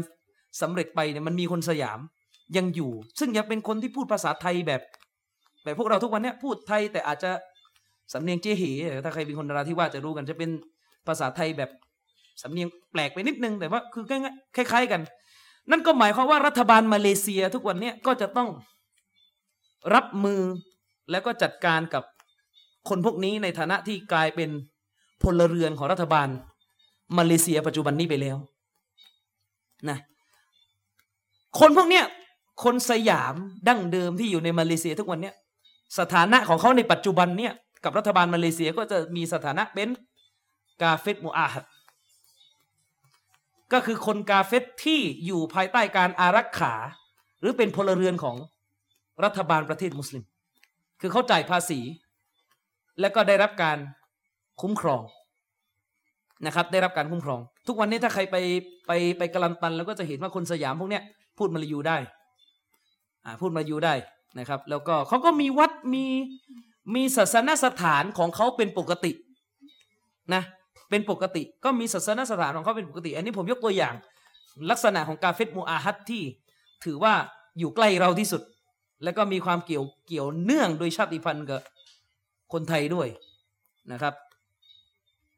สำเร็จไปเนี่ยมันมีคนสยามยังอยู่ ซึ่งยังเป็นคนที่พูดภาษาไทยแบบ แบบพวกเราทุกวันนี้พูดไทยแต่อาจจะสำเนียงเจ๊เหถ้าใครเป็นคนนราธิวาสจะรู้กันจะเป็นภาษาไทยแบบ สำเนียงแปลกไปนิดนึงแต่ว่าคือคล้ายๆกัน นั่นก็หมายความว่ารัฐบาลมาเลเซียทุกวันนี้ก็จะต้องรับมือแล้วก็จัดการกับคนพวกนี้ในฐานะที่กลายเป็นพลเรือนของรัฐบาลมาเลเซียปัจจุบันนี้ไปแล้วนะคนพวกเนี้ยคนสยามดั้งเดิมที่อยู่ในมาเลเซียทุกวันเนี้ยสถานะของเขาในปัจจุบันเนี่ยกับรัฐบาลมาเลเซียก็จะมีสถานะเป็นกาเฟตมูอาฮัด ก็คือคนกาเฟตที่อยู่ภายใต้การอารักขา หรือเป็นพลเรือนของรัฐบาลประเทศมุสลิม คือเขาจ่ายภาษี และก็ได้รับการคุ้มครองนะครับ ได้รับการคุ้มครอง ทุกวันนี้ถ้าใครไปไปไปกลันตัน แล้วก็จะเห็นว่าคนสยามพวกเนี้ยพูดมาลายูได้อ่าพูดมายูได้นะครับ แล้วก็เขาก็มีวัดมีมีศาสนสถานของเขาเป็นปกตินะ เป็นปกติ ก็มีศาสนสถานของเขาเป็นปกติ อันนี้ผมยกตัวอย่าง ลักษณะของกาเฟตมูอาฮัดที่ถือว่าอยู่ใกล้เราที่สุด และก็มีความเกี่ยวเกี่ยวเนื่องโดยชาติพันธุ์กับคนไทยด้วยนะครับ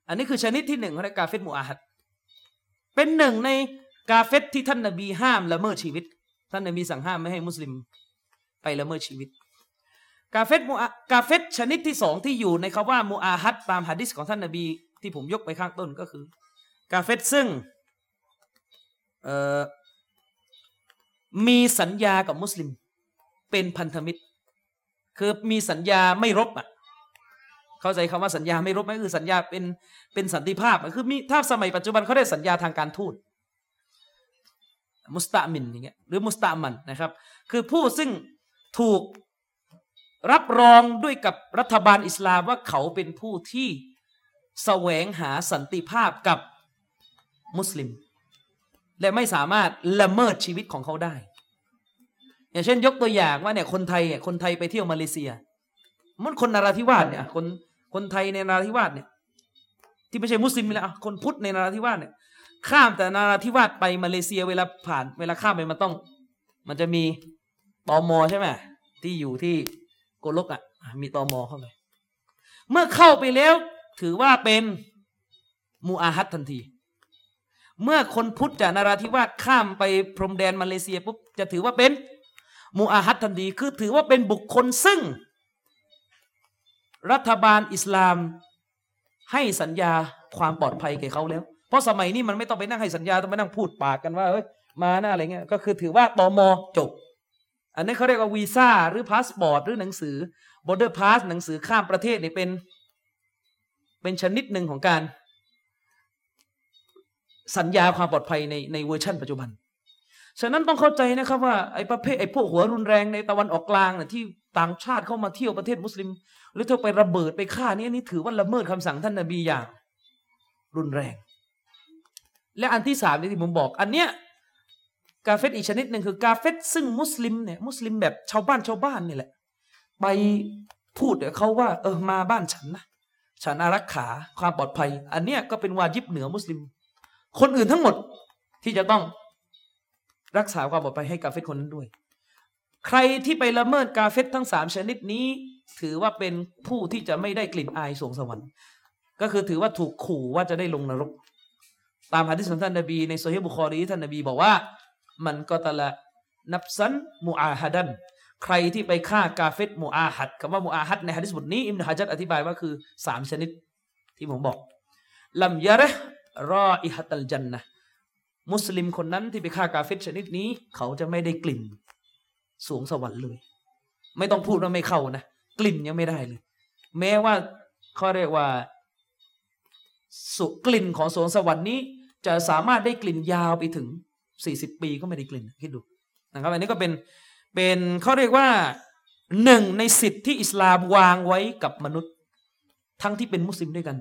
อันนี้คือชนิดที่หนึ่งของกาเฟตมูอาฮัดเป็นหนึ่งในกาเฟตที่ท่านนบีห้ามละเมิดชีวิต ท่านนบีสั่งห้ามไม่ให้มุสลิมไปละเมิดชีวิต กาเฟตมูกาเฟตชนิดที่สองที่อยู่ในคาว่ามูอาฮัดตามฮะดิษของท่านนบี ที่ผมยกไปข้างต้นก็คือกาเฟตซึ่งมีสัญญากับมุสลิม เป็นพันธมิตร คือมีสัญญาไม่รบอะเข้าใจคำว่าสัญญาไม่รบไหมคือสัญญาเป็นเป็นสันติภาพคือมีถ้าสมัยปัจจุบันเขาได้สัญญาทางการทูตมุสตามินอย่างเงี้ยหรือมุสตามันนะครับ คือผู้ซึ่งถูกรับรองด้วยกับรัฐบาลอิสลามว่าเขาเป็นผู้ที่ แสวงหาสันติภาพกับมุสลิม และไม่สามารถละเมิดชีวิตของเขาได้ อย่างเช่นยกตัวอย่างว่าเนี่ยคนไทยคนไทยไปเที่ยวมาเลเซีย มันคนนาราธิวาสเนี่ยคนคนไทยในนาราธิวาสเนี่ยที่ไม่ใช่มุสลิมเลยอะคนพุทธในนาราธิวาสเนี่ยข้ามแต่นาราธิวาสไปมาเลเซียเวลาผ่านเวลาข้ามไปมันต้อง มันจะมีตอมอใช่ไหมที่อยู่ที่โกลกอะมีตอมอเข้าไปเมื่อเข้าไปแล้ว ถือว่าเป็นมูอาฮัดทันที เมื่อคนพุทธจากนาราธิวาสข้ามไปพรมแดนมาเลเซียปุ๊บจะถือว่าเป็นมูอาฮัดทันทีคือถือว่าเป็นบุคคลซึ่ง รัฐบาลอิสลามให้สัญญาความปลอดภัยแก่เขาแล้ว เพราะสมัยนี้มันไม่ต้องไปนั่งให้สัญญาต้องไปนั่งพูดปากกันว่าเฮ้ยมาหน้าอะไรเงี้ยก็คือถือว่าตอมอจบ อันนี้เขาเรียกว่าวีซ่าหรือพาสปอร์ตหรือหนังสือ border pass หนังสือข้ามประเทศนี่เป็น เป็นชนิดหนึ่งของการ สัญญาความปลอดภัยในในเวอร์ชันปัจจุบัน ฉะนั้นต้องเข้าใจนะครับว่าไอ้ประเภทไอ้พวกหัวรุนแรงในตะวันออกกลางเนี่ยที่ต่างชาติเข้ามาเที่ยวประเทศมุสลิม หรือถ้าไประเบิดไปฆ่านี่นี่ถือว่าละเมิดคำสั่งท่านนบีอย่างรุนแรง และอันที่สามที่ผมบอก อันเนี้ยกาเฟตอีกชนิดหนึ่งคือกาเฟตซึ่งมุสลิมเนี่ยมุสลิมแบบชาวบ้านชาวบ้านนี่แหละ ไปพูดกับเขาว่า เออมาบ้านฉันนะ ฉันอารักขาความปลอดภัย อันเนี้ยก็เป็นวาจิบเหนือมุสลิม คนอื่นทั้งหมดที่จะต้องรักษาความปลอดภัยให้กาเฟตคนนั้นด้วย ใครที่ไปละเมิดกาเฟตทั้งสามชนิดนี้ ถือว่าเป็นผู้ที่จะไม่ได้กลิ่นอายสวงสวรรค์ ก็คือถือว่าถูกขู่ว่าจะได้ลงนรก ตามหะดิษของท่านนบี ในโซฮีบุคอรีท่านนบีบอกว่า มันก็ตะละนับซันมูอาฮัดัน ใครที่ไปฆ่ากาเฟตมูอาฮัดคำว่ามูอาฮัดในฮะดิษบทนี้อิมนุฮะจัดอธิบายว่าคือสามชนิดที่ผมบอกลัมยะระรออิฮัตัลจันนะมุสลิมคนนั้นที่ไปฆ่ากาเฟตชนิดนี้ เขาจะไม่ได้กลิ่นสวงสวรรค์เลย ไม่ต้องพูดว่าไม่เข้านะ กลิ่นยังไม่ได้เลย แม้ว่าเขาเรียกว่าสุกลิ่นของสวงสวรรค์นี้ จะสามารถได้กลิ่นยาวไปถึงสี่สิบปีก็ไม่ได้กลิ่นคิดดูนะครับอันนี้ก็เป็น เป็นเขาเรียกว่าหนึ่งในสิทธิ์ที่อิสลามวางไว้กับมนุษย์ ทั้งที่เป็นมุสลิมด้วยกัน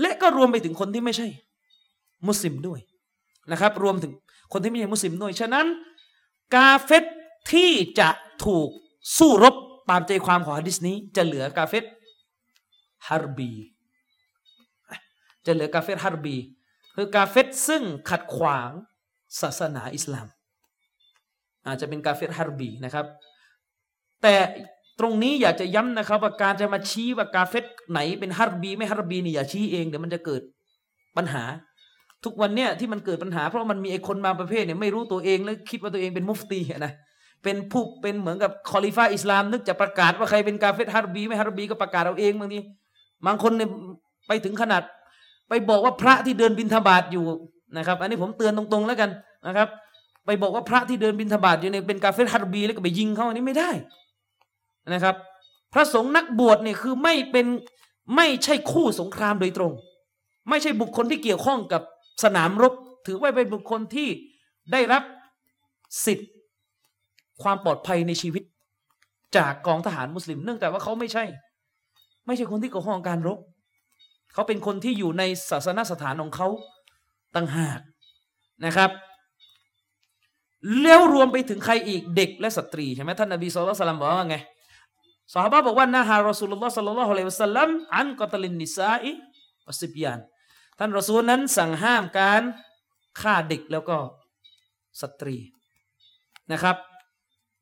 และก็รวมไปถึงคนที่ไม่ใช่ มุสลิมด้วยนะครับ รวมถึงคนที่ไม่ใช่มุสลิมด้วย ฉะนั้น กาเฟตที่จะถูกสู้รบตามใจความของฮะดิษนี้ จะเหลือกาเฟตฮารบี จะเหลือกาเฟตฮารบี คือกาเฟตซึ่งขัดขวางศาสนาอิสลาม อาจจะเป็นกาเฟตฮารบีนะครับ แต่ตรงนี้อยากจะย้ำนะครับว่าการจะมาชี้ว่ากาเฟตไหนเป็นฮารบี ไม่ฮารบีนี่อย่าชี้เองเดี๋ยวมันจะเกิดปัญหา ทุกวันเนี้ยที่มันเกิดปัญหา เพราะมันมีไอ้คนบางประเภทเนี่ยไม่รู้ตัวเองแล้วคิดว่าตัวเองเป็นมุฟตีนะเป็นผู้เป็นเหมือนกับคอลิฟ้าอิสลาม นึกจะประกาศว่าใครเป็นกาเฟตฮารบี ไม่ฮารบีก็ประกาศเอาเองบางทีบางคนเนี่ยไปถึงขนาด ไปบอกว่าพระที่เดินบินทบาทอยู่นะครับ อันนี้ผมเตือนตรงๆแล้วกันนะครับ ไปบอกว่าพระที่เดินบินทบาทอยู่เนี่ยเป็นกาเฟตฮารบีแล้วก็ไปยิงเขาอันนี้ไม่ได้นะครับ พระสงฆ์นักบวชเนี่ยคือไม่เป็นไม่ใช่คู่สงครามโดยตรง ไม่ใช่บุคคลที่เกี่ยวข้องกับสนามรบ ถือว่าเป็นบุคคลที่ได้รับสิทธิ์ ความปลอดภัยในชีวิต จากกองทหารมุสลิม เนื่องจากว่าเขาไม่ใช่ ไม่ใช่คนที่เกี่ยวข้องการรบเขาเป็นคนที่อยู่ในศาสนสถานของเขาต่างหากนะครับ แล้วรวมไปถึงใครอีกเด็กและสตรีใช่ไหมท่านนบีสุลต่านบอกว่าไงสาบะบอกว่านะฮารอสูลุลลอฮ์สัลลัลลอฮุอะลัยฮิวะสัลลัมอันกอตลินนิซาอิวัสิบยานท่านรอซูลนั้นสั่งห้ามการฆ่าเด็กแล้วก็สตรีนะครับ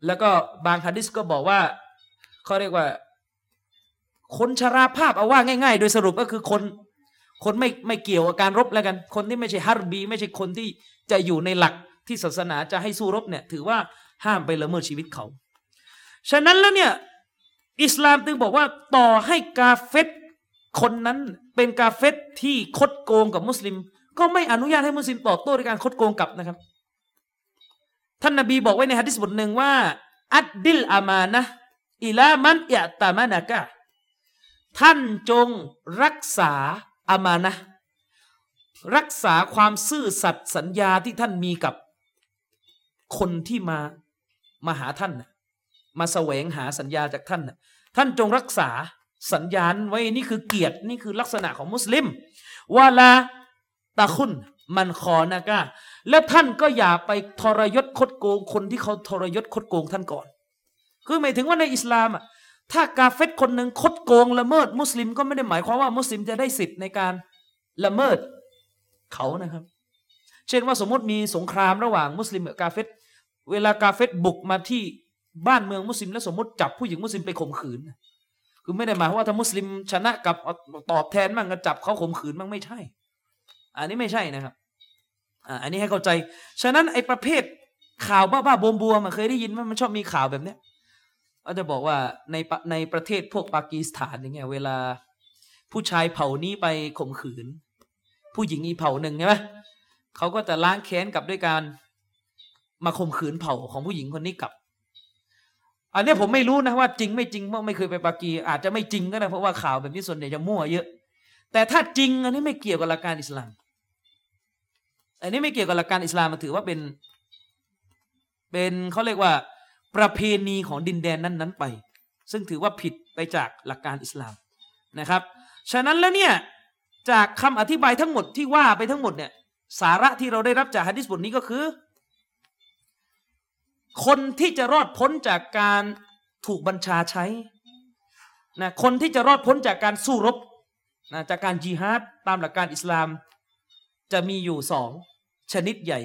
แล้วก็บางฮะดิษก็บอกว่าเขาเรียกว่า คนชราภาพเอาว่าง่าย ๆ โดยสรุปก็คือคนคนไม่ไม่เกี่ยวกับการรบแล้วกัน คนที่ไม่ใช่ฮารบี ไม่ใช่คนที่จะอยู่ในหลัก ที่ศาสนาจะให้สู้รบเนี่ยถือว่าห้ามไปละเมิดชีวิตเขา ฉะนั้นแล้วเนี่ยอิสลามจึงบอกว่าต่อให้กาเฟตคนนั้นเป็นกาเฟตที่คดโกงกับมุสลิม ก็ไม่อนุญาตให้มุสลิมตอบโต้ด้วยการคดโกงกลับนะครับ ท่านนบีบอกไว้ในฮะดิษบทหนึ่งว่า อัดดิลอามานะอิลามันอิตามานากะท่านจงรักษาอามานะรักษาความซื่อสัตย์สัญญาที่ท่านมีกับ คนที่มามาหาท่าน มาแสวงหาสัญญาจากท่าน ท่านจงรักษาสัญญาณไว้นี่คือเกียรตินี่คือลักษณะของมุสลิมวาลาตาคุนมันคอนากาและท่านก็อย่าไปทรยศคดโกงคนที่เขาทรยศคดโกงท่านก่อน คือหมายถึงว่าในอิสลามอะถ้ากาเฟตคนหนึ่งคดโกงละเมิดมุสลิมก็ไม่ได้หมายความว่ามุสลิมจะได้สิทธิ์ในการละเมิดเขานะครับ เช่นว่าสมมติมีสงครามระหว่างมุสลิมกับกาเฟต เวลากาเฟตบุกมาที่บ้านเมืองมุสลิมแล้วสมมติจับผู้หญิงมุสลิมไปข่มขืน คือไม่ได้หมายว่าถ้ามุสลิมชนะกับตอบแทนบ้างก็จับเขาข่มขืนบ้างไม่ใช่ อันนี้ไม่ใช่นะครับอันนี้ให้เข้าใจ ฉะนั้นไอ้ประเภทข่าวบ้าๆบวมบวมเคยได้ยินว่ามันชอบมีข่าวแบบเนี้ยก็จะบอกว่าในในประเทศพวกปากีสถานอย่างเงี้ยเวลาผู้ชายเผ่านี้ไปข่มขืน ผู้หญิงอีเผ่าหนึ่งใช่ไหมเขาก็จะล้างแค้นกับด้วยการ มาข่มขืนเผ่าของผู้หญิงคนนี้กลับ อันนี้ผมไม่รู้นะว่าจริงไม่จริงเพราะไม่เคยไปปากีอาจจะไม่จริงก็ได้เพราะว่าข่าวแบบนี้ส่วนใหญ่จะมั่วเยอะ แต่ถ้าจริงอันนี้ไม่เกี่ยวกับหลักการอิสลาม อันนี้ไม่เกี่ยวกับหลักการอิสลามมันถือว่าเป็น เป็นเขาเรียกว่า ประเพณีของดินแดนนั้นๆไป ซึ่งถือว่าผิดไปจากหลักการอิสลามนะครับ ฉะนั้นแล้วเนี่ยจากคำอธิบายทั้งหมดที่ว่าไปทั้งหมดเนี่ยสาระที่เราได้รับจากฮะดิษบทนี้ก็คือ คนที่จะรอดพ้นจากการถูกบัญชาใช้นะคนที่จะรอดพ้นจากการสู้รบนะจากการจิฮาดตามหลักการอิสลาม จะมีอยู่สองชนิดใหญ่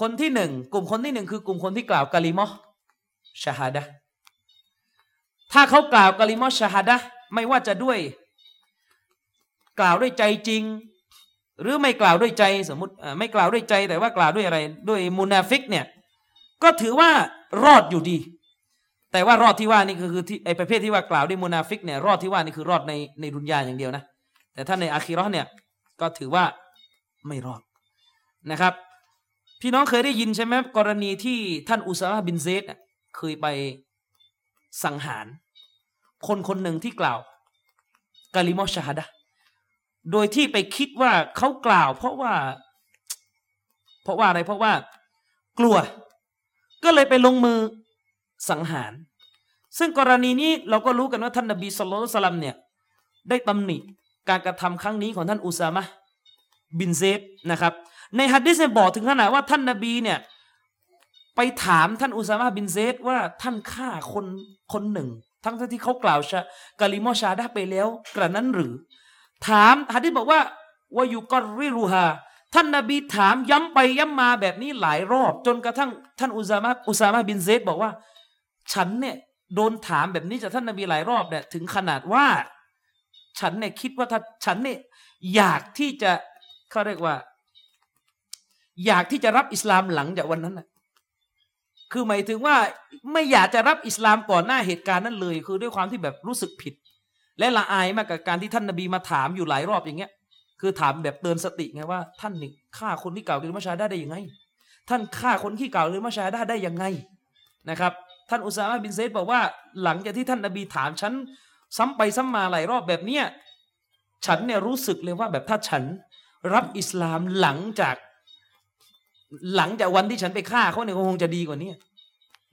คนที่หนึ่งกลุ่มคนที่หนึ่งคือกลุ่มคนที่กล่าวกะลิมอชาฮาดะถ้าเขากล่าวกะลิมอชาฮาดะไม่ว่าจะด้วย กล่าวด้วยใจจริง หรือไม่กล่าวด้วยใจสมมติไม่กล่าวด้วยใจแต่ว่ากล่าวด้วยอะไร ด้วยมุนาฟิกเนี่ย ก็ถือว่ารอดอยู่ดี แต่ว่ารอดที่ว่านี่คือคือที่ไอประเภทที่ว่ากล่าวด้วยมุนาฟิกเนี่ยรอดที่ว่านี่คือรอดในในดุนยาอย่างเดียวนะ แต่ถ้าในอาคีรอเนี่ยก็ถือว่าไม่รอดนะครับ พี่น้องเคยได้ยินใช่ไหมกรณีที่ท่านอุซาบินเซดเคยไปสังหาร คนคนหนึ่งที่กล่าวกาลิมอชาฮดะโดยที่ไปคิดว่าเขากล่าว เพราะว่า เพราะว่าอะไรเพราะว่ากลัว ก็เลยไปลงมือสังหาร ซึ่งกรณีนี้เราก็รู้กันว่าท่านนบีสุลต่านเนี่ยได้ตำหนิการกระทำครั้งนี้ของท่านอุซามะบินเซดนะครับในฮะดิษเนี่ยบอกถึงขนาดว่าท่านนบีเนี่ยไปถามท่านอุซามะบินเซดว่าท่านฆ่าคนคนหนึ่ง ทั้งที่เขากล่าวชากาลิมอชาฮาดะไปแล้ว กระนั้นหรือ ถามฮัดดิษบอกว่าวายุกรริรูฮา ท่านนาบีถามย้ำไปย้ำมาแบบนี้หลายรอบ จนกระทั่งท่านอุซามะอุซามะบินเซดบอกว่า ฉันเนี่ยโดนถามแบบนี้จากท่านนาบีหลายรอบเนี่ยถึงขนาดว่า ฉันเนี่ยคิดว่าถ้าฉันเนี่ยอยากที่จะเขาเรียกว่า อยากที่จะรับอิสลามหลังจากวันนั้นนะคือหมายถึงว่าไม่อยากจะรับอิสลามก่อนหน้าเหตุการณ์นั้นเลย คือด้วยความที่แบบรู้สึกผิด และละอายมากกับการที่ท่านนาบีมาถามอยู่หลายรอบอย่างเงี้ย คือถามแบบเตือนสติไงว่าท่านนี่ฆ่าคนที่กล่าวลิมาชาได้ได้ยังไง ท่านฆ่าคนที่กล่าวลิมาชาได้ได้ยังไงนะครับ ท่านอุซามะบินเซดบอกว่า หลังจากที่ท่านนบีถามฉันซ้ำไปซ้ำมาหลายรอบแบบเนี้ยฉันเนี่ยรู้สึกเลยว่าแบบถ้าฉันรับอิสลามหลังจากหลังจากวันที่ฉันไปฆ่าเขาเนี่ยคงจะดีกว่านี้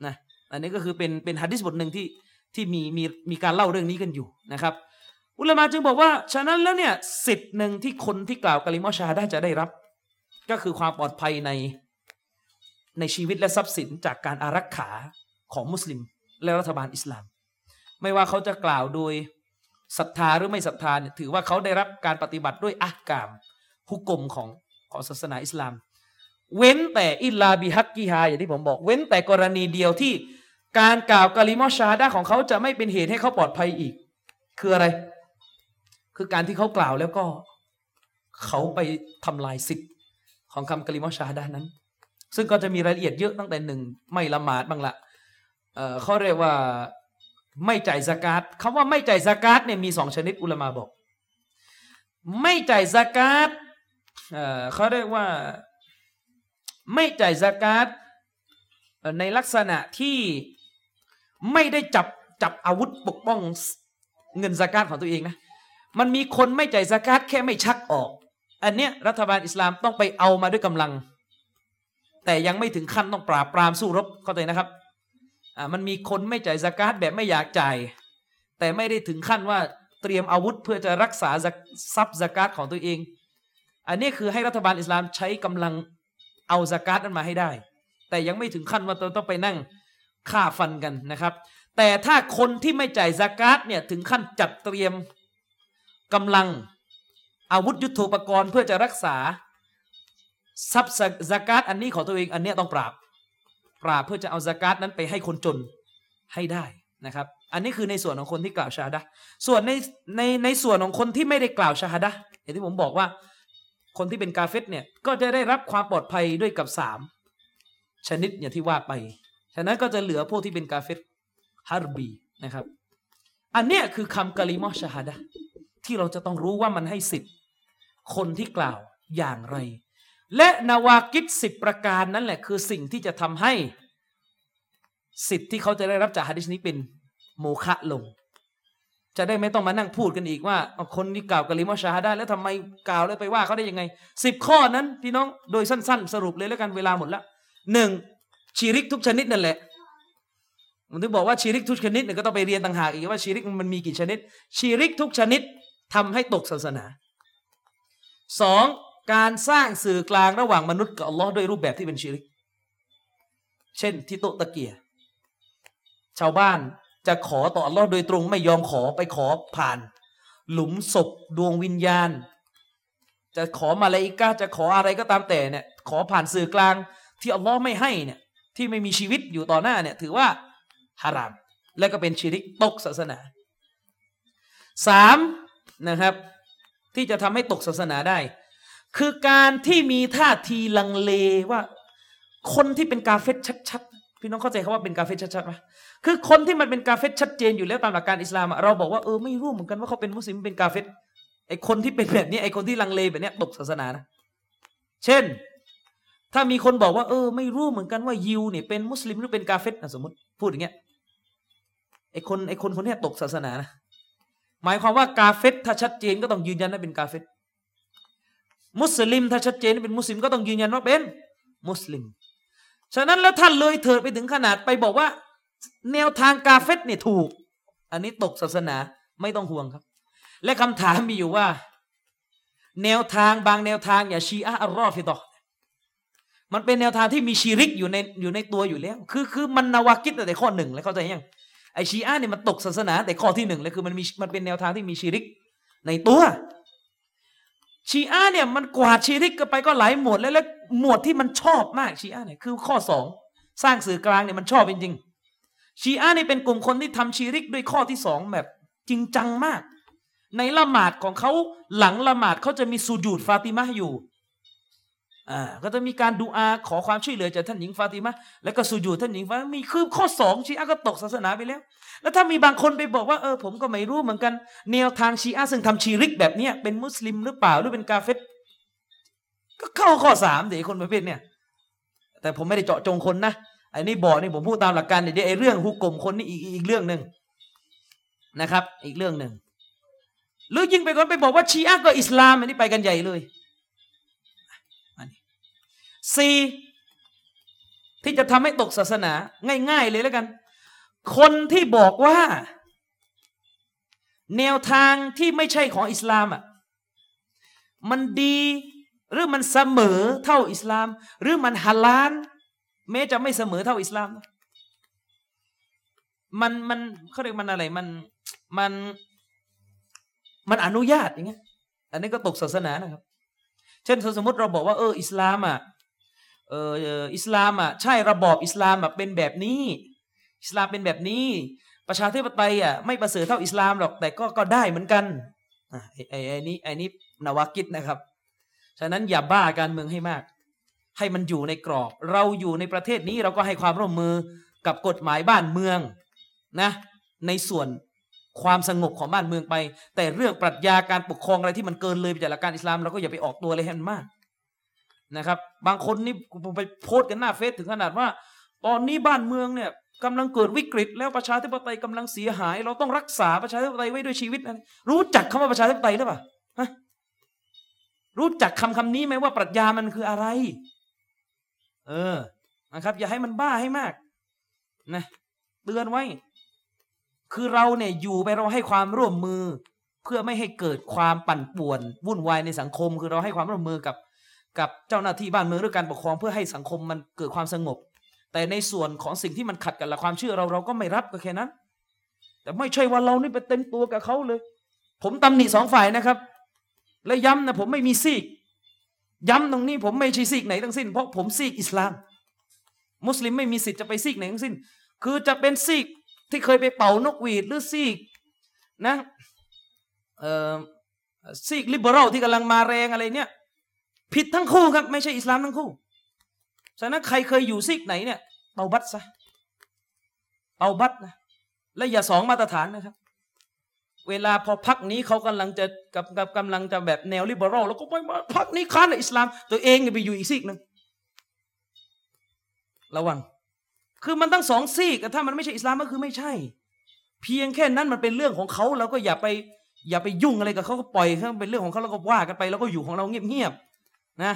นะอันนี้ก็คือเป็นเป็นฮะดิษบทหนึ่งที่ที่มีมีมีการเล่าเรื่องนี้กันอยู่นะครับ อุลามาจึงบอกว่าฉะนั้นแล้วเนี่ยสิทธิ์หนึ่งที่คนที่กล่าวกะลิมอชาได้จะได้รับ ก็คือความปลอดภัยในในชีวิตและทรัพย์สินจากการอารักขาของมุสลิม และรัฐบาลอิสลาม ไม่ว่าเขาจะกล่าวโดยศรัทธาหรือไม่ศรัทธาเนี่ยถือว่าเขาได้รับการปฏิบัติด้วยอักกามฮุกกลมของของศาสนาอิสลาม เว้นแต่อิลลาบิฮักกิฮาอย่างที่ผมบอก เว้นแต่กรณีเดียวที่การกล่าวกะลิมอชาฮาดะห์ของเขาจะไม่เป็นเหตุให้เขาปลอดภัยอีก คืออะไร คือการที่เขากล่าวแล้วก็ เขาไปทำลายสิทธิ์ของคำกะลิมอชาฮาดะห์นั้น ซึ่งก็จะมีรายละเอียดเยอะตั้งแต่หนึ่งไม่ละหมาดบ้างละเอ่อเขาเรียกว่าไม่จ่ายสกาตคำว่าไม่จ่ายสกาตเนี่ยมีสองชนิดอุลมาบอก ไม่จ่ายสกาตเอ่อเขาเรียกว่าไม่จ่ายสกาตเอ่อในลักษณะที่ไม่ได้จับจับอาวุธปกป้องเงินสกาตของตัวเองนะ มันมีคนไม่จ่ายสกาตแค่ไม่ชักออก อันเนี้ยรัฐบาลอิสลามต้องไปเอามาด้วยกำลัง แต่ยังไม่ถึงขั้นต้องปราบปรามสู้รบเข้าใจนะครับอ่ามันมีคนไม่จ่ายสกาตแบบไม่อยากจ่าย แต่ไม่ได้ถึงขั้นว่าเตรียมอาวุธเพื่อจะรักษาทรัพย์สกาตของตัวเอง อันนี้คือให้รัฐบาลอิสลามใช้กำลังเอาสกาตนั้นมาให้ได้ แต่ยังไม่ถึงขั้นว่าต้องไปนั่งฆ่าฟันกันนะครับ แต่ถ้าคนที่ไม่จ่ายสกาตเนี่ยถึงขั้นจัดเตรียม กำลังอาวุธยุโทโธปกรณ์เพื่อจะรักษาทรัพย์สกาตอันนี้ของตัวเองอันเนี้ยต้องปราบ ปราบเพื่อจะเอาสกาตนั้นไปให้คนจนให้ได้นะครับ อันนี้คือในส่วนของคนที่กล่าวชาดะส่วนในในในส่วนของคนที่ไม่ได้กล่าวชาดะอย่างที่ผมบอกว่า คนที่เป็นกาเฟตเนี่ยก็จะได้รับความปลอดภัยด้วยกับสามชนิดอย่างที่ว่าไป ฉะนั้นก็จะเหลือพวกที่เป็นกาเฟตฮารบีนะครับ อันเนี้ยคือคำกะลิมอชาฮาดะ ที่เราจะต้องรู้ว่ามันให้สิทธิ์คนที่กล่าวอย่างไร และนาวากิดสิบประการนั่นแหละคือสิ่งที่จะทำให้สิทธิ์ที่เขาจะได้รับจากฮะดิษนี้เป็นโมฆะลง จะได้ไม่ต้องมานั่งพูดกันอีกว่า คนที่กล่าวกะลิมอชาฮาดะห์แล้วทำไมกล่าวแล้วไปว่าเขาได้ยังไงสิบข้อนั้นพี่น้องโดยสั้น ๆ สรุปเลยแล้วกันเวลาหมดแล้วหนึ่งชีริกทุกชนิดนั่นแหละมันถึงบอกว่าชีริกทุกชนิดเนี่ยก็ต้องไปเรียนต่างหากอีกว่าชีริกมันมีกี่ชนิดชีริกทุกชนิด ทำให้ตกศาสนาสองการสร้างสื่อกลางระหว่างมนุษย์กับอัลลอฮ์ด้วยรูปแบบที่เป็นชีริก เช่นที่โต๊ะตะเกีย ชาวบ้านจะขอต่ออัลลอฮ์โดยตรงไม่ยอมขอไปขอผ่าน หลุมศพดวงวิญญาณ จะขอมาลาอิกาจะขออะไรก็ตามแต่เนี่ยขอผ่านสื่อกลางที่อัลลอฮ์ไม่ให้เนี่ยที่ไม่มีชีวิตอยู่ต่อหน้าเนี่ยถือว่าฮาราม และก็เป็นชีริกตกศาสนาสาม นะครับ ที่จะทำให้ตกศาสนาได้ คือการที่มีท่าทีลังเลว่า คนที่เป็นกาเฟตชัดๆพี่น้องเข้าใจคาว่าเป็นกาเฟตชัดๆไหมคือคนที่มันเป็นกาเฟตชัดเจนอยู่แล้วตามหลักการอิสลามเราบอกว่าเออไม่รู้เหมือนกันว่าเขาเป็นมุสลิมเป็นกาเฟตไอคนที่เป็นแบบนี้ไอคนที่ลังเลแบบนี้ตกศาสนานะเช่น ถ้ามีคนบอกว่า เออ ไม่รู้เหมือนกันว่ายิวเนี่ยเป็นมุสลิมหรือเป็นกาเฟตนะสมมติพูดอย่างเงี้ยไอคนไอคนคนนี้ตกศาสนานะ หมายความว่ากาเฟตถ้าชัดเจนก็ต้องยืนยันว่าเป็นกาเฟตมุสลิมถ้าชัดเจนเป็นมุสลิมก็ต้องยืนยันว่าเป็นมุสลิม ฉะนั้นแล้วท่านเลยเถิดไปถึงขนาดไปบอกว่า แนวทางกาเฟตเนี่ยถูก อันนี้ตกศาสนาไม่ต้องห่วงครับ และคำถามมีอยู่ว่า แนวทางบางแนวทางอย่าชีอะอัลรอฟิดอมันเป็นแนวทางที่มีชีริกอยู่ในอยู่ในตัวอยู่แล้ว คือคือมันนาวากิดแต่ข้อหนึ่งแล้วเข้าใจยัง อชีอะเนี่ยมันตกศาสนา แต่ข้อที่หนึ่งเลยคือมันมีมันเป็นแนวทางที่มีชีริกในตัวชีอะเนี่ยมันกวาดชีริกกันไปก็หลายหมวดแล้วแล้วหมวดที่มันชอบมากชีอะเนี่ยคือข้อสองสร้างสื่อกลางเนี่ยมันชอบจริงๆชีอะนี่ยเป็นกลุ่มคนที่ทำชีริกด้วยข้อที่สองแบบจริงจังมาก ในละหมาดของเขาหลังละหมาดเขาจะมีสูญูดฟาติมะอยู่ อ่าก็จะมีการดูอาขอความช่วยเหลือจากท่านหญิงฟาติมะแล้วก็สูญูท่านหญิงฟาติมะมีคือข้อสองชีอะก็ตกศาสนาไปแล้ว แล้วถ้ามีบางคนไปบอกว่าเออผมก็ไม่รู้เหมือนกัน แนวทางชีอะซึ่งทำชีริกแบบเนี้ยเป็นมุสลิมหรือเปล่าหรือเป็นกาเฟตก็เข้าข้อสามเดี๋ยวคนประเภทเนี่ยแต่ผมไม่ได้เจาะจงคนนะไอ้นี่บอกนี่ผมพูดตามหลักการเดี๋ยวไอ้เรื่องฮุกกลมคนนี่อีกอีกเรื่องหนึ่งนะครับ อีกเรื่องหนึ่งหรือยิ่งไปก่อนไปบอกว่าชีอะก็อิสลามอันนี้ไปกันใหญ่เลย สี่ที่จะทำให้ตกศาสนา ง่าย ๆ เลยแล้วกัน คนที่บอกว่า แนวทางที่ไม่ใช่ของอิสลามอะมันดีหรือมันเสมอเท่าอิสลาม หรือมันฮาลาลแม้จะไม่เสมอเท่าอิสลาม มันมันเขาเรียกมันอะไรมันมันมันอนุญาตอย่างเงี้ย อันนี้ก็ตกศาสนานะครับ เช่นสมมติเราบอกว่าเอออิสลามอะ เอออิสลามอะใช่ระบอบอิสลามแบบเป็นแบบนี้ อิสลามเป็นแบบนี้ ประชาธิปไตยอะไม่ประเสริฐเท่าอิสลามหรอกแต่ก็ก็ได้เหมือนกันอะไอ้ไอ้ไอ้นี้ไอ้นี้นวากิดนะครับฉะนั้นอย่าบ้าการเมืองให้มาก ให้มันอยู่ในกรอบ เราอยู่ในประเทศนี้เราก็ให้ความร่วมมือกับกฎหมายบ้านเมืองนะในส่วนความสงบของบ้านเมืองไป แต่เรื่องปรัชญาการปกครองอะไรที่มันเกินเลยไปจากหลักการอิสลามเราก็อย่าไปออกตัวเลยให้มันมาก นะครับ บางคนนี่ผมไปโพสต์กันหน้าเฟซถึงขนาดว่า ตอนนี้บ้านเมืองเนี่ยกำลังเกิดวิกฤต แล้วประชาธิปไตยกำลังเสียหาย เราต้องรักษาประชาธิปไตยไว้ด้วยชีวิตนะรู้จักคำว่าประชาธิปไตยหรือเปล่าฮะรู้จักคำคำนี้ไหมว่าปรัชญามันคืออะไร เออนะครับ อย่าให้มันบ้าให้มากนะเตือนไว้ คือเราเนี่ยอยู่ไปเราให้ความร่วมมือ เพื่อไม่ให้เกิดความปั่นป่วน วุ่นวายในสังคม คือเราให้ความร่วมมือกับ กับเจ้าหน้าที่บ้านเมืองหรือการปกครองเพื่อให้สังคมมันเกิดความสงบ แต่ในส่วนของสิ่งที่มันขัดกับหลักความเชื่อเราเราก็ไม่รับก็แค่นั้น แต่ไม่ใช่ว่าเรานี่ไปเต็มตัวกับเขาเลย ผมตำหนิสองฝ่ายนะครับ และย้ำนะผมไม่มีซีก ย้ำตรงนี้ผมไม่ใช่ซีกไหนทั้งสิ้น เพราะผมซีกอิสลาม มุสลิมไม่มีสิทธิ์จะไปซีกไหนทั้งสิ้น คือจะเป็นซีกที่เคยไปเป่านกหวีดหรือซีกนะเอ่อซีกลิเบอรัลที่กำลังมาแรงอะไรเนี่ย ผิดทั้งคู่ครับ ไม่ใช่อิสลามทั้งคู่ ฉะนั้นใครเคยอยู่ซีกไหนเนี่ยเตาบัตซะเตาบัตนะและอย่าสองมาตรฐานนะครับ เวลาพอพักนี้เขากำลังจะกับกับกำลังจะแบบแนวลิเบอรัลแล้วก็ไปมาพักนี้ค้านอิสลาม ตัวเองไปอยู่อีกซีกหนึ่งระวัง คือมันตั้งสองซีกถ้ามันไม่ใช่อิสลามก็คือไม่ใช่ เพียงแค่นั้นมันเป็นเรื่องของเขาเราก็อย่าไป อย่าไปยุ่งอะไรกับเขาก็ปล่อยเขาเป็นเรื่องของเขาแล้วก็ว่ากันไป แล้วก็อยู่ของเราเงียบๆ นะ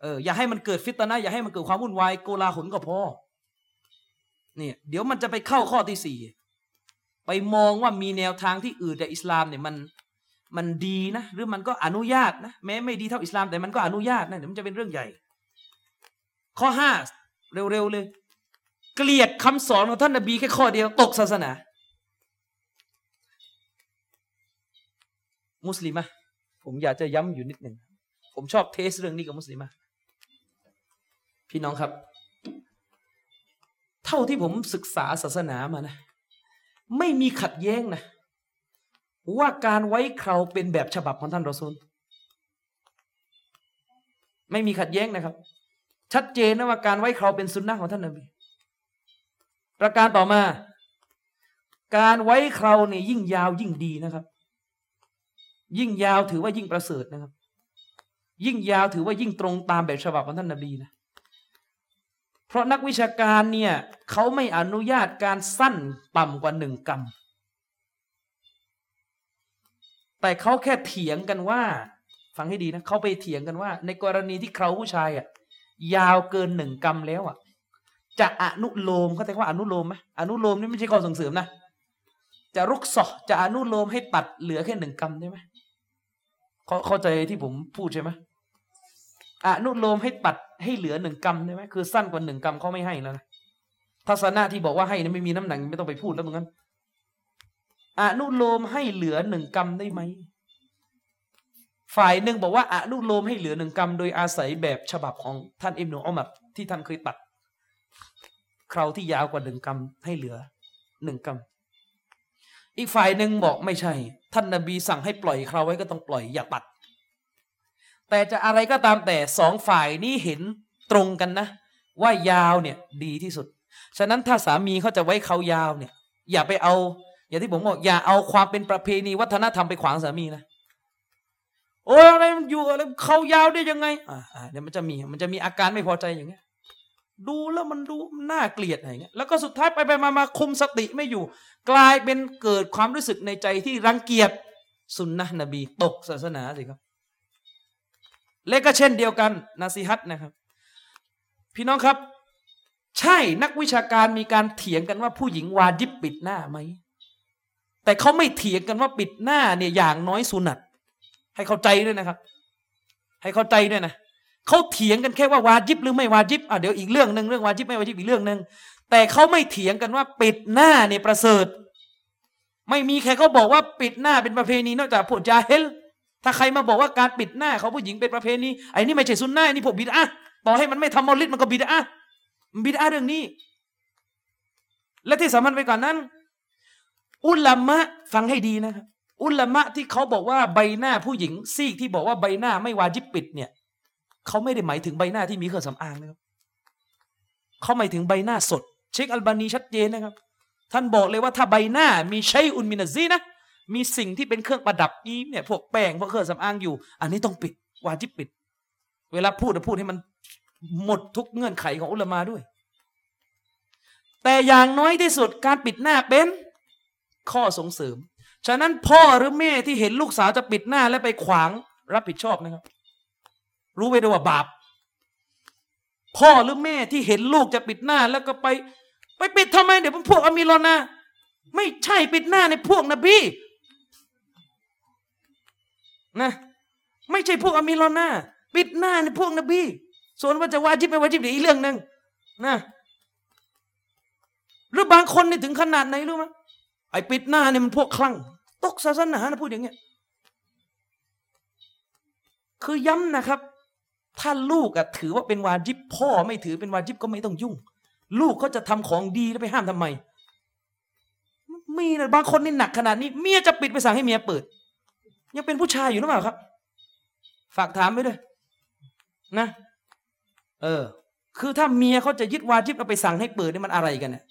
เอออย่าให้มันเกิดฟิตนะอย่าให้มันเกิดความวุ่นวายโกลาหลก็พอเนี่ยเดี๋ยวมันจะไปเข้าข้อที่สี่ไปมองว่ามีแนวทางที่อื่นแต่อิสลามเนี่ยมันมันดีนะ หรือมันก็อนุญาตนะแม้ไม่ดีเท่าอิสลามแต่มันก็อนุญาตนะเดี๋ยวมันจะเป็นเรื่องใหญ่ ข้อห้าเร็วๆเลย เกลียดคำสอนของท่านนบีแค่ข้อเดียวตกศาสนา มุสลิมะผมอยากจะย้ำอยู่นิดหนึ่ง ผมชอบเทสเรื่องนี้กับมุสลิมะพี่น้องครับ เท่าที่ผมศึกษาศาสนามานะ ไม่มีขัดแย้งนะ ว่าการไว้คราวเป็นแบบฉบับของท่านรอซูลไม่มีขัดแย้งนะครับ ชัดเจนนะว่าการไว้คราวเป็นสุนนะของท่านนบีประการต่อมา การไว้คราเนี่ยยิ่งยาวยิ่งดีนะครับ ยิ่งยาวถือว่ายิ่งประเสริฐนะครับ ยิ่งยาวถือว่ายิ่งตรงตามแบบฉบับของท่านนบีนะเพราะนักวิชาการเนี่ยเขาไม่อนุญาตการสั้นต่ำกว่าหนึ่งกรรมแต่เขาแค่เถียงกันว่า ฟังให้ดีนะเขาไปเถียงกันว่า ในกรณีที่เขาผู้ชายอะยาวเกินหนึ่งกรรมแล้วอะ จะอนุโลมเขาแต่ว่าอนุโลมไหมอนุโลมนี่ไม่ใช่ข้อส่งเสริมนะจะรุกสอจะอนุโลมให้ตัดเหลือแค่หนึ่งกรรมได้ไหมเขาเข้าใจที่ผมพูดใช่ไหม อนุโลมให้ตัดให้เหลือหนึ่งกรรมได้ไหมคือสั้นกว่าหนึ่งกรรมเขาไม่ให้แล้วนะทัศนะที่บอกว่าให้นี่ไม่มีน้ำหนักไม่ต้องไปพูดแล้วเหมือนกันอนุโลมให้เหลือหนึ่งกรรมได้ไหมฝ่ายหนึ่งบอกว่าอนุโลมให้เหลือหนึ่งกรรมโดยอาศัยแบบฉบับของท่านอิมนุอัมัดที่ท่านเคยตัดคราวที่ยาวกว่าหนึ่งกรรมให้เหลือหนึ่งกรรมอีกฝ่ายหนึ่งบอกไม่ใช่ ท่านนบีสั่งให้ปล่อยคราวไว้ก็ต้องปล่อยอย่าตัด แต่จะอะไรก็ตามแต่สองฝ่ายนี้เห็นตรงกันนะ ว่ายาวเนี่ยดีที่สุด ฉะนั้นถ้าสามีเขาจะไว้เขายาวเนี่ย อย่าไปเอา อย่างที่ผมบอกอย่าเอาความเป็นประเพณีวัฒนธรรมไปขวางสามีนะโอ้อะไรมันอยู่อะไรเขายาวได้ยังไง อ่าเดี๋ยวมันจะมีมันจะมีอาการไม่พอใจอย่างเงี้ย ดูแล้วมันดูน่าเกลียดอะไรเงี้ยแล้วก็สุดท้ายไปไปมามาคุมสติไม่อยู่ กลายเป็นเกิดความรู้สึกในใจที่รังเกียจสุนนะนบี ตกศาสนาสิครับ และก็เช่นเดียวกันนาซีฮัตนะครับ พี่น้องครับ ใช่นักวิชาการมีการเถียงกันว่าผู้หญิงวาจิบปิดหน้าไหม แต่เขาไม่เถียงกันว่าปิดหน้าเนี่ยอย่างน้อยสุนัตให้เข้าใจด้วยนะครับ ให้เข้าใจด้วยนะเขาเถียงกันแค่ว่าวาจิบหรือไม่วาจิบอะเดี๋ยวอีกเรื่องหนึ่งเรื่องวาจิบไม่วาจิบอีกเรื่องหนึ่งแต่เขาไม่เถียงกันว่าปิดหน้าเนี่ยประเสริฐ ไม่มีใครเขาบอกว่าปิดหน้าเป็นประเพณีนอกจากพวกจาเฮล ถ้าใครมาบอกว่าการปิดหน้าเขาผู้หญิงเป็นประเพณีไอ้นี่ไม่ใช่ซุนนะนี่พวกบิดอะต่อให้มันไม่ทำมอลิดมันก็บิดอะมันบิดอะเรื่องนี้ และที่สำคัญไปกว่านนั้น อุลามะฟังให้ดีนะครับอุลามะที่เขาบอกว่าใบหน้าผู้หญิงซีกที่บอกว่าใบหน้าไม่วาจิบปิดเนี่ยเขาไม่ได้หมายถึงใบหน้าที่มีเครื่องสำอางนะครับเขาหมายถึงใบหน้าสด เช็คอัลบานีชัดเจนนะครับ ท่านบอกเลยว่าถ้าใบหน้ามีใช้อุนมินาซีนะ มีสิ่งที่เป็นเครื่องประดับอีเนี่ยพวกแป้งพวกเครื่องสำอางอยู่ อันนี้ต้องปิดวาจิบปิด เวลาพูดจะพูดให้มันหมดทุกเงื่อนไขของอุลมาด้วย แต่อย่างน้อยที่สุดการปิดหน้าเป็นข้อส่งเสริม ฉะนั้นพ่อหรือแม่ที่เห็นลูกสาวจะปิดหน้าและไปขวางรับผิดชอบนะครับ รู้ไว้ด้วยว่าบาป พ่อหรือแม่ที่เห็นลูกจะปิดหน้าแล้วก็ไป ไปปิดทำไมเดี๋ยวพวกอามีรอนาไม่ใช่ปิดหน้าในพวกนบี นะ ไม่ใช่พวกอามีรอนาปิดหน้าในพวกนบี ส่วนว่าจะวาจิบไม่วาจิบเดี๋ยวอีกเรื่องหนึ่งนะหรือบางคนนี่ถึงขนาดไหนรู้ไหมไอ้ปิดหน้าเนี่ยมันพวกคลั่ง ตกศาสนานะพูดอย่างเงี้ยคือย้ำนะครับ ถ้าลูกอะถือว่าเป็นวาจิบ พ่อไม่ถือเป็นวาจิบก็ไม่ต้องยุ่ง ลูกเขาจะทำของดีแล้วไปห้ามทำไมมีนะบางคนนี่หนักขนาดนี้เมียจะปิดไปสั่งให้เมียเปิด ยังเป็นผู้ชายอยู่หรือเปล่าครับ ฝากถามไว้ด้วย นะ เออ คือถ้าเมียเขาจะยึดวาจิบเอาไปสั่งให้เปิดนี่มันอะไรกันเนี่ย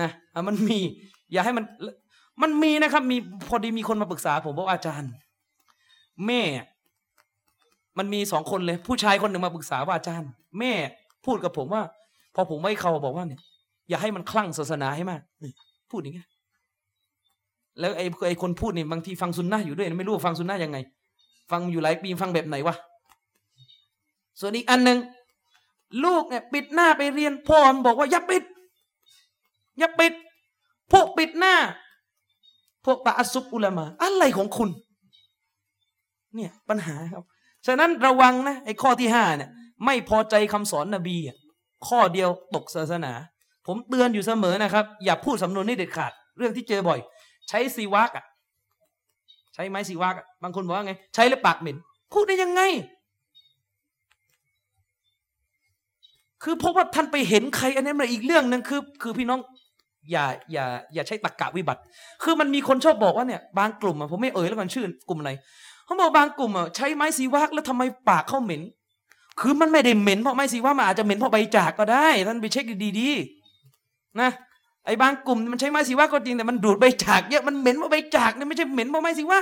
นะมันมี อย่าให้มัน มันมีนะครับ มีพอดีมีคนมาปรึกษา ผมบอกอาจารย์ แม่ มันมีสองคนเลย ผู้ชายคนหนึ่งมาปรึกษาว่าอาจารย์ แม่ พูดกับผมว่า พอผมไม่เขาบอกว่าเนี่ย อย่าให้มันคลั่งศาสนาให้มากพูดอย่างเงี้ย แล้วไอ้ไอ้คนพูดนี่บางทีฟังซุนนะอยู่ด้วยไม่รู้ฟังซุนนะยังไง ฟังอยู่หลายปีฟังแบบไหนวะส่วนอีกอันหนึ่งลูกเนี่ยปิดหน้าไปเรียนพ่อบอกว่าอย่าปิด อย่าปิด พวกปิดหน้า พวกตาอัซุบอุลามา อะไรของคุณ เนี่ยปัญหาครับ ฉะนั้นระวังนะไอ้ข้อที่ห้าเนี่ย ไม่พอใจคำสอนนบีข้อเดียวตกศาสนา ผมเตือนอยู่เสมอนะครับ อย่าพูดสำนวนนี้เด็ดขาด เรื่องที่เจอบ่อย ใช้ซีวักอะ ใช้ไม้ซีวักอะบางคนบอกว่าไง ใช้แล้วปากเหม็น พูดได้ยังไง คือเพราะว่าท่านไปเห็นใคร อันนี้มันอีกเรื่องหนึ่งคือ คือพี่น้องอย่าอย่าอย่าใช้ตรกกะวิบัติ คือมันมีคนชอบบอกว่าเนี่ยบางกลุ่มอะผมไม่เอ่ยแล้วกันชื่อกลุ่มไหนเขาบอกบางกลุ่มอะใช้ไม้ซีวักแล้วทำไมปากเขาเหม็น คือมันไม่ได้เหม็นเพราะไม้ซีวักมันอาจจะเหม็นเพราะใบจากก็ได้ ท่านไปเช็คดีๆนะ ไอ้บางกลุ่มมันใช้ไม้สีว่าก็จริงแต่มันดูดใบจากเยอะมันเหม็นว่าใบจากเนี่ยไม่ใช่เหม็นว่าไม้สีว่า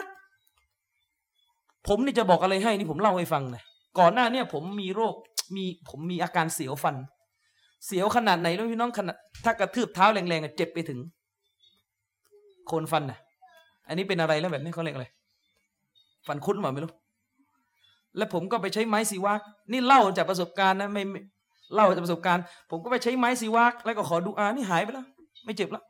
ผมนี่จะบอกอะไรให้นี่ผมเล่าให้ฟังนะก่อนหน้าเนี่ยผมมีโรคมีผมมีอาการเสียวฟัน เสียวขนาดไหนรู้พี่น้องขนาดถ้ากระทืบเท้าแรงๆเจ็บไปถึง โคนฟันนะอันนี้เป็นอะไรแล้วแบบนี้เขาเรียกอะไรฟันคุดหรือไม่รู้แล้วผมก็ไปใช้ไม้สีวักนี่เล่าจากประสบการณ์นะไม่เล่าจากประสบการณ์ ผมก็ไปใช้ไม้สีวักแล้วก็ขอดูอานี่หายไปแล้ว ไม่เจ็บแล้ว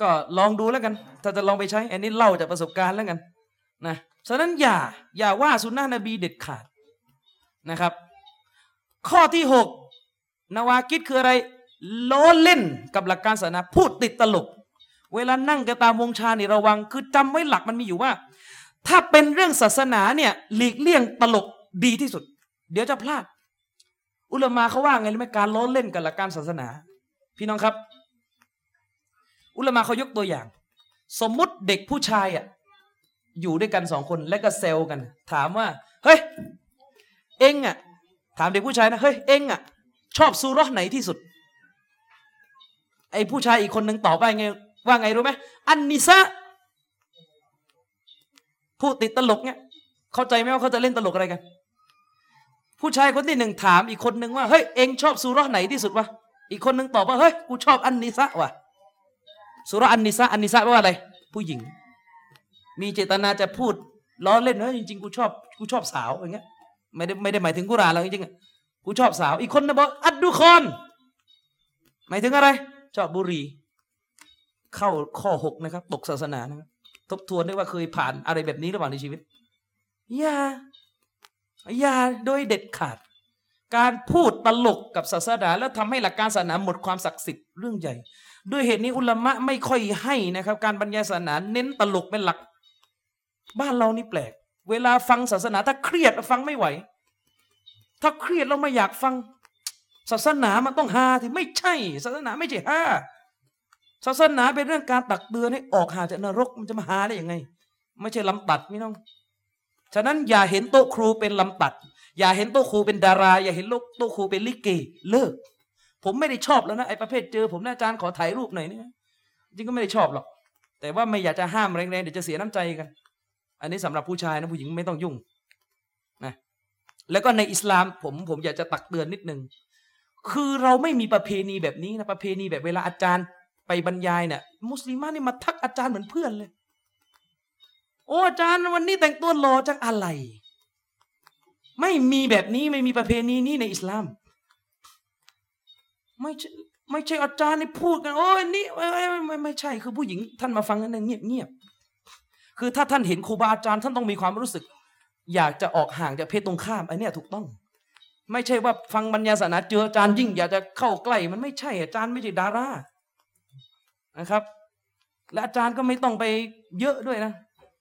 ก็ลองดูแล้วกัน ถ้าจะลองไปใช้ อันนี้เล่าจากประสบการณ์แล้วกันนะฉะนั้นอย่าอย่าว่าสุนนะนบีเด็ดขาดนะครับ ข้อที่หกนวากิดคืออะไรล้อเล่นกับหลักการศาสนาพูดติดตลก เวลานั่งกันตามวงชาเนี่ระวัง คือจำไว้หลักมันมีอยู่ว่า ถ้าเป็นเรื่องศาสนาเนี่ยหลีกเลี่ยงตลกดีที่สุด เดี๋ยวจะพลาด อุลมาเขาว่าไงรู้ไหมการล้อเล่นกับหลักการศาสนา พี่น้องครับ อุลมาเขายกตัวอย่าง สมมุติเด็กผู้ชายอะอยู่ด้วยกันสองคนและก็เซลกัน ถามว่า เฮ้ย เองอะ ถามเด็กผู้ชายนะ เฮ้ย เองอะ ชอบซูรอไหนที่สุด ไอ้ผู้ชายอีกคนหนึ่งตอบว่าไง ว่าไงรู้ไหมอันนิซะพูดติดตลกเนี่ย เข้าใจไหมว่าเขาจะเล่นตลกอะไรกัน ผู้ชายคนที่หนึ่งถามอีกคนหนึ่งว่า เฮ้ย เองชอบซูรอไหนที่สุดวะ อีกคนหนึ่งตอบว่าเฮ้ยกูชอบอันนิสะว่ะสุรอันนิสะอันนิสะแปลว่าอะไร ผู้หญิง มีเจตนาจะพูดล้อเล่นเฮ้ยจริงๆกูชอบกูชอบสาวอย่างเงี้ยไม่ได้ไม่ได้หมายถึงกุรานหรอกจริงๆกูชอบสาว อีกคนนึงบอกอัดดูคอนหมายถึงอะไร ชอบบุรี เข้าข้อหกนะครับ ตกศาสนานะครับทบทวนได้ว่าเคยผ่านอะไรแบบนี้หรือเปล่าในชีวิตอย่าอย่าโดยเด็ดขาด การพูดตลกกับศาสนาแล้วทำให้หลักการศาสนาหมดความศักดิ์สิทธิ์เรื่องใหญ่ ด้วยเหตุนี้อุลามะไม่ค่อยให้นะครับ การบรรยายศาสนาเน้นตลกเป็นหลัก บ้านเรานี่แปลก เวลาฟังศาสนาถ้าเครียดฟังไม่ไหว ถ้าเครียดเราไม่อยากฟัง ศาสนามันต้องฮาที่ไม่ใช่ ศาสนาไม่ใช่ฮาศาสนาเป็นเรื่องการตักเตือนให้ออกห่างจากนรกมันจะมาหาได้ยังไง ไม่ใช่ลำตัดพี่น้อง ฉะนั้นอย่าเห็นโต๊ะครูเป็นลำตัด อย่าเห็นโต๊ะครูเป็นดารา อย่าเห็นโต๊ะครูเป็นลิเกเลิก ผมไม่ได้ชอบแล้วนะไอ้ประเภทเจอ ผมนะอาจารย์ขอถ่ายรูปหน่อยเนี่ยจริงก็ไม่ได้ชอบหรอก แต่ว่าไม่อยากจะห้ามแรงๆเดี๋ยวจะเสียน้ำใจกัน อันนี้สำหรับผู้ชายนะผู้หญิงไม่ต้องยุ่งนะแล้วก็ในอิสลามผมผมอยากจะตักเตือนนิดนึงคือเราไม่มีประเพณีแบบนี้นะประเพณีแบบเวลาอาจารย์ไปบรรยายเนี่ยมุสลิมานี่มาทักอาจารย์เหมือนเพื่อนเลย โอ้อาจารย์วันนี้แต่งตัวหล่อจังอะไร ไม่มีแบบนี้ไม่มีประเพณีนี้ในอิสลาม ไม่ใช่ไม่ใช่อาจารย์นี่พูดกันโอ้ยนี่ไม่ไม่ไม่ไม่ใช่คือผู้หญิงท่านมาฟังนั้นเงียบเงียบคือถ้าท่านเห็นครูบาอาจารย์ท่านต้องมีความรู้สึก อยากจะออกห่างจากเพศตรงข้ามอันเนี้ยถูกต้อง ไม่ใช่ว่าฟังบรรยายศาสนาเจออาจารย์ยิ่ง อยากจะเข้าใกล้ มันไม่ใช่อาจารย์ไม่ใช่ดารานะครับ และอาจารย์ก็ไม่ต้องไปเยอะด้วยนะ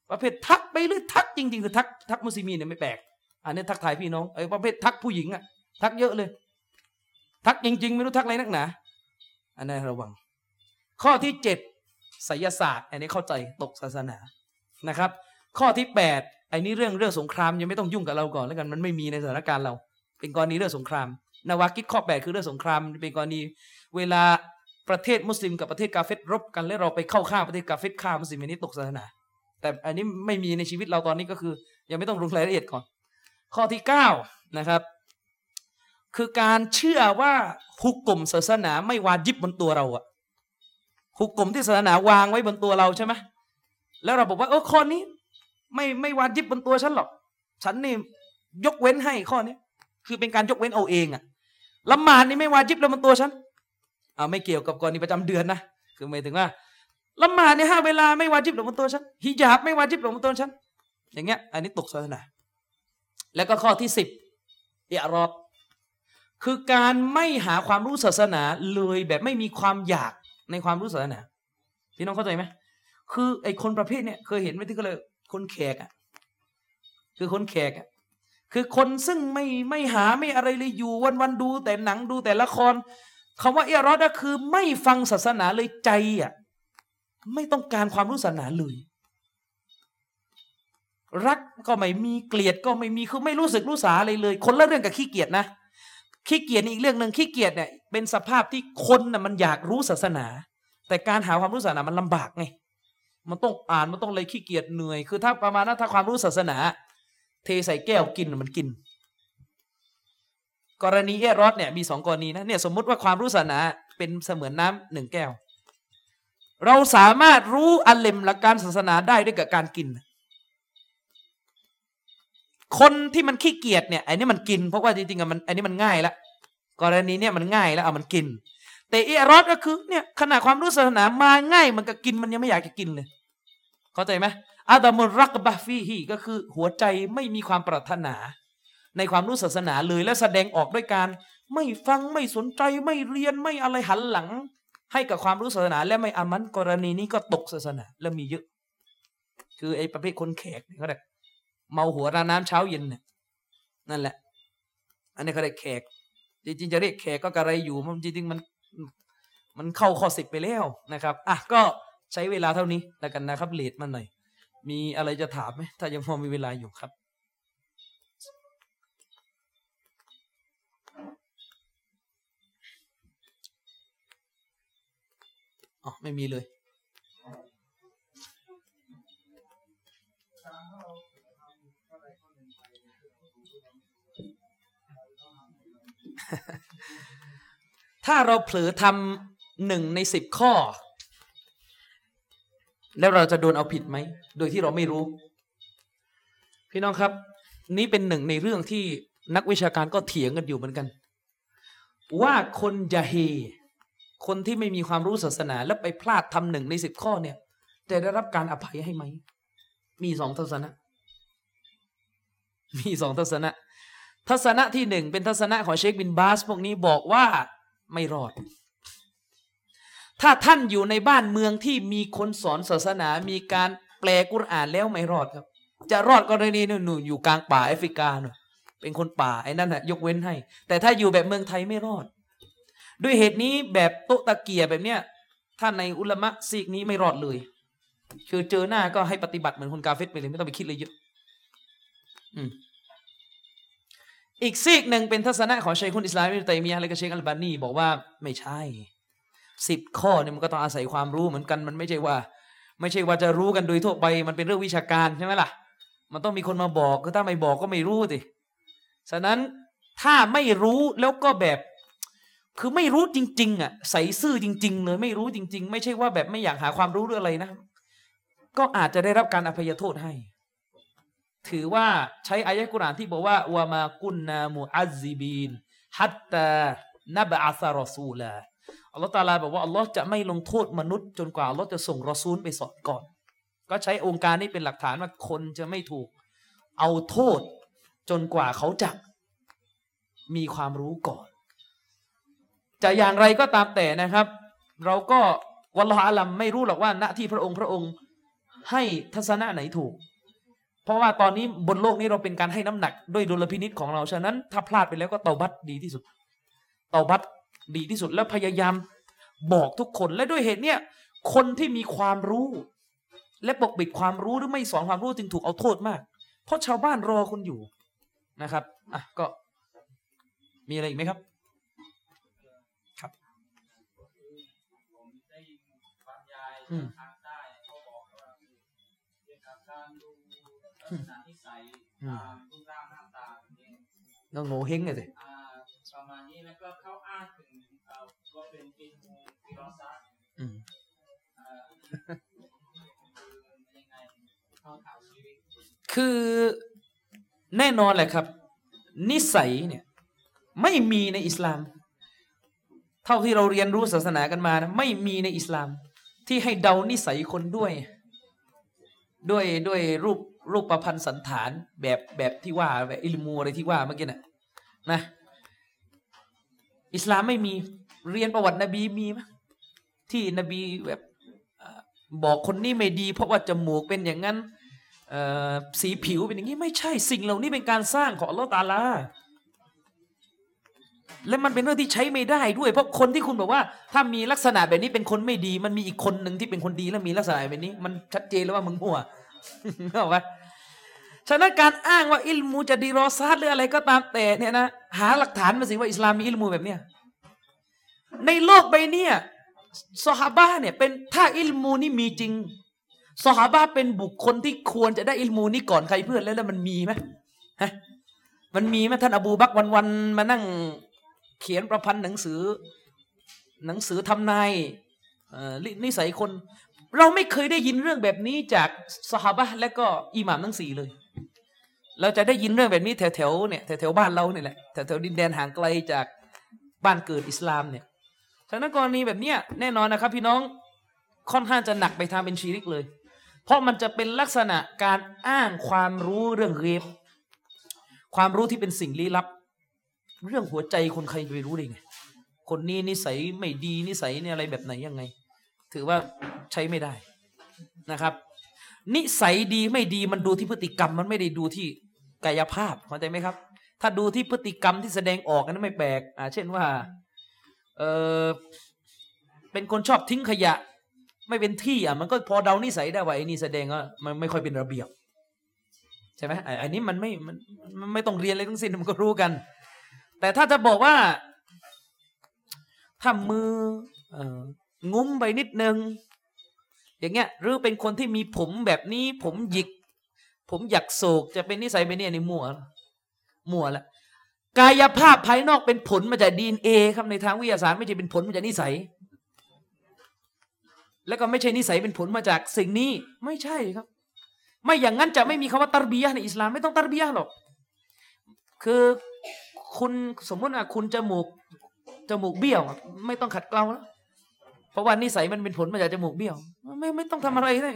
ประเภททักไปหรือทักจริงๆคือทักทักมุสลิมีเนี่ยไม่แปลก อันนี้ทักทายพี่น้องไอ้ประเภททักผู้หญิงอะทักเยอะเลย ทักจริง ๆ ไม่รู้ทักอะไรนักหนาอันนี้ระวัง ข้อที่เจ็ดไสยศาสตร์ อันนี้เข้าใจตกศาสนานะครับ ข้อที่แปดไอ้นี้เรื่องเรื่องสงครามยังไม่ต้องยุ่งกับเราก่อนแล้วกันมันไม่มีในสถานการณ์เรา เป็นกรณีเรื่องสงครามนวากิดข้อแปดคือเรื่องสงครามเป็นกรณีเวลาประเทศมุสลิมกับประเทศกาเฟตรบกันแล้วเราไปเข้าข้างประเทศกาเฟตฆ่ามุสลิมอันนี้ตกศาสนา แต่อันนี้ไม่มีในชีวิตเราตอนนี้ก็คือ ยังไม่ต้องลงรายละเอียดก่อน ข้อที่เก้านะครับคือการเชื่อว่าฮุกกลมศาสนาไม่วาจิบบนตัวเราอะฮุกกลมที่ศาสนาวางไว้บนตัวเราใช่ไหมแล้วเราบอกว่าเออข้อนี้ไม่ไม่วาจิบบนตัวฉันหรอก ฉันนี่ยกเว้นให้ข้อนี้คือเป็นการยกเว้นเอาเองอะละหมาดนี่ไม่วาจิบแล้วบนตัวฉันอ่าไม่เกี่ยวกับกรณีประจำเดือนนะคือหมายถึงว่าละหมาดในห้าเวลาไม่วาจิบลงบนตัวฉันฮิญาบไม่วาจิบลงบนตัวฉันอย่างเงี้ยอันนี้ตกศาสนา แล้วก็ข้อที่สิบเอรอบคือการไม่หาความรู้ศาสนาเลยแบบไม่มีความอยากในความรู้ศาสนาพี่น้องเข้าใจไหมคือไอ้คนประเภทเนี้ยเคยเห็นไหมที่ก็เลยคนแขกอะคือคนแขกอะคือคนซึ่งไม่ไม่หาไม่อะไรเลยอยู่วันวันดู แต่หนังดูแต่ละครคำว่าเอรอดก็คือไม่ฟังศาสนาเลยใจอะไม่ต้องการความรู้ศาสนาเลย รักก็ไม่มีเกลียดก็ไม่มีคือไม่รู้สึกรู้สาอะไรเลย คนละเรื่องกับขี้เกียจนะขี้เกียจอีกเรื่องหนึ่งขี้เกียจเนี่ยเป็นสภาพที่คนน่ะมันอยากรู้ศาสนา แต่การหาความรู้ศาสนามันลำบากไงมันต้องอ่านมันต้องเลยขี้เกียจเหนื่อยคือถ้าประมาณนั้นถ้าความรู้ศาสนา เทใส่แก้วกินมันกิน กรณีเอรอดเนี่ยมีสองกรณีนะเนี่ยสมมุติว่าความรู้ศาสนาเป็นเสมือนน้ำหนึ่งแก้ว เราสามารถรู้อัลเลมหลักการศาสนาได้ด้วยกับการกิน คนที่มันขี้เกียจเนี่ยไอ้นี่มันกินเพราะว่าจริงๆอะมันไอ้นี่มันง่ายละกรณีเนี่ยมันง่ายแล้วเอามันกิน แต่เอรอดก็คือเนี่ยขนาดความรู้ศาสนามาง่ายมันก็กินมันยังไม่อยากจะกินเลย เข้าใจไหมอาดามุรักบะฟีฮีก็คือหัวใจไม่มีความปรารถนา ในความรู้ศาสนาเลยและแสดงออกด้วยการ ไม่ฟังไม่สนใจไม่เรียนไม่อะไรหันหลัง ให้กับความรู้ศาสนา และไม่อามันกรณีนี้ก็ตกศาสนา แล้วมีเยอะ คือไอ้ประเภทคนแขกเขาเรียก เมาหัวราน้ำเช้าเย็นเนี่ยนั่นแหละ อันนี้เขาเรียกแขก จริงๆจะเรียกแขกก็กระไรอยู่มันจริงๆมันมันเข้าข้อสิบไปแล้วนะครับอะก็ใช้เวลาเท่านี้แล้วกันนะครับเลดมันหน่อย มีอะไรจะถามไหมถ้ายังพอมีเวลาอยู่ครับอ๋อไม่มีเลย ถ้าเราเผลอทำหนึ่งในสิบข้อ แล้วเราจะโดนเอาผิดไหม โดยที่เราไม่รู้ พี่น้องครับ นี่เป็นหนึ่งในเรื่องที่นักวิชาการก็เถียงกันอยู่เหมือนกัน ว่าคนจะเฮคนที่ไม่มีความรู้ศาสนา แล้วไปพลาดทำหนึ่งในสิบข้อเนี่ยจะได้รับการอภัยให้ไหม มีสองทัศนะ มีสองทัศนะ ทัศนะที่หนึ่งเป็นทัศนะของเชคบินบาสพวกนี้บอกว่าไม่รอด ถ้าท่านอยู่ในบ้านเมืองที่มีคนสอนศาสนา มีการแปลกุรอานแล้วไม่รอดครับ จะรอดกรณีหนึ่งอยู่กลางป่าแอฟริกาหน่อยเป็นคนป่าไอ้นั่นแหะยกเว้นให้ แต่ถ้าอยู่แบบเมืองไทยไม่รอด ด้วยเหตุนี้แบบโต๊ะตะเกียแบบเนี้ยท่านในอุลมะซีกนี้ไม่รอดเลย คือเจอหน้าก็ให้ปฏิบัติเหมือนคนกาเฟตไปเลยไม่ต้องไปคิดเลยเยอะ อืม อีกซีกหนึ่งเป็นทัศนะของชัยคุณอิสลามอิบตัยมียะและก็เชคอัลบานีบอกว่าไม่ใช่สิบข้อเนี่ยมันก็ต้องอาศัยความรู้เหมือนกันมันไม่ใช่ว่า ไม่ใช่ว่าจะรู้กันโดยทั่วไป มันเป็นเรื่องวิชาการใช่ไหมล่ะ มันต้องมีคนมาบอกก็ถ้าไม่บอกก็ไม่รู้สิฉะนั้นถ้าไม่รู้แล้วก็แบบ คือไม่รู้จริง ๆ อะ ใส่ซื่อจริง ๆ เลยไม่รู้จริง ๆ ไม่ใช่ว่าแบบไม่อยากหาความรู้หรืออะไรนะ ก็อาจจะได้รับการอภัยโทษให้ ถือว่าใช้อายะกุรานที่บอกว่าวามากุนนามูอัซซิบีนฮัตตานบะอัซารอซูลาอัลลอฮฺตาลาบอกว่าอัลลอฮ์จะไม่ลงโทษมนุษย์ จนกว่าอัลลอฮ์จะส่งรอซูลไปสอนก่อน ก็ใช้องค์การนี้เป็นหลักฐานว่าคนจะไม่ถูก เอาโทษ จนกว่าเขาจะมีความรู้ก่อน จะอย่างไรก็ตามแต่นะครับ เราก็วัลลอฮฺอาลัมไม่รู้หรอกว่าหน้าที่พระองค์พระองค์ให้ทัศนะไหนถูก เพราะว่าตอนนี้บนโลกนี้เราเป็นการให้น้ำหนักด้วยดุลพินิษของเราฉะนั้น ถ้าพลาดไปแล้วก็เตาบัตดีที่สุด เตาบัตดีที่สุดแล้วพยายามบอกทุกคนและด้วยเหตุเนี้ยคนที่มีความรู้ และปกปิดความรู้หรือไม่สอนความรู้จึงถูกเอาโทษมาก เพราะชาวบ้านรอคุณอยู่นะครับอะก็มีอะไรอีกไหมครับครับผมได้ยินบรรยายอืม ตามรูปร่างหน้าตาเนี่ยน้องโง่เฮงเลยสิอ่าประมาณนี้แล้วก็เขาอ้างถึงเอ่อว่าเป็นอินมูฟิโรซัสอืมอ่าคือยังไงเขาถามชีวิตคือแน่นอนแหละครับ นิสัยเนี่ย ไม่มีในอิสลาม เท่าที่เราเรียนรู้ศาสนากันมานะไม่มีในอิสลาม ที่ให้เดานิสัยคนด้วย ด้วยด้วยรูป รูปประพันธ์สันฐานแบบแบบที่ว่าแบบอิลมูอะไรที่ว่าเมื่อกี้น่ะนะ อิสลามไม่มีเรียนประวัตินบีมีไหมที่นบีแบบบอกคนนี้ไม่ดี เพราะว่าจมูกเป็นอย่างนั้นสีผิวเป็นอย่างนี้ไม่ใช่สิ่งเหล่านี้เป็นการสร้างของอัลลอฮฺตาลาและมันเป็นเรื่องที่ใช้ไม่ได้ด้วย เพราะคนที่คุณบอกว่า ถ้ามีลักษณะแบบนี้เป็นคนไม่ดี มันมีอีกคนหนึ่งที่เป็นคนดีแล้วมีลักษณะแบบนี้ มันชัดเจนแล้วว่ามึงมั่ว เข้าปะฉะนั้นการอ้างว่าอิลมูจะดีรอซาดหรืออะไรก็ตามแต่เนี่ยนะหาหลักฐานมาสิว่าอิสลามมีอิลมูแบบเนี้ยในโลกใบเนี้ยซอฮาบะเนี่ยเป็นถ้าอิลมูนี่มีจริงสหาบะเป็นบุคคลที่ควรจะได้อิลมูนี้ก่อนใครเพื่อนแล้วแล้วมันมีไหมฮะมันมีไหมท่านอบูบักรวันมานั่งเขียนประพันธ์หนังสือ หนังสือทำนายนิสัยคน เราไม่เคยได้ยินเรื่องแบบนี้จากสหาบะและก็อิหม่ามทั้งสี่เลย เราจะได้ยินเรื่องแบบนี้แถวๆเนี่ยแถวๆบ้านเราเนี่ยแหละแถวๆดินแดนห่างไกลจากบ้านเกิดอิสลามเนี่ยฉะนั้นกรณีแบบเนี้ยแน่นอนนะครับ พี่น้องค่อนข้างจะหนักไปทางเป็นชีริกเลย เพราะมันจะเป็นลักษณะการอ้างความรู้เรื่องเรบความรู้ที่เป็นสิ่งลี้ลับ เรื่องหัวใจคนใครจะไปรู้ได้ไงคนนี้นิสัยไม่ดีนิสัยเนี่ยอะไรแบบไหนยังไง ถือว่าใช้ไม่ได้นะครับ นิสัยดีไม่ดีมันดูที่พฤติกรรมมันไม่ได้ดูที่กายภาพเข้าใจไหมครับ ถ้าดูที่พฤติกรรมที่แสดงออกนั้นไม่แปลกอ่าเช่นว่าเออเป็นคนชอบทิ้งขยะ ไม่เป็นที่อะมันก็พอเดานิสัยได้ว่าไอ้นี่แสดงว่ามันไม่ค่อยเป็นระเบียบใช่ไหมไอ้อันนี้มันไม่มันไม่ต้องเรียนอะไรทั้งสิ้นมันก็รู้กัน แต่ถ้าจะบอกว่าถ้ามือเอ่อ งุ้มไปนิดนึง อย่างเงี้ย หรือเป็นคนที่มีผมแบบนี้ ผมหยิก ผมหยักโศกจะเป็นนิสัยไปเนี่ยในมั่วมั่วละกายภาพภายนอกเป็นผลมาจากดีเอครับในทางวิทยาศาสตร์ไม่ใช่เป็นผลมาจากนิสัย แล้วก็ไม่ใช่นิสัยเป็นผลมาจากสิ่งนี้ไม่ใช่ครับ ไม่อย่างนั้นจะไม่มีคำว่าตารบียะในอิสลามไม่ต้องตารบียะห์หรอก คือคุณสมมติว่าคุณจมูกจมูกเบี้ยว ไม่ต้องขัดเกลาแล้ว เพราะว่านิสัยมันเป็นผลมาจากจมูกเบี้ยว ไม่ไม่ต้องทำอะไรเลย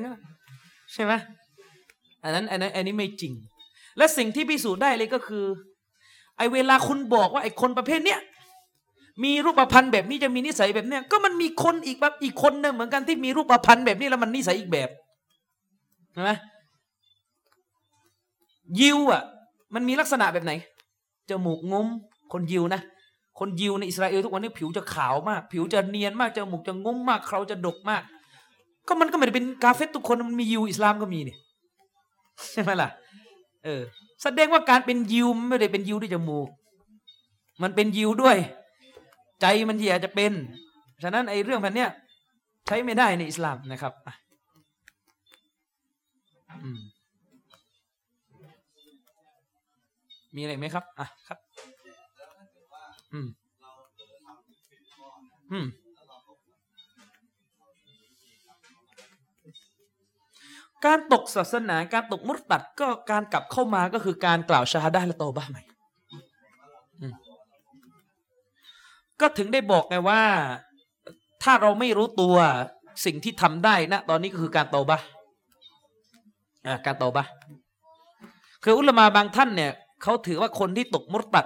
ใช่ไหมอันนั้นอันนั้นอันนี้ไม่จริง และสิ่งที่พิสูจน์ได้เลยก็คือ ไอเวลาคุณบอกว่าไอคนประเภทเนี้ยมีรูปพันธ์แบบนี้จะมีนิสัยแบบเนี้ยก็มันมีคนอีกแบบอีกคนหนึ่งเหมือนกันที่มีรูปพันธ์แบบนี้แล้วมันนิสัยอีกแบบใช่ไหมยิวอะ มันมีลักษณะแบบไหนจมูกงุ้มคนยิวนะ คนยิวในอิสราเอลทุกวันนี้ผิวจะขาวมาก ผิวจะเนียนมากจมูกจะงุ้มมากเขาจะดกมาก ก็มันก็ไม่ได้เป็นกาเฟตทุกคนมันมียิวอิสลามก็มีเนี่ยใช่ไหมล่ะ เออ แสดงว่าการเป็นยิวไม่ได้เป็นยิวด้วยจมูก มันเป็นยิวด้วย ใจมันอยากจะเป็น ฉะนั้นไอ้เรื่องแบบเนี้ยใช้ไม่ได้ในอิสลามนะครับอืมมีอะไรไหมครับ อะครับ อืมอืมการตกศาสนาการตกมุตตัดก็การกลับเข้ามาก็คือการกล่าวชาฮาดะห์และโตบะห์ใหม่ก็ถึงได้บอกไงว่า ถ้าเราไม่รู้ตัวสิ่งที่ทำได้นะตอนนี้ก็คือการโตบะห์อ่าการโตบะห์คืออุลมาบางท่านเนี่ยเขาถือว่าคนที่ตกมุตตัด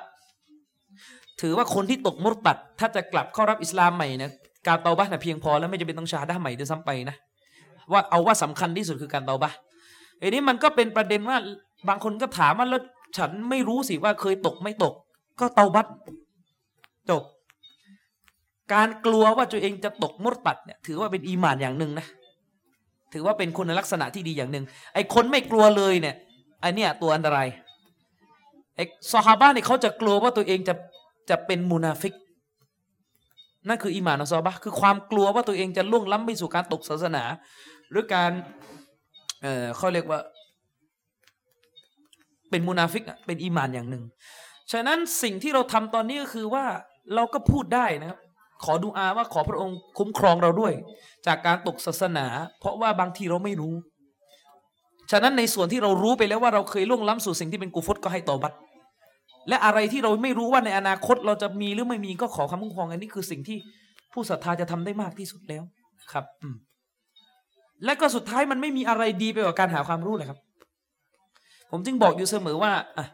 ถือว่าคนที่ตกมุตตัด ถ้าจะกลับเข้ารับอิสลามใหม่นะการเตาบะห์นะเพียงพอแล้วไม่จำเป็นต้องชาดะห์ใหม่ด้วยซ้ำไปนะว่าเอาว่าสำคัญที่สุดคือการเตาบะห์อันนี้มันก็เป็นประเด็นว่าบางคนก็ถามว่าแล้วฉันไม่รู้สิว่าเคยตกไม่ตก ก็เตาบัตจบการกลัวว่าตัวเองจะตกมุตตัดเนี่ยถือว่าเป็นอีหมานอย่างหนึ่งนะถือว่าเป็นคุณลักษณะที่ดีอย่างหนึ่งไอ้คนไม่กลัวเลยเนี่ยไอ้เนี่ยตัวอันตรายไอ้ซอฮาบะเนี่ยเขาจะกลัวว่าตัวเองจะ จะเป็นมุนาฟิก นั่นคืออีมานขอซอบะคือความกลัวว่าตัวเองจะล่วงล้ำไปสู่การตกศาสนา หรือการเออเขาเรียกว่า เป็นมุนาฟิกอะเป็นอีมานอย่างหนึ่ง ฉะนั้นสิ่งที่เราทำตอนนี้ก็คือว่าเราก็พูดได้นะครับ ขอดูอาว่าขอพระองค์คุ้มครองเราด้วย จากการตกศาสนา เพราะว่าบางทีเราไม่รู้ ฉะนั้นในส่วนที่เรารู้ไปแล้วว่าเราเคยล่วงล้ำสู่สิ่งที่เป็นกูฟตก็ให้ตอบัตร และอะไรที่เราไม่รู้ว่าในอนาคตเราจะมีหรือไม่มีก็ขอคำคุ้มครองอันนี้คือสิ่งที่ผู้ศรัทธาจะทำได้มากที่สุดแล้วครับ อืมและก็สุดท้ายมันไม่มีอะไรดีไปกว่าการหาความรู้เลยครับ ผมจึงบอกอยู่เสมอว่าอะ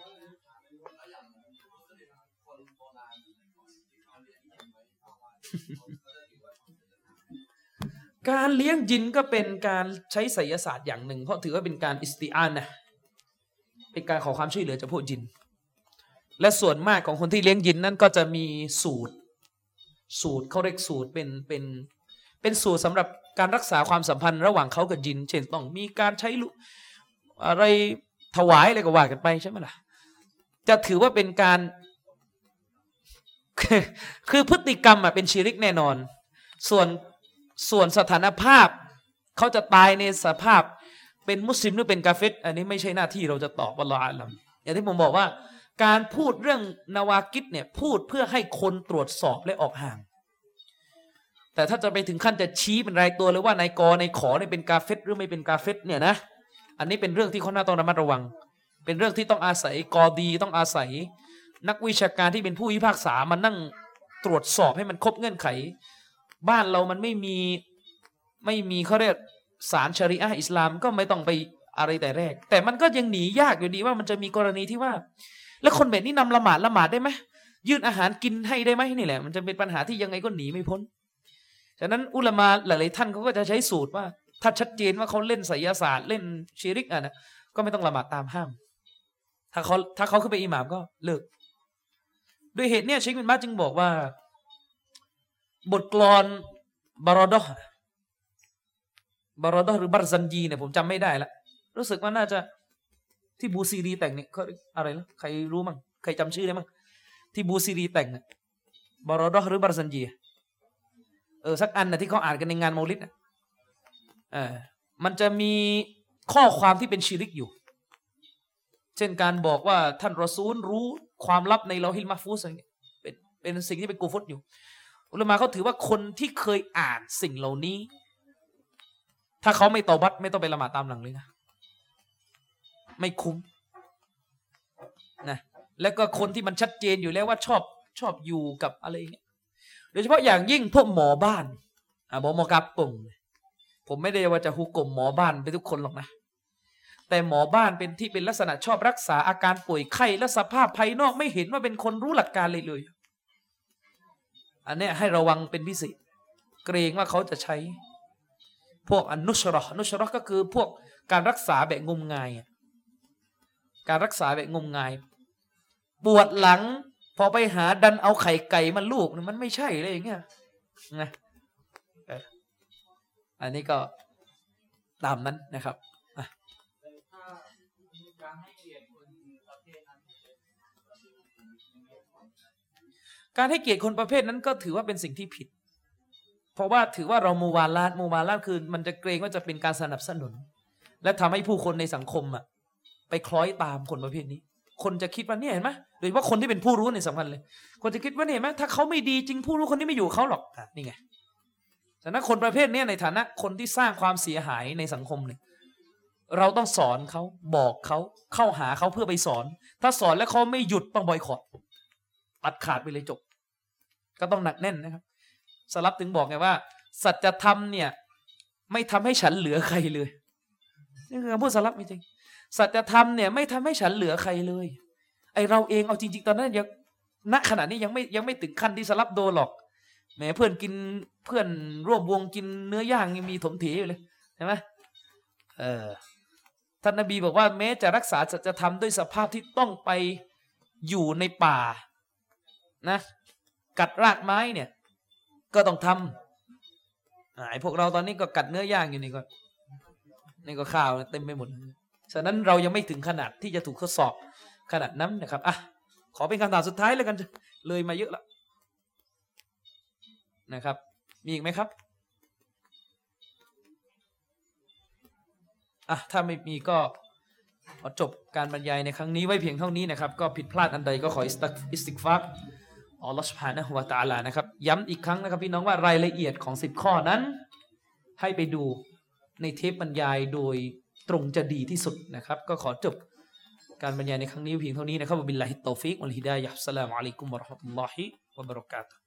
การเลี้ยงยินก็เป็นการใช้ไสยศาสตร์อย่างหนึ่ง เพราะถือว่าเป็นการอิสติอานนะเป็นการขอความช่วยเหลือจากพวกยิน และส่วนมากของคนที่เลี้ยงยินนั่นก็จะมีสูตร สูตรเขาเรียกสูตรเป็นเป็นเป็นสูตรสำหรับการรักษาความสัมพันธ์ระหว่างเขากับยิน เช่นต้องมีการใช้ลุอะไรถวายอะไรก็ว่ากันไปใช่ไหมล่ะ จะถือว่าเป็นการคือคือพฤติกรรมอะเป็นชีริกแน่นอน ส่วนส่วนสถานภาพ เขาจะตายในสภาพ เป็นมุสลิมหรือเป็นกาเฟตอันนี้ไม่ใช่หน้าที่เราจะตอบว่าลออาลัมอย่างที่ผมบอกว่า การพูดเรื่องนาวากิดเนี่ยพูดเพื่อให้คนตรวจสอบและออกห่าง แต่ถ้าจะไปถึงขั้นจะชี้เป็นรายตัวเลยว่านายกในขอเนี่ยเป็นกาเฟตหรือไม่เป็นกาเฟตเนี่ยนะอันนี้เป็นเรื่องที่เขาหน้าต้องระมัดระวัง เป็นเรื่องที่ต้องอาศัยกอดีต้องอาศัย นักวิชาการที่เป็นผู้พิพากษามานั่งตรวจสอบให้มันครบเงื่อนไข บ้านเรามันไม่มีไม่มีเขาเรียกศาลชริอะอิสลามก็ไม่ต้องไปอะไรแต่แรก แต่มันก็ยังหนียากอยู่ดีว่ามันจะมีกรณีที่ว่า แล้วคนแบบนี้นำละหมาดละหมาดได้ไหมยื่นอาหารกินให้ได้ไหมนี่แหละ มันจะเป็นปัญหาที่ยังไงก็หนีไม่พ้น ฉะนั้นอุลามาหลายๆท่านเขาก็จะใช้สูตรว่า ถ้าชัดเจนว่าเขาเล่นไสยศาสตร์เล่นชิริกอะนะก็ไม่ต้องละหมาดตามห้าม ถ้าเขาถ้าเขาขึ้นไปอิหมามก็เลิก ด้วยเหตุเนี้ยเชคบินบาซจึงบอกว่า บทกลอนบารอดห์บารอดห์หรือบารซันยีเนี่ยผมจำไม่ได้ละรู้สึกว่าน่าจะ ที่บูซีรีแต่งเนี่ยเขาอะไรนะใครรู้มั้งใครจำชื่อได้มั้งที่บูซีรีแต่งเนี่ยบารอดห์หรือบารซันยีเออสักอันนะที่เขาอ่านกันในงานมอลิดอะเออมันจะมีข้อความที่เป็นชีริกอยู่ เช่นการบอกว่าท่านรอซูลรู้ความลับในเราฮิลมาฟูสอะไรเงี้ยเป็นเป็นสิ่งที่เป็นกูฟุตอยู่อุลามาเขาถือว่าคนที่เคยอ่านสิ่งเหล่านี้ ถ้าเขาไม่ตอบัตไม่ต้องไปละหมาดตามหลังเลยนะ ไม่คุ้มนะแล้วก็คนที่มันชัดเจนอยู่แล้วว่าชอบชอบอยู่กับอะไรเงี้ยโดยเฉพาะอย่างยิ่งพวกหมอบ้านอ่าบอกหมอกับปุ่งผมไม่ได้ว่าจะฮุกกลมหมอบ้านไปทุกคนหรอกนะแต่หมอบ้านเป็นที่เป็นลักษณะชอบรักษาอาการป่วยไข้และสภาพภายนอกไม่เห็นว่าเป็นคนรู้หลักการเลยเลย อันนี้ให้ระวังเป็นพิเศษ เกรงว่าเขาจะใช้ พวกอนุชรออนุชรอก็คือพวกการรักษาแบบงมงาย การรักษาแบบงมงาย ปวดหลัง พอไปหาดันเอาไข่ไก่มาลูกมันไม่ใช่เลยอย่างเงี้ยนะอันนี้ก็ตามนั้นนะครับการให้เกียรติคนประเภทนั้นก็ถือว่าเป็นสิ่งที่ผิด เพราะว่าถือว่าเรามูวาลาดมูวาลาดคือ มันจะเกรงว่าจะเป็นการสนับสนุน และทำให้ผู้คนในสังคมอะ ไปคล้อยตามคนประเภทนี้ คนจะคิดว่าเนี่ยเห็นไหมโดยเฉพาะคนที่เป็นผู้รู้ในยสำคัญเลย คนจะคิดว่าเนี่ยเห็นไหมถ้าเขาไม่ดีจริงผู้รู้คนนี้ไม่อยู่กับเขาหรอกอะนี่ไงฉะนั้นคนประเภทเนี้ยในฐานะคนที่สร้างความเสียหายในสังคมเนี่ยเราต้องสอนเขาบอกเขาเข้าหาเขาเพื่อไปสอน ถ้าสอนแล้วเขาไม่หยุดต้องบอยคอรตัดขาดไปเลยจบ ก็ต้องหนักแน่นนะครับ สลับถึงบอกไงว่า สัจธรรมเนี่ย ไม่ทำให้ฉันเหลือใครเลย นี่คือคำพูดสลับจริงๆ สัจธรรมเนี่ยไม่ทำให้ฉันเหลือใครเลย ไอเราเองเอาจริง ๆ ตอนนั้นยังณขณะนี้ยังไม่ยังไม่ถึงขั้นที่สลับโดหรอกแหมเพื่อนกินเพื่อนร่วมวงกินเนื้อย่างยังมีถมถีอยู่เลยใช่ไหมเออท่านนบีบอกว่าแม้จะรักษาสัจธรรมด้วยสภาพที่ต้องไปอยู่ในป่านะกัดรากไม้เนี่ย ก็ต้องทำอ่าไอ้พวกเราตอนนี้ก็กัดเนื้อย่างอยู่นี่ก็นี่ก็ข้าวเต็มไปหมด ฉะนั้นเรายังไม่ถึงขนาดที่จะถูกทดสอบขนาดนั้นนะครับอะขอเป็นคำถามสุดท้ายแล้วกันเลยมาเยอะละนะครับ มีอีกไหมครับอะถ้าไม่มีก็ขอจบการบรรยายในครั้งนี้ไว้เพียงเท่านี้นะครับ ก็ผิดพลาดอันใดก็ขออิสติกฟักอัลลอฮฺ سبحانه وتعالى นะครับ ย้ำอีกครั้งนะครับ พี่น้องว่ารายละเอียดของ 10 ข้อนั้น ให้ไปดูในเทปบรรยายโดย ตรงจะดีที่สุดนะครับ ก็ขอจบการบรรยายในครั้งนี้เพียงเท่านี้นะครับبالله التوفيق والهداية السلام عليكم ورحمة الله وبركاته